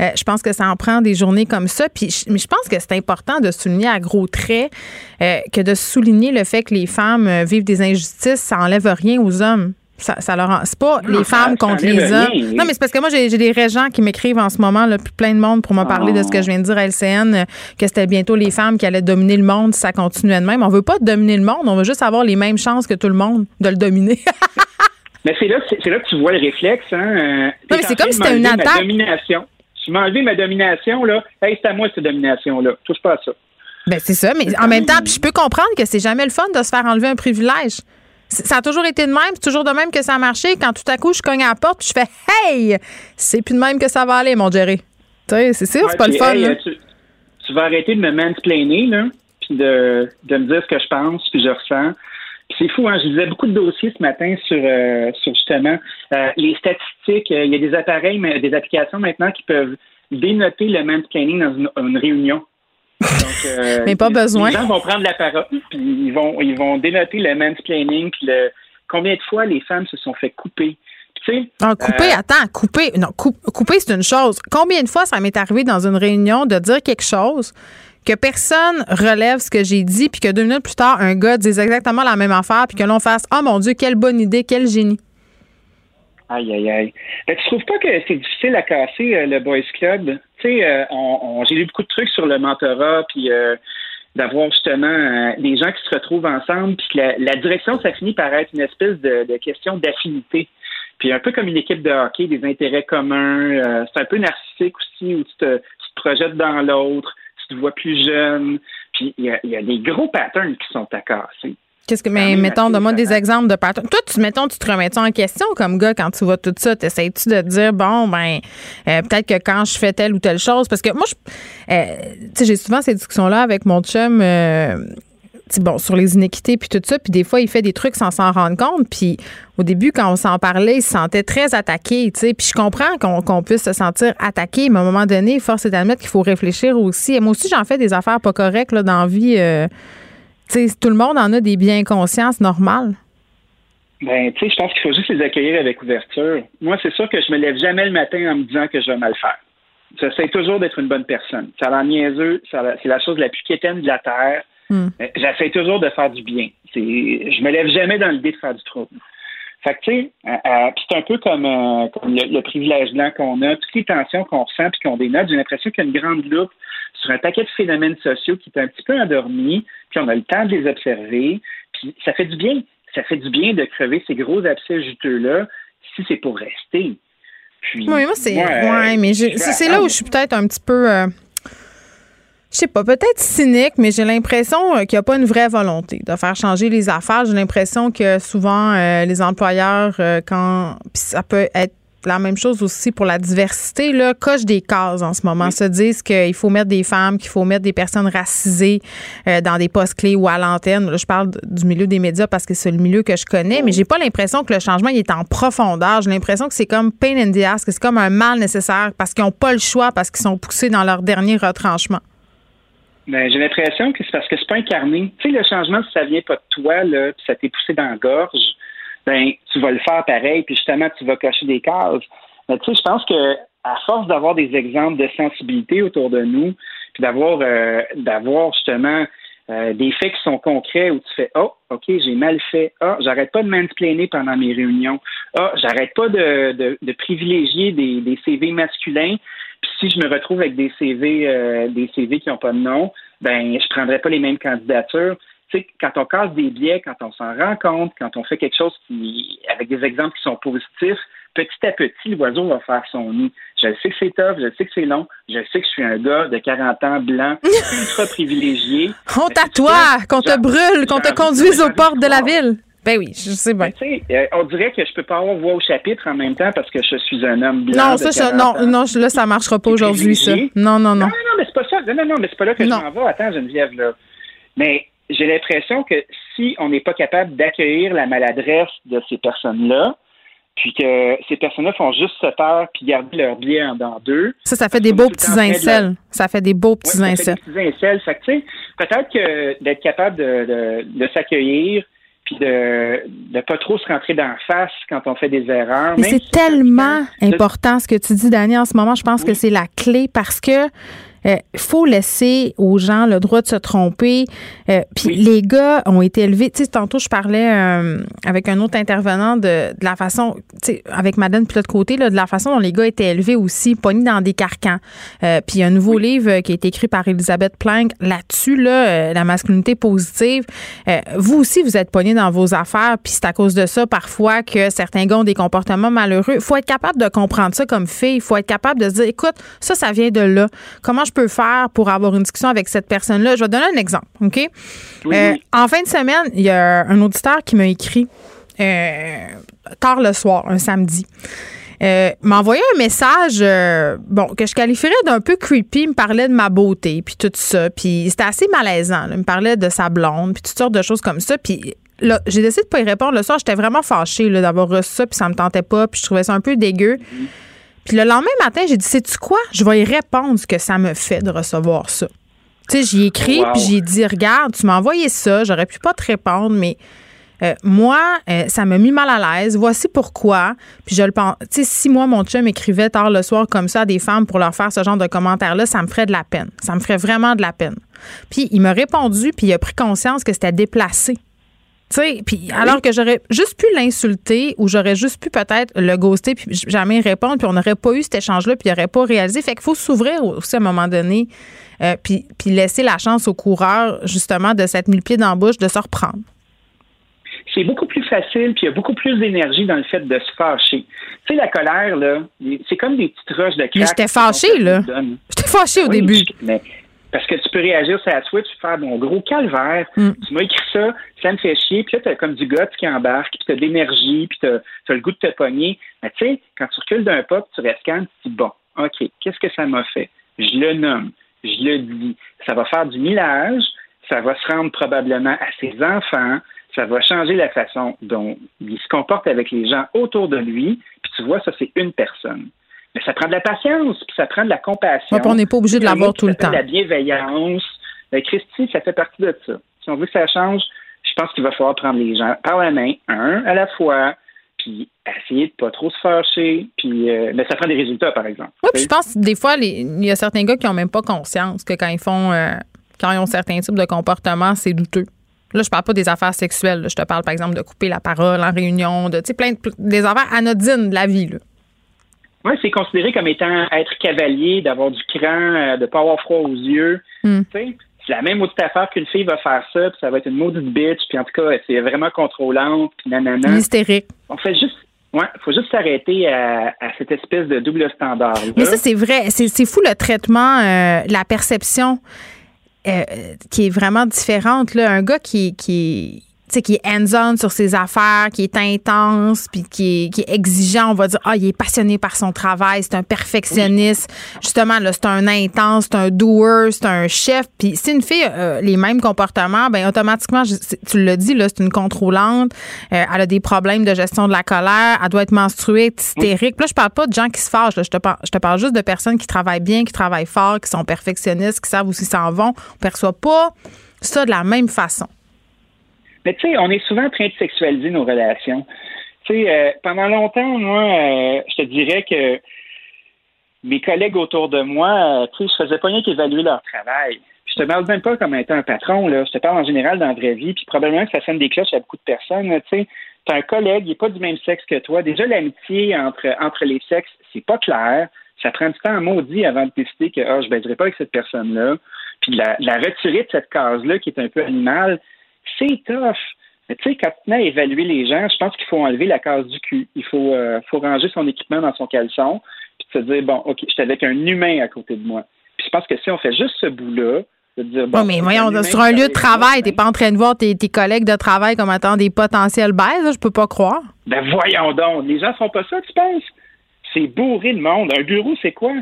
euh, je pense que ça en prend des journées comme ça. Puis, mais je pense que c'est important de souligner à gros traits que de souligner le fait que les femmes vivent des injustices, ça enlève rien aux hommes. Ça, ça leur c'est pas les femmes contre les hommes. Non, mais c'est parce que moi, j'ai des régents qui m'écrivent en ce moment, là, plein de monde pour me parler de ce que je viens de dire à LCN, euh, que c'était bientôt les femmes qui allaient dominer le monde si ça continuait de même. On veut pas dominer le monde, on veut juste avoir les mêmes chances que tout le monde de le dominer. mais c'est là, c'est là que tu vois le réflexe. Hein? Euh, c'est comme si c'était une attaque. Domination. Tu m'as enlevé ma domination, là. Hey, c'est à moi cette domination-là. Touche pas à ça. Ben, c'est ça, mais en même temps, je peux comprendre que c'est jamais le fun de se faire enlever un privilège. Ça a toujours été de même, c'est toujours de même que ça a marché. Quand tout à coup, je cogne à la porte, je fais Hey! C'est plus de même que ça va aller, mon Jerry. Tu sais, c'est sûr, c'est pas le fun. tu vas arrêter de me mansplainer, là, puis de, de me dire ce que je pense, puis je ressens. C'est fou, hein? Je lisais beaucoup de dossiers ce matin sur, euh, sur justement euh, les statistiques. Il y a des appareils, des applications maintenant qui peuvent dénoter le mansplaining dans une, une réunion. Donc, Mais pas besoin. Les gens vont prendre la parole, puis ils vont, ils vont dénoter le mansplaining, puis le, combien de fois les femmes se sont fait couper ah, couper, euh, attends, couper. Non, couper, c'est une chose. Combien de fois ça m'est arrivé dans une réunion de dire quelque chose que personne relève ce que j'ai dit, puis que deux minutes plus tard, un gars dise exactement la même affaire, puis que l'on fasse Oh mon Dieu, quelle bonne idée, quel génie. Aïe, aïe, aïe. Tu tu trouves pas que c'est difficile à casser euh, le Boys Club? Tu sais, euh, j'ai lu beaucoup de trucs sur le mentorat, puis d'avoir justement des gens qui se retrouvent ensemble, puis que la, direction, ça finit par être une espèce de, question d'affinité. Puis un peu comme une équipe de hockey, des intérêts communs. Euh, c'est un peu narcissique aussi, où tu te, projettes dans l'autre, tu te vois plus jeune. Puis il y a, des gros patterns qui sont à casser. Qu'est-ce que, mais mettons, donne-moi des exemples de patterns. Toi, tu, mettons, tu te remets en question comme gars quand tu vois tout ça? T'essayes-tu de dire, bon, ben, euh, peut-être que quand je fais telle ou telle chose, parce que moi, je, euh, tu sais, j'ai souvent ces discussions-là avec mon chum, bon, sur les inéquités puis tout ça, puis des fois, il fait des trucs sans s'en rendre compte. Puis au début, quand on s'en parlait, il se sentait très attaqué, tu sais. Puis je comprends qu'on puisse se sentir attaqué, mais à un moment donné, force est d'admettre qu'il faut réfléchir aussi. Et moi aussi, j'en fais des affaires pas correctes là, dans la vie. Euh, tu sais, tout le monde en a des biens consciences normales. Ben, tu sais, je pense qu'il faut juste les accueillir avec ouverture. Moi, c'est sûr que je me lève jamais le matin en me disant que je vais mal faire. J'essaie toujours d'être une bonne personne. Ça a l'air niaiseux, c'est la chose la plus quétaine de la Terre. Hmm. Euh, j'essaie toujours de faire du bien. C'est, je me lève jamais dans l'idée de faire du trouble. Fait que, tu sais, euh, euh, c'est un peu comme, le, privilège blanc qu'on a, toutes les tensions qu'on ressent puis qu'on dénote, j'ai l'impression qu'il y a une grande loupe sur un paquet de phénomènes sociaux qui est un petit peu endormis, puis on a le temps de les observer, puis ça fait du bien. Ça fait du bien de crever ces gros abcès juteux-là si c'est pour rester. Puis, oui, moi, c'est. ouais, mais c'est là où je suis peut-être un petit peu je sais pas, peut-être cynique, mais j'ai l'impression euh, qu'il n'y a pas une vraie volonté de faire changer les affaires. J'ai l'impression que souvent, euh, les employeurs, euh, quand. Puis ça peut être la même chose aussi pour la diversité, là, coche des cases en ce moment. Se disent qu'il faut mettre des femmes, qu'il faut mettre des personnes racisées dans des postes clés ou à l'antenne. je parle du milieu des médias parce que c'est le milieu que je connais, mais j'ai pas l'impression que le changement est en profondeur. J'ai l'impression que c'est comme pain in the ass, que c'est comme un mal nécessaire parce qu'ils n'ont pas le choix, parce qu'ils sont poussés dans leur dernier retranchement. Ben, j'ai l'impression que c'est parce que c'est pas incarné. Tu sais, le changement, si ça vient pas de toi, là, puis ça t'est poussé dans la gorge, ben, tu vas le faire pareil, puis justement, tu vas cocher des cases. Mais tu sais, je pense que à force d'avoir des exemples de sensibilité autour de nous, puis d'avoir euh, d'avoir justement euh, des faits qui sont concrets où tu fais Oh, OK, j'ai mal fait. Ah, j'arrête pas de mansplainer pendant mes réunions. Ah, j'arrête pas de, de, de privilégier des, des CV masculins si je me retrouve avec des CV, euh, des CV qui n'ont pas de nom, ben je prendrai pas les mêmes candidatures. Tu sais, quand on casse des biais, quand on s'en rend compte, quand on fait quelque chose qui, avec des exemples qui sont positifs, petit à petit, l'oiseau va faire son nid. Je sais que c'est tough, je sais que c'est long, je sais que je suis un gars de 40 ans, blanc, ultra privilégié. Honte à toi, qu'on te brûle, qu'on te conduise aux portes de la ville. Ben oui, je sais bien. Euh, on dirait que je peux pas avoir voix au chapitre en même temps parce que je suis un homme blanc. Non, ça, non, non, là, ça marchera pas aujourd'hui, ça. Non, non, non. Non, non, mais c'est pas ça. Non, non, mais c'est pas là que je m'en vais. Attends, Geneviève, là. Mais j'ai l'impression que si on n'est pas capable d'accueillir la maladresse de ces personnes-là, puis que ces personnes-là font juste se taire puis garder leur biais en dans deux. Ça, ça fait des beaux petits incels. Ça fait des beaux petits incels. des petits incels. Fait que, tu sais, peut-être que d'être capable de, de, de s'accueillir, puis de ne pas trop se rentrer dans la face quand on fait des erreurs. Mais c'est tellement important ce que tu dis, Dani, en ce moment. Je pense que c'est la clé parce que il euh, faut laisser aux gens le droit de se tromper. Euh, puis les gars ont été élevés. Tu sais, tantôt, je parlais euh, avec un autre intervenant de, de la façon, tu sais, avec puis l'autre côté, là, de la façon dont les gars étaient élevés aussi, pognés dans des carcans. puis il y a un nouveau livre qui a été écrit par Elisabeth Plank là-dessus, là, la masculinité positive. vous aussi, vous êtes pognés dans vos affaires, puis c'est à cause de ça, parfois, que certains gars ont des comportements malheureux. Il faut être capable de comprendre ça comme fille. Il faut être capable de se dire, écoute, ça, ça vient de là. Comment je peux faire pour avoir une discussion avec cette personne-là? Je vais donner un exemple, OK? Euh, en fin de semaine, il y a un auditeur qui m'a écrit euh, tard le soir, un samedi. euh, m'a envoyé un message, euh, bon, que je qualifierais d'un peu creepy. Il me parlait de ma beauté, puis tout ça. Puis c'était assez malaisant. Il me parlait de sa blonde, puis toutes sortes de choses comme ça. Puis là, j'ai décidé de pas y répondre. Le soir, j'étais vraiment fâchée d'avoir reçu ça, puis ça me tentait pas, puis je trouvais ça un peu dégueu. Puis le lendemain matin, j'ai dit, sais-tu quoi? Je vais y répondre ce que ça me fait de recevoir ça. Tu sais, j'y ai écrit, puis j'ai dit, regarde, tu m'as envoyé ça, j'aurais pu pas te répondre, mais euh, moi, euh, ça m'a mis mal à l'aise. Voici pourquoi. Puis je le pense. Tu sais, si moi, mon chum écrivait tard le soir comme ça à des femmes pour leur faire ce genre de commentaires-là, ça me ferait de la peine. Ça me ferait vraiment de la peine. Puis il m'a répondu, puis il a pris conscience que c'était déplacé. Tu sais, puis alors que j'aurais juste pu l'insulter ou j'aurais juste pu peut-être le ghoster puis jamais répondre puis on n'aurait pas eu cet échange-là puis il n'aurait pas réalisé. Fait qu'il faut s'ouvrir aussi à un moment donné euh, puis, puis laisser la chance au coureur justement de cette mille pieds d'embauche de se reprendre c'est beaucoup plus facile, puis il y a beaucoup plus d'énergie dans le fait de se fâcher. Tu sais, la colère, là, c'est comme des petites roches de crack. Mais j'étais fâchée, là. J'étais fâchée au début. Mais, parce que tu peux réagir sur la Switch, faire mon gros calvaire. Mm. Tu m'as écrit ça, ça me fait chier. Puis là, t'as comme du gars qui embarque, puis t'as de l'énergie, puis t'as as le goût de te pogner. Mais tu sais, quand tu recules d'un pas, tu restes calme, tu dis, bon, OK, qu'est-ce que ça m'a fait? Je le nomme, je le dis. Ça va faire du millage, ça va se rendre probablement à ses enfants, ça va changer la façon dont il se comporte avec les gens autour de lui. Puis tu vois, ça, c'est une personne. Mais ça prend de la patience, puis ça prend de la compassion. on n'est pas obligé de l'avoir tout le temps. De la bienveillance. Ben, Christy, ça fait partie de ça. Si on veut que ça change, je pense qu'il va falloir prendre les gens par la main, un à la fois, puis essayer de pas trop se fâcher, puis euh, mais ça prend des résultats, par exemple. Oui, puis je pense des fois, il y a certains gars qui n'ont même pas conscience que quand ils font, euh, quand ils ont certains types de comportements, c'est douteux. Là, je parle pas des affaires sexuelles. Je te parle, par exemple, de couper la parole en réunion, de, plein de, des affaires anodines de la vie, Oui, c'est considéré comme étant être cavalier, d'avoir du cran, euh, de ne pas avoir froid aux yeux. Hmm. c'est la même maudite affaire qu'une fille va faire ça, puis ça va être une maudite bitch, puis en tout cas, c'est vraiment contrôlante, puis nanana. Hystérique. On fait juste Ouais, faut juste s'arrêter à, cette espèce de double standard. -là. Mais ça, c'est vrai. C'est fou le traitement, euh, la perception. Euh, qui est vraiment différente. Là. Un gars qui, qui, qui est hands-on sur ses affaires, qui est intense, puis qui est, exigeant, on va dire, ah, il est passionné par son travail, c'est un perfectionniste. Justement, là, c'est un intense, c'est un doer, c'est un chef. Puis si une fille a les mêmes comportements, ben automatiquement, tu l'as dit, là, c'est une contrôlante. Euh, elle a des problèmes de gestion de la colère, elle doit être menstruée, hystérique. Puis là, je parle pas de gens qui se fâchent, là, je, te parle, je te parle juste de personnes qui travaillent bien, qui travaillent fort, qui sont perfectionnistes, qui savent où ils s'en vont. On perçoit pas ça de la même façon. Mais tu sais, on est souvent en train de sexualiser nos relations. Tu sais, euh, pendant longtemps, moi, euh, je te dirais que mes collègues autour de moi, euh, tu sais, je faisais pas rien qu'évaluer leur travail. je te parle même pas comme étant un patron, là. Je te parle en général dans la vraie vie, puis probablement que ça sonne des cloches à beaucoup de personnes, tu sais. T'as un collègue, il n'est pas du même sexe que toi. Déjà, l'amitié entre, entre les sexes, c'est pas clair. Ça prend du temps à maudit avant de décider que oh, je baiserai pas avec cette personne-là. Puis la, la retirer de cette case-là qui est un peu animale, c'est tough. Mais tu sais, quand tu à évaluer les gens, je pense qu'il faut enlever la case du cul. Il faut, euh, faut ranger son équipement dans son caleçon, puis se dire, bon, OK, j'étais avec un humain à côté de moi. Puis je pense que si on fait juste ce bout-là, de dire, bon, mais voyons, sur un lieu de travail, t'es pas en train de voir tes, tes collègues de travail comme étant des potentiels baises, je peux pas croire. Ben voyons donc, les gens font pas ça, tu penses? C'est bourré de monde. Un bureau, c'est quoi?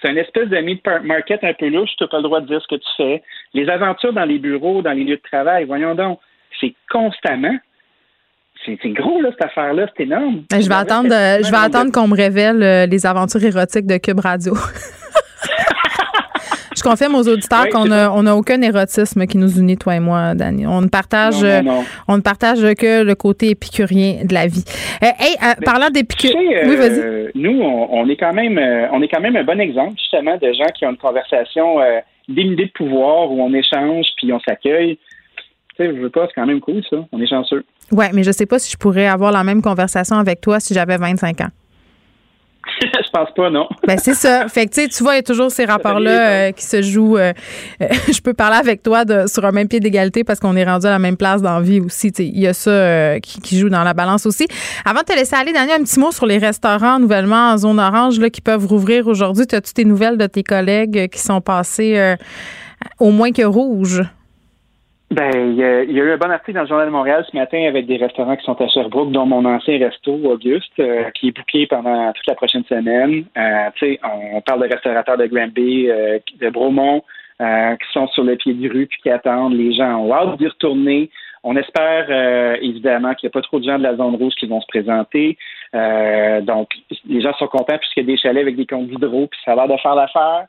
C'est un espèce de meat market un peu louche, tu n'as pas le droit de dire ce que tu fais. Les aventures dans les bureaux, dans les lieux de travail, voyons donc c'est constamment. C'est gros, là, cette affaire-là. C'est énorme. Ben, je vais attendre, je vais attendre qu'on me révèle euh, les aventures érotiques de Cube Radio. Confirme aux auditeurs qu'on n'a on a aucun érotisme qui nous unit, toi et moi, Dani. On ne partage, On ne partage que le côté épicurien de la vie. Euh, hey, euh, parlant d'épicurien, oui, vas-y. Nous, on, est quand même, on est quand même un bon exemple, justement, de gens qui ont une conversation dénudée de pouvoir où on échange puis on s'accueille. Tu sais, je veux pas, c'est quand même cool, ça. On est chanceux. Ouais, mais je sais pas si je pourrais avoir la même conversation avec toi si j'avais 25 ans. je pense pas, non. ben, c'est ça. Fait que, tu vois, il y a toujours ces rapports-là euh, qui se jouent. Euh, euh, je peux parler avec toi de, sur un même pied d'égalité parce qu'on est rendu à la même place dans la vie aussi. Il y a ça qui, joue dans la balance aussi. Avant de te laisser aller, Daniel, un petit mot sur les restaurants nouvellement en zone orange là, qui peuvent rouvrir aujourd'hui. As-tu tes nouvelles de tes collègues qui sont passés au moins que rouge? Ben, il y, a, eu un bon article dans le Journal de Montréal ce matin avec des restaurants qui sont à Sherbrooke, dont mon ancien resto, Auguste, euh, qui est booké pendant toute la prochaine semaine. Euh, tu sais, on parle de restaurateurs de Granby, euh, de Bromont, qui sont sur le pied du rue puis qui attendent. Les gens ont hâte d'y retourner. On espère évidemment qu'il n'y a pas trop de gens de la zone rouge qui vont se présenter. donc, les gens sont contents puisqu'il y a des chalets avec des comptes d'hydro, puis ça a l'air de faire l'affaire.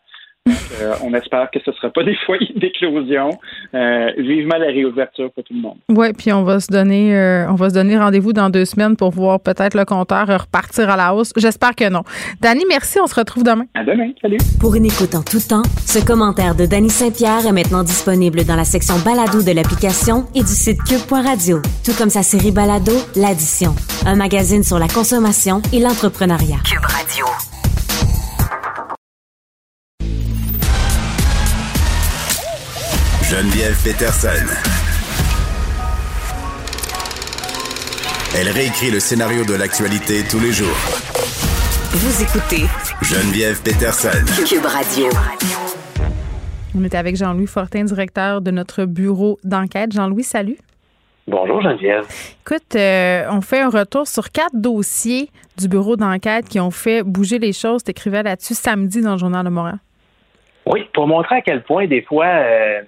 Euh, on espère que ce ne sera pas des foyers d'éclosion. Euh, vivement la réouverture pour tout le monde. Oui, puis on va se donner euh, on va se donner rendez-vous dans deux semaines pour voir peut-être le compteur repartir à la hausse. J'espère que non. Dani, merci. On se retrouve demain. À demain. Salut. Pour une écoute en tout temps, ce commentaire de Dani Saint-Pierre est maintenant disponible dans la section balado de l'application et du site cube.radio. Tout comme sa série balado, L'Addition. Un magazine sur la consommation et l'entrepreneuriat. Cube Radio. Geneviève Peterson. Elle réécrit le scénario de l'actualité tous les jours. Vous écoutez Geneviève Peterson. Cube Radio. On est avec Jean-Louis Fortin, directeur de notre bureau d'enquête. Jean-Louis, salut. Bonjour Geneviève. Écoute, euh, on fait un retour sur quatre dossiers du bureau d'enquête qui ont fait bouger les choses. Tu écrivais là-dessus samedi dans le Journal de Montréal. Oui, pour montrer à quel point des fois euh,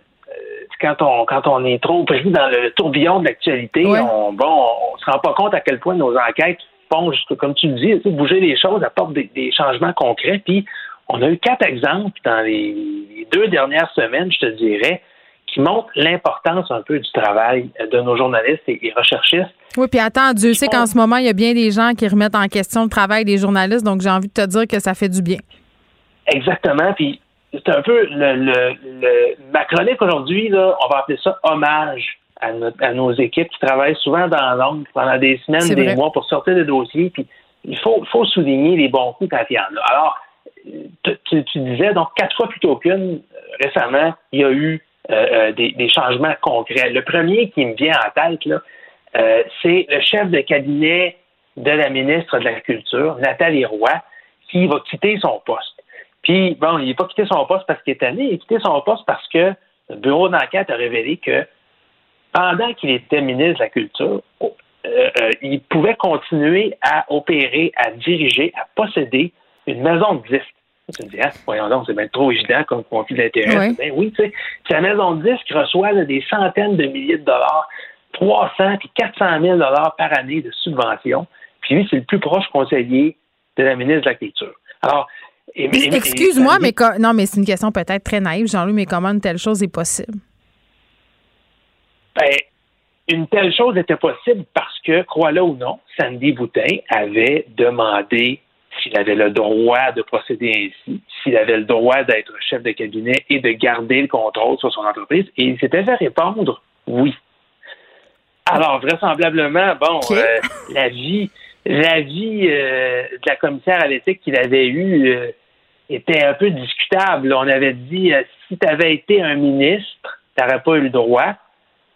quand on quand on est trop pris dans le tourbillon de l'actualité, on bon, on, se rend pas compte à quel point nos enquêtes font, comme tu le dis, bouger les choses, apportent des, des changements concrets. Puis on a eu quatre exemples dans les deux dernières semaines, je te dirais, qui montrent l'importance un peu du travail de nos journalistes et, recherchistes. Oui, puis attends, Dieu sait qu'en ce moment, il y a bien des gens qui remettent en question le travail des journalistes, donc j'ai envie de te dire que ça fait du bien. Exactement. Puis c'est un peu le, le, ma chronique aujourd'hui, on va appeler ça hommage à, à nos équipes qui travaillent souvent dans l'ombre pendant des semaines, des mois pour sortir des dossiers. Puis il faut, faut souligner les bons coups quand il y en a. Alors, tu, tu disais donc quatre fois plutôt qu'une euh, récemment, il y a eu euh, euh, des, des, changements concrets. Le premier qui me vient en tête, là, euh, c'est le chef de cabinet de la ministre de la Culture, Nathalie Roy, qui va quitter son poste. Puis, bon, il n'a pas quitté son poste parce qu'il est allé, il a quitté son poste parce que le bureau d'enquête a révélé que pendant qu'il était ministre de la Culture, euh, euh, il pouvait continuer à opérer, à diriger, à posséder une maison de disques. Tu me dis, ah, voyons donc, c'est bien trop évident comme conflit d'intérêt. Ben oui, tu sais, sa maison de disques reçoit des centaines de milliers de dollars, 300 puis 400 000 dollars par année de subventions. Puis lui, c'est le plus proche conseiller de la ministre de la Culture. Alors, Excuse-moi, mais non, mais c'est une question peut-être très naïve, Jean-Louis, mais comment une telle chose est possible? Ben, une telle chose était possible parce que, crois-le ou non, Sandy Boutin avait demandé s'il avait le droit de procéder ainsi, s'il avait le droit d'être chef de cabinet et de garder le contrôle sur son entreprise, et il s'était fait répondre oui. Alors, vraisemblablement, bon, euh, la vie, l'avis euh, de la commissaire à l'éthique qu'il avait eu euh, était un peu discutable. On avait dit euh, si tu avais été un ministre, tu n'aurais pas eu le droit.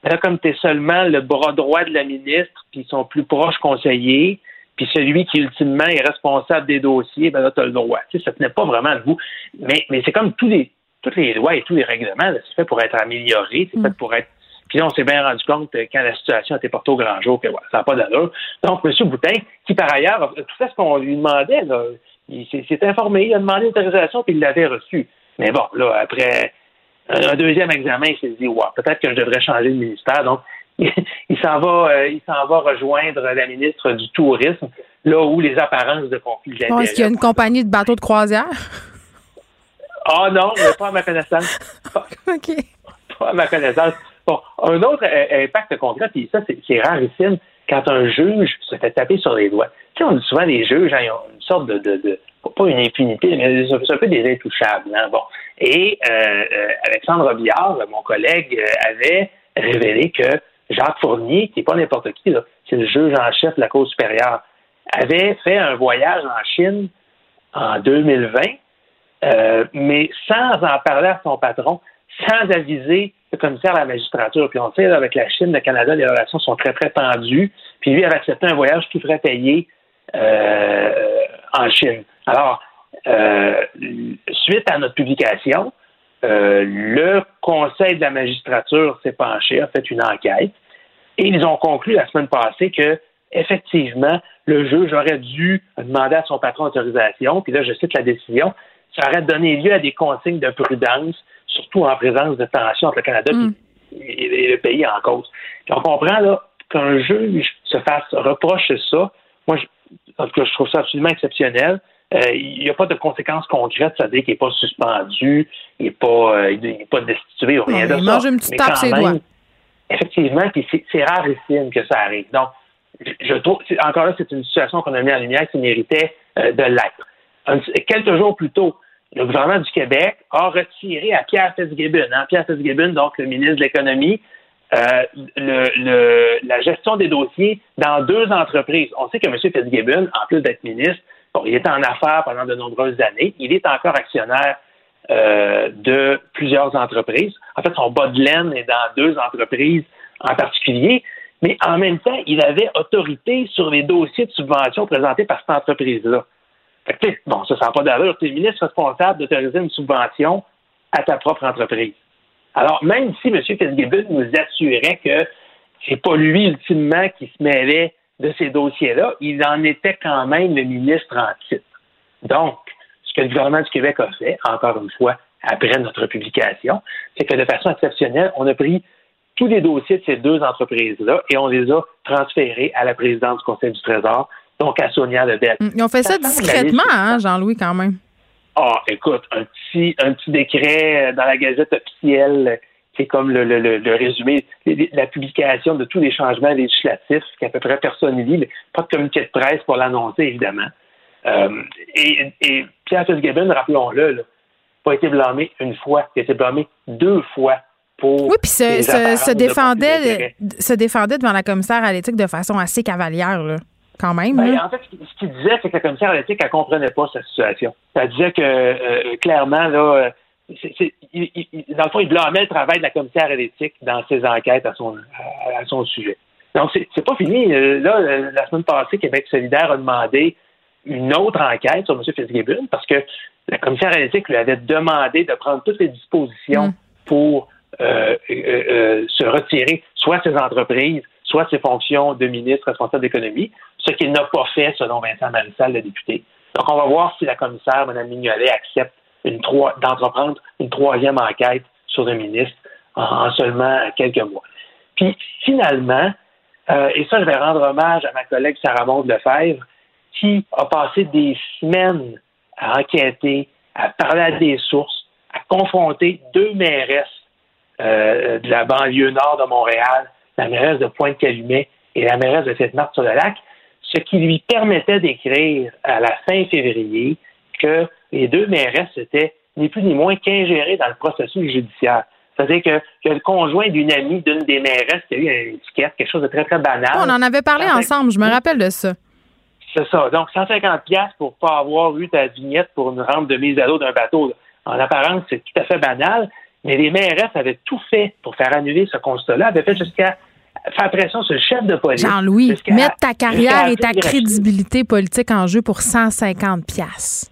Là, comme tu es seulement le bras droit de la ministre, puis son plus proche conseiller, puis celui qui ultimement est responsable des dossiers, ben là, tu as le droit. Tu sais, ça tenait pas vraiment de vous. Mais, mais c'est comme tous les, toutes les lois et tous les règlements, c'est fait pour être amélioré, c'est fait mm. pour être puis là, on s'est bien rendu compte euh, quand la situation était portée au grand jour que ça n'a pas d'allure. Donc, M. Boutin, qui par ailleurs, tout ça, ce qu'on lui demandait, là, il s'est informé, il a demandé l'autorisation, puis il l'avait reçu. Mais bon, là, après un, deuxième examen, il s'est dit, ouais, peut-être que je devrais changer de ministère. Donc, il, s'en va, euh, il s'en va rejoindre la ministre du Tourisme, là où les apparences de conflit d'intérêt. Est-ce qu'il y a une compagnie de bateaux de croisière? Ah non, pas à ma connaissance. OK. Pas à ma connaissance. Bon, un autre euh, impact concret, puis ça, c'est rarissime, quand un juge se fait taper sur les doigts. Tu sais, on dit souvent les juges, hein, ils ont une sorte de, pas une impunité, mais c'est un peu des intouchables. Hein, bon. Et euh, euh, Alexandre Billard, mon collègue, avait révélé que Jacques Fournier, qui n'est pas n'importe qui, c'est le juge en chef de la Cour supérieure, avait fait un voyage en Chine en 2020, mais sans en parler à son patron, sans aviser le commissaire à la magistrature. Puis on sait, avec la Chine, le Canada, les relations sont très, très tendues. Puis lui avait accepté un voyage qui ferait payer euh, en Chine. Alors, euh, suite à notre publication, euh, le conseil de la magistrature s'est penché, a fait une enquête, et ils ont conclu la semaine passée que effectivement, le juge aurait dû demander à son patron d'autorisation, puis là, je cite la décision, ça aurait donné lieu à des consignes de prudence, surtout en présence de tensions entre le Canada mm. et, le pays en cause. Puis on comprend là qu'un juge se fasse reprocher ça. Moi, je, en tout cas, je trouve ça absolument exceptionnel. Euh, il n'y a pas de conséquences concrètes, c'est-à-dire qu'il n'est pas suspendu, il n'est pas, euh, pas destitué ou rien de ça. Il mange une petite tape ses doigts. Effectivement, puis c'est rarissime que ça arrive. Donc, je trouve, encore là, c'est une situation qu'on a mis en lumière qui méritait euh, de l'être. Quelques jours plus tôt, le gouvernement du Québec a retiré à Pierre Fitzgibbon, hein, Pierre Fitzgibbon, donc le ministre de l'Économie, euh, le, la gestion des dossiers dans deux entreprises. On sait que M. Fitzgibbon, en plus d'être ministre, bon, il était en affaires pendant de nombreuses années. Il est encore actionnaire euh, de plusieurs entreprises. En fait, son bas de laine est dans deux entreprises en particulier. Mais en même temps, il avait autorité sur les dossiers de subvention présentés par cette entreprise-là. Bon, ça ne sent pas d'allure. Tu es ministre responsable d'autoriser une subvention à ta propre entreprise. Alors, même si M. Fitzgibbon nous assurait que c'est pas lui ultimement qui se mêlait de ces dossiers-là, il en était quand même le ministre en titre. Donc, ce que le gouvernement du Québec a fait, encore une fois, après notre publication, c'est que de façon exceptionnelle, on a pris tous les dossiers de ces deux entreprises-là et on les a transférés à la présidente du Conseil du Trésor, donc à Sonia Lebel. Mm, ils ont fait ça, discrètement, hein, Jean-Louis, quand même. Ah, écoute, un petit, un petit décret dans la Gazette officielle qui est comme le, le, le, résumé, la publication de tous les changements législatifs qu'à peu près personne ne lit, pas de communiqué de presse pour l'annoncer, évidemment. Euh, et, et, Pierre Fitzgibbon, rappelons-le, n'a pas été blâmé une fois, il a été blâmé deux fois pour. Oui, puis se, se, défendait, se défendait devant la commissaire à l'éthique de façon assez cavalière, là quand même. Ben, en fait, ce qu'il disait, c'est que la commissaire à l'éthique, elle ne comprenait pas cette situation. Elle disait que, euh, clairement, là, euh, dans le fond, il blâmait le travail de la commissaire à l'éthique dans ses enquêtes à son, à, son sujet. Donc, c'est pas fini. Euh, là, la semaine passée, Québec solidaire a demandé une autre enquête sur M. Fitzgibbon parce que la commissaire à l'éthique lui avait demandé de prendre toutes les dispositions mm. pour se retirer, soit ses entreprises, soit ses fonctions de ministre responsable d'économie, ce qu'il n'a pas fait selon Vincent Marissal, le député. Donc, on va voir si la commissaire, Mme Mignolet, accepte d'entreprendre une troisième enquête sur le ministre en, seulement quelques mois. Puis, finalement, euh, et ça, je vais rendre hommage à ma collègue Sarah Maud Lefebvre, qui a passé des semaines à enquêter, à parler à des sources, à confronter deux mairesses euh, de la banlieue nord de Montréal la mairesse de Pointe-Calumet et la mairesse de Sainte-Marthe-sur-le-Lac, ce qui lui permettait d'écrire à la fin février que les deux mairesses étaient ni plus ni moins qu'ingérées dans le processus judiciaire. C'est-à-dire que, le conjoint d'une amie d'une des mairesses qui a eu une étiquette, quelque chose de très, très banal. On en avait parlé ensemble, je me rappelle de ça. C'est ça. Donc, 150 pièces pour pas avoir eu ta vignette pour une rampe de mise à l'eau d'un bateau. En apparence, c'est tout à fait banal, mais les mairesses avaient tout fait pour faire annuler ce constat-là, avaient fait jusqu'à faire pression sur le chef de police. Jean-Louis, mettre ta carrière et ta crédibilité politique en jeu pour 150 pièces.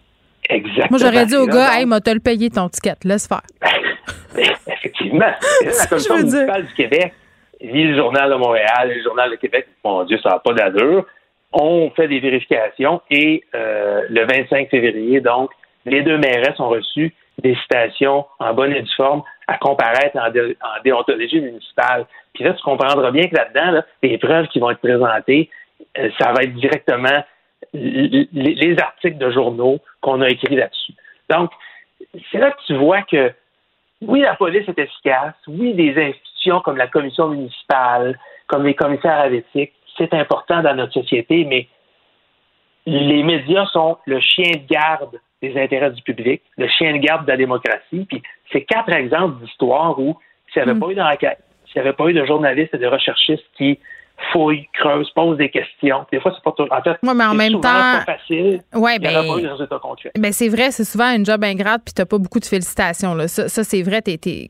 Exactement. Moi, j'aurais dit au gars, hey, m'a te le payé ton ticket, laisse faire. Effectivement. la Commission municipale du Québec, ni le Journal de Montréal, le Journal de Québec, mon Dieu, ça n'a pas d'allure, ont fait des vérifications et euh, le 25 février, donc, les deux maires ont reçu des citations en bonne et due forme à comparaître en, déontologie municipale. Puis là, tu comprendras bien que là-dedans, les preuves qui vont être présentées, euh, ça va être directement les, articles de journaux qu'on a écrits là-dessus. Donc, c'est là que tu vois que oui, la police est efficace, oui, des institutions comme la commission municipale, comme les commissaires à l'éthique, c'est important dans notre société, mais les médias sont le chien de garde des intérêts du public, le chien de garde de la démocratie. Puis c'est quatre exemples d'histoires où s'il n'y avait mm. pas eu d'enquête, s'il n'y avait pas eu de journalistes et de recherchistes qui fouille, creuse, pose des questions. Des fois, c'est pas tout. En fait, mais en même temps, pas facile. Ouais, ben. Ben c'est vrai, c'est souvent un job ingrate, puis t'as pas beaucoup de félicitations. Là. Ça, ça c'est vrai.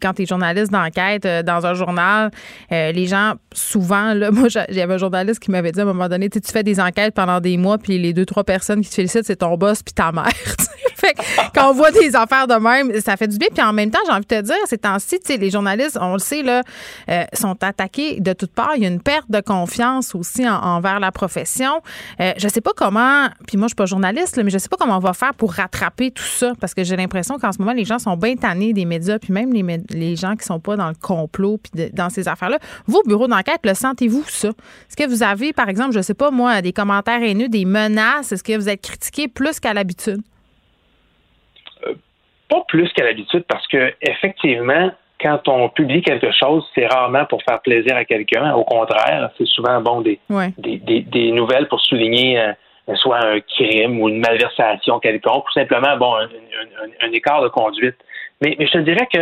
Quand t'es journaliste d'enquête euh, dans un journal, euh, les gens souvent, là, moi, j'avais un journaliste qui m'avait dit à un moment donné, tu fais des enquêtes pendant des mois, puis les deux trois personnes qui te félicitent, c'est ton boss puis ta mère. fait quand on voit des affaires de même, ça fait du bien. Puis en même temps, j'ai envie de te dire, ces temps-ci, les journalistes, on le sait, là, euh, sont attaqués de toutes parts. Il y a une perte de confiance aussi envers la profession. Euh, je sais pas comment, puis moi, je suis pas journaliste, mais je sais pas comment on va faire pour rattraper tout ça, parce que j'ai l'impression qu'en ce moment, les gens sont bien tannés des médias, puis même les, les gens qui sont pas dans le complot, puis dans ces affaires-là. Vous, bureau d'enquête, le sentez-vous, ça? Est-ce que vous avez, par exemple, je sais pas, moi, des commentaires haineux, des menaces? Est-ce que vous êtes critiqué plus qu'à l'habitude? Euh, pas plus qu'à l'habitude, parce que effectivement, quand on publie quelque chose, c'est rarement pour faire plaisir à quelqu'un. Au contraire, c'est souvent bon des, des, nouvelles pour souligner euh, soit un crime ou une malversation quelconque, ou simplement bon un, écart de conduite. Mais, mais je te dirais que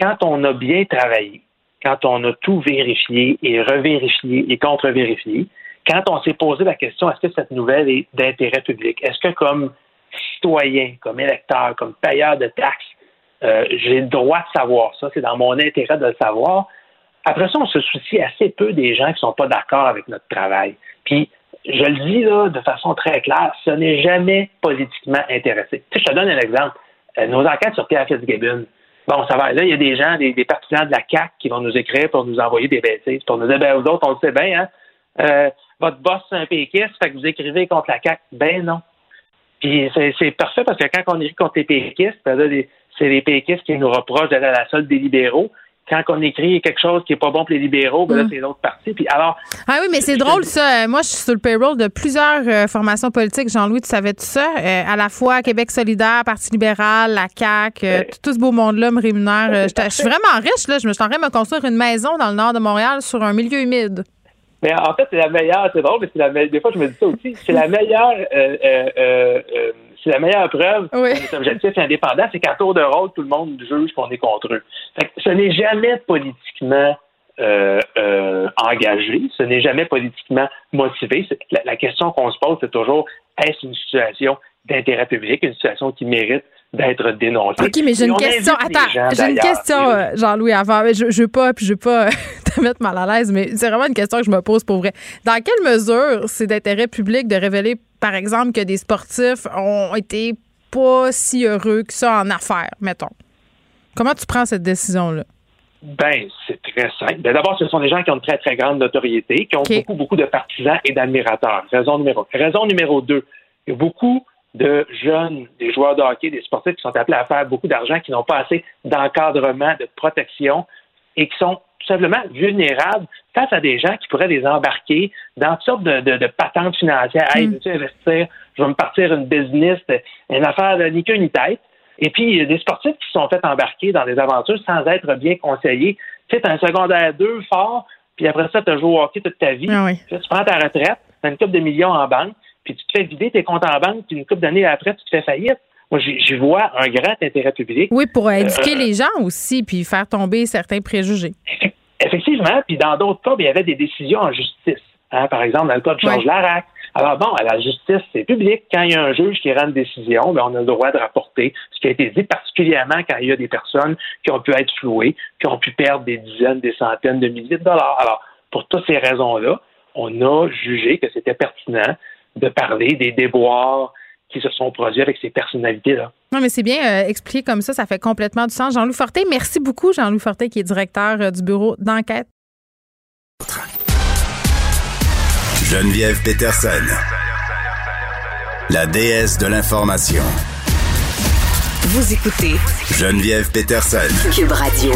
quand on a bien travaillé, quand on a tout vérifié et revérifié et contre-vérifié, quand on s'est posé la question est-ce que cette nouvelle est d'intérêt public, est-ce que comme citoyen, comme électeur, comme payeur de taxes, euh, j'ai le droit de savoir ça, c'est dans mon intérêt de le savoir. Après ça, on se soucie assez peu des gens qui ne sont pas d'accord avec notre travail. Puis, je le dis là de façon très claire, ce n'est jamais politiquement intéressé. Tu sais, je te donne un exemple. Euh, nos enquêtes sur Pierre Fitzgibbon. Bon, ça va. Là, il y a des gens, des, partisans de la CAC qui vont nous écrire pour nous envoyer des bêtises, pour nous dire, ben, vous autres, on le sait bien, hein? Euh, votre boss, c'est un péquiste, fait que vous écrivez contre la CAC. Ben non. Puis c'est parfait parce que quand on écrit contre les péquistes, là, c'est les péquistes qui nous reprochent d'être à la solde des libéraux quand on écrit quelque chose qui est pas bon pour les libéraux, ben là, mm. c'est l'autre partie. Puis alors. Ah oui, mais c'est drôle, ça. Moi, je suis sur le payroll de plusieurs euh, formations politiques. Jean-Louis, tu savais tout ça? Euh, à la fois Québec solidaire, Parti libéral, la CAQ, euh, tout, ce beau monde-là me rémunère. je suis vraiment riche, là. Je me suis en train de me construire une maison dans le nord de Montréal sur un milieu humide. Mais en fait, c'est la meilleure, c'est drôle, mais c'est la meilleure, des fois, je me dis ça aussi, c'est la meilleure, c'est la meilleure preuve oui. qu'on est objectif et indépendant, c'est qu'à tour de rôle, tout le monde juge qu'on est contre eux. ce n'est jamais politiquement euh, euh, engagé, ce n'est jamais politiquement motivé. La, question qu'on se pose, c'est toujours est-ce une situation d'intérêt public, une situation qui mérite d'être dénoncée? OK, mais j'ai une question. Attends, j'ai une question, euh, Jean-Louis, avant. Je ne veux pas, puis je veux pas te mettre mal à l'aise, mais c'est vraiment une question que je me pose pour vrai. Dans quelle mesure c'est d'intérêt public de révéler par exemple, que des sportifs ont été pas si heureux que ça en affaires, mettons. Comment tu prends cette décision-là? Ben, c'est très simple. Ben, d'abord, ce sont des gens qui ont une très, très grande notoriété, qui ont beaucoup, beaucoup de partisans et d'admirateurs. Raison numéro un. Raison numéro deux, il y a beaucoup de jeunes, des joueurs de hockey, des sportifs qui sont appelés à faire beaucoup d'argent, qui n'ont pas assez d'encadrement, de protection et qui sont simplement vulnérables face à des gens qui pourraient les embarquer dans toutes sortes de, de, patentes financières. Hey, mm. veux-tu investir? Je vais me partir une business, une affaire de ni queue ni tête. Et puis, il y a des sportifs qui se sont fait embarquer dans des aventures sans être bien conseillés. Tu sais, as un secondaire 2 fort, puis après ça, tu as joué au hockey toute ta vie. Ah tu prends ta retraite, tu as une coupe de millions en banque, puis tu te fais vider tes comptes en banque, puis une coupe d'années après, tu te fais faillite. Moi, j'y vois un grand intérêt public. Oui, pour éduquer euh, les gens aussi, puis faire tomber certains préjugés. Effectivement, puis dans d'autres cas, il y avait des décisions en justice. Hein, par exemple, dans le cas de Georges Larac. Alors bon, à la justice, c'est public. Quand il y a un juge qui rend une décision, bien, on a le droit de rapporter ce qui a été dit, particulièrement quand il y a des personnes qui ont pu être flouées, qui ont pu perdre des dizaines, des centaines de milliers de dollars. Alors, pour toutes ces raisons-là, on a jugé que c'était pertinent de parler des déboires qui se sont produits avec ces personnalités-là. Non, mais c'est bien euh, expliqué comme ça, ça fait complètement du sens. Jean-Louis Fortin, merci beaucoup, Jean-Louis Fortin, qui est directeur euh, du bureau d'enquête. Geneviève Peterson, la déesse de l'information. Vous écoutez Geneviève Peterson, Cube Radio.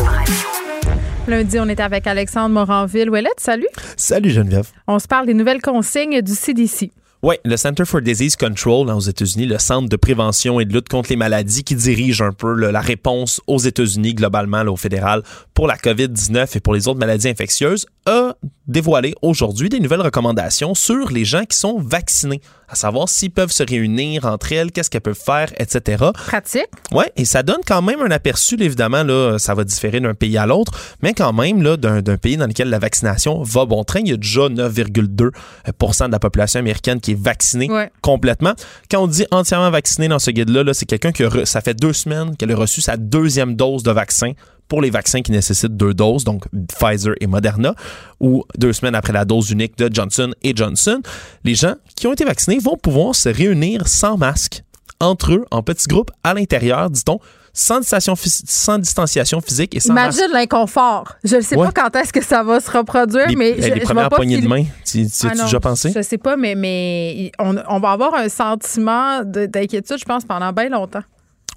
Lundi, on est avec Alexandre Moranville-Ouellette. Salut. Salut Geneviève. On se parle des nouvelles consignes du CDC. Oui, le Center for Disease Control aux États-Unis, le Centre de prévention et de lutte contre les maladies qui dirige un peu la réponse aux États-Unis globalement, au fédéral, pour la COVID-19 et pour les autres maladies infectieuses, a dévoilé aujourd'hui des nouvelles recommandations sur les gens qui sont vaccinés, à savoir s'ils peuvent se réunir entre elles, qu'est-ce qu'elles peuvent faire, etc. Pratique. Oui, et ça donne quand même un aperçu, évidemment, là, ça va différer d'un pays à l'autre, mais quand même là, d'un, pays dans lequel la vaccination va bon train. Il y a déjà 9,2% de la population américaine qui est vaccinée complètement. Quand on dit entièrement vacciné dans ce guide-là, c'est quelqu'un qui a, ça fait deux semaines qu'elle a reçu sa deuxième dose de vaccin pour les vaccins qui nécessitent deux doses, donc Pfizer et Moderna, ou deux semaines après la dose unique de Johnson et Johnson, les gens qui ont été vaccinés vont pouvoir se réunir sans masque entre eux, en petits groupes, à l'intérieur, dit-on, sans distanciation, sans distanciation physique et sans Imagine l'inconfort. Je ne sais pas quand est-ce que ça va se reproduire, mais je, les premières poignées de main, tu, tu, ah déjà pensé? Je sais pas, mais, mais on, on va avoir un sentiment d'inquiétude, je pense, pendant bien longtemps.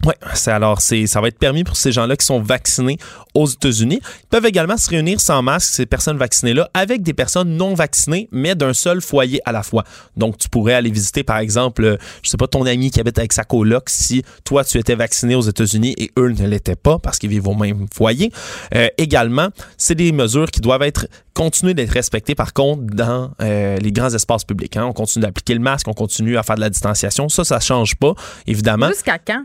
Oui, c'est alors c'est ça va être permis pour ces gens-là qui sont vaccinés aux États-Unis. Ils peuvent également se réunir sans masque ces personnes vaccinées là avec des personnes non vaccinées mais d'un seul foyer à la fois. Donc tu pourrais aller visiter par exemple, euh, je sais pas ton ami qui habite avec sa coloc si toi tu étais vacciné aux États-Unis et eux ne l'étaient pas parce qu'ils vivent au même foyer. Euh, également, c'est des mesures qui doivent être continuer d'être respectées par contre dans euh, les grands espaces publics. Hein. On continue d'appliquer le masque, on continue à faire de la distanciation. Ça, ça change pas évidemment. Jusqu'à quand?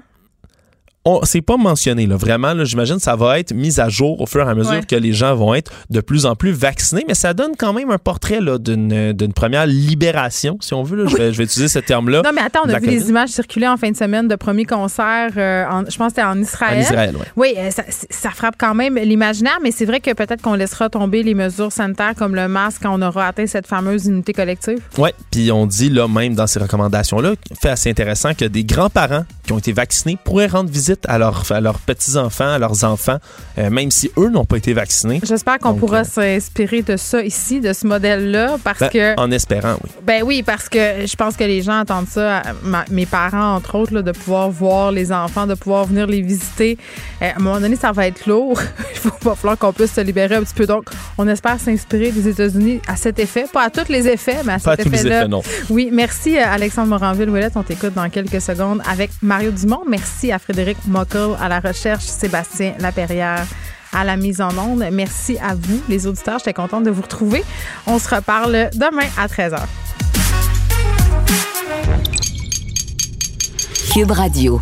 C'est pas mentionné là. Vraiment, là, j'imagine que ça va être mis à jour au fur et à mesure que les gens vont être de plus en plus vaccinés, mais ça donne quand même un portrait là, d'une, d'une première libération, si on veut. Là. Je, vais, je, vais, utiliser ce terme-là. Non, mais attends, on a vu les images circuler en fin de semaine de premiers concerts, euh, je pense que c'était en Israël. En Israël, oui. Oui, euh, ça, ça, frappe quand même l'imaginaire, mais c'est vrai que peut-être qu'on laissera tomber les mesures sanitaires comme le masque quand on aura atteint cette fameuse unité collective. Oui, puis on dit là, même dans ces recommandations-là, fait assez intéressant que des grands-parents qui ont été vaccinés pourraient rendre visite à, leur, à leurs petits-enfants, à leurs enfants, euh, même si eux n'ont pas été vaccinés. J'espère qu'on pourra euh, s'inspirer de ça ici, de ce modèle-là, parce ben, que... En espérant, oui. Ben oui, parce que je pense que les gens attendent ça, mes parents, entre autres, là, de pouvoir voir les enfants, de pouvoir venir les visiter. Euh, à un moment donné, ça va être lourd. Il va falloir qu'on puisse se libérer un petit peu. Donc, on espère s'inspirer des États-Unis à cet effet. Pas à tous les effets, mais à Pas cet effet-là. non. Oui, merci Alexandre Moranville-Ouellette. On t'écoute dans quelques secondes avec Mario Dumont. Merci à Frédéric Mockel à la recherche, Sébastien Laperrière à la mise en onde. Merci à vous, les auditeurs. J'étais contente de vous retrouver. On se reparle demain à 13h. Cube Radio.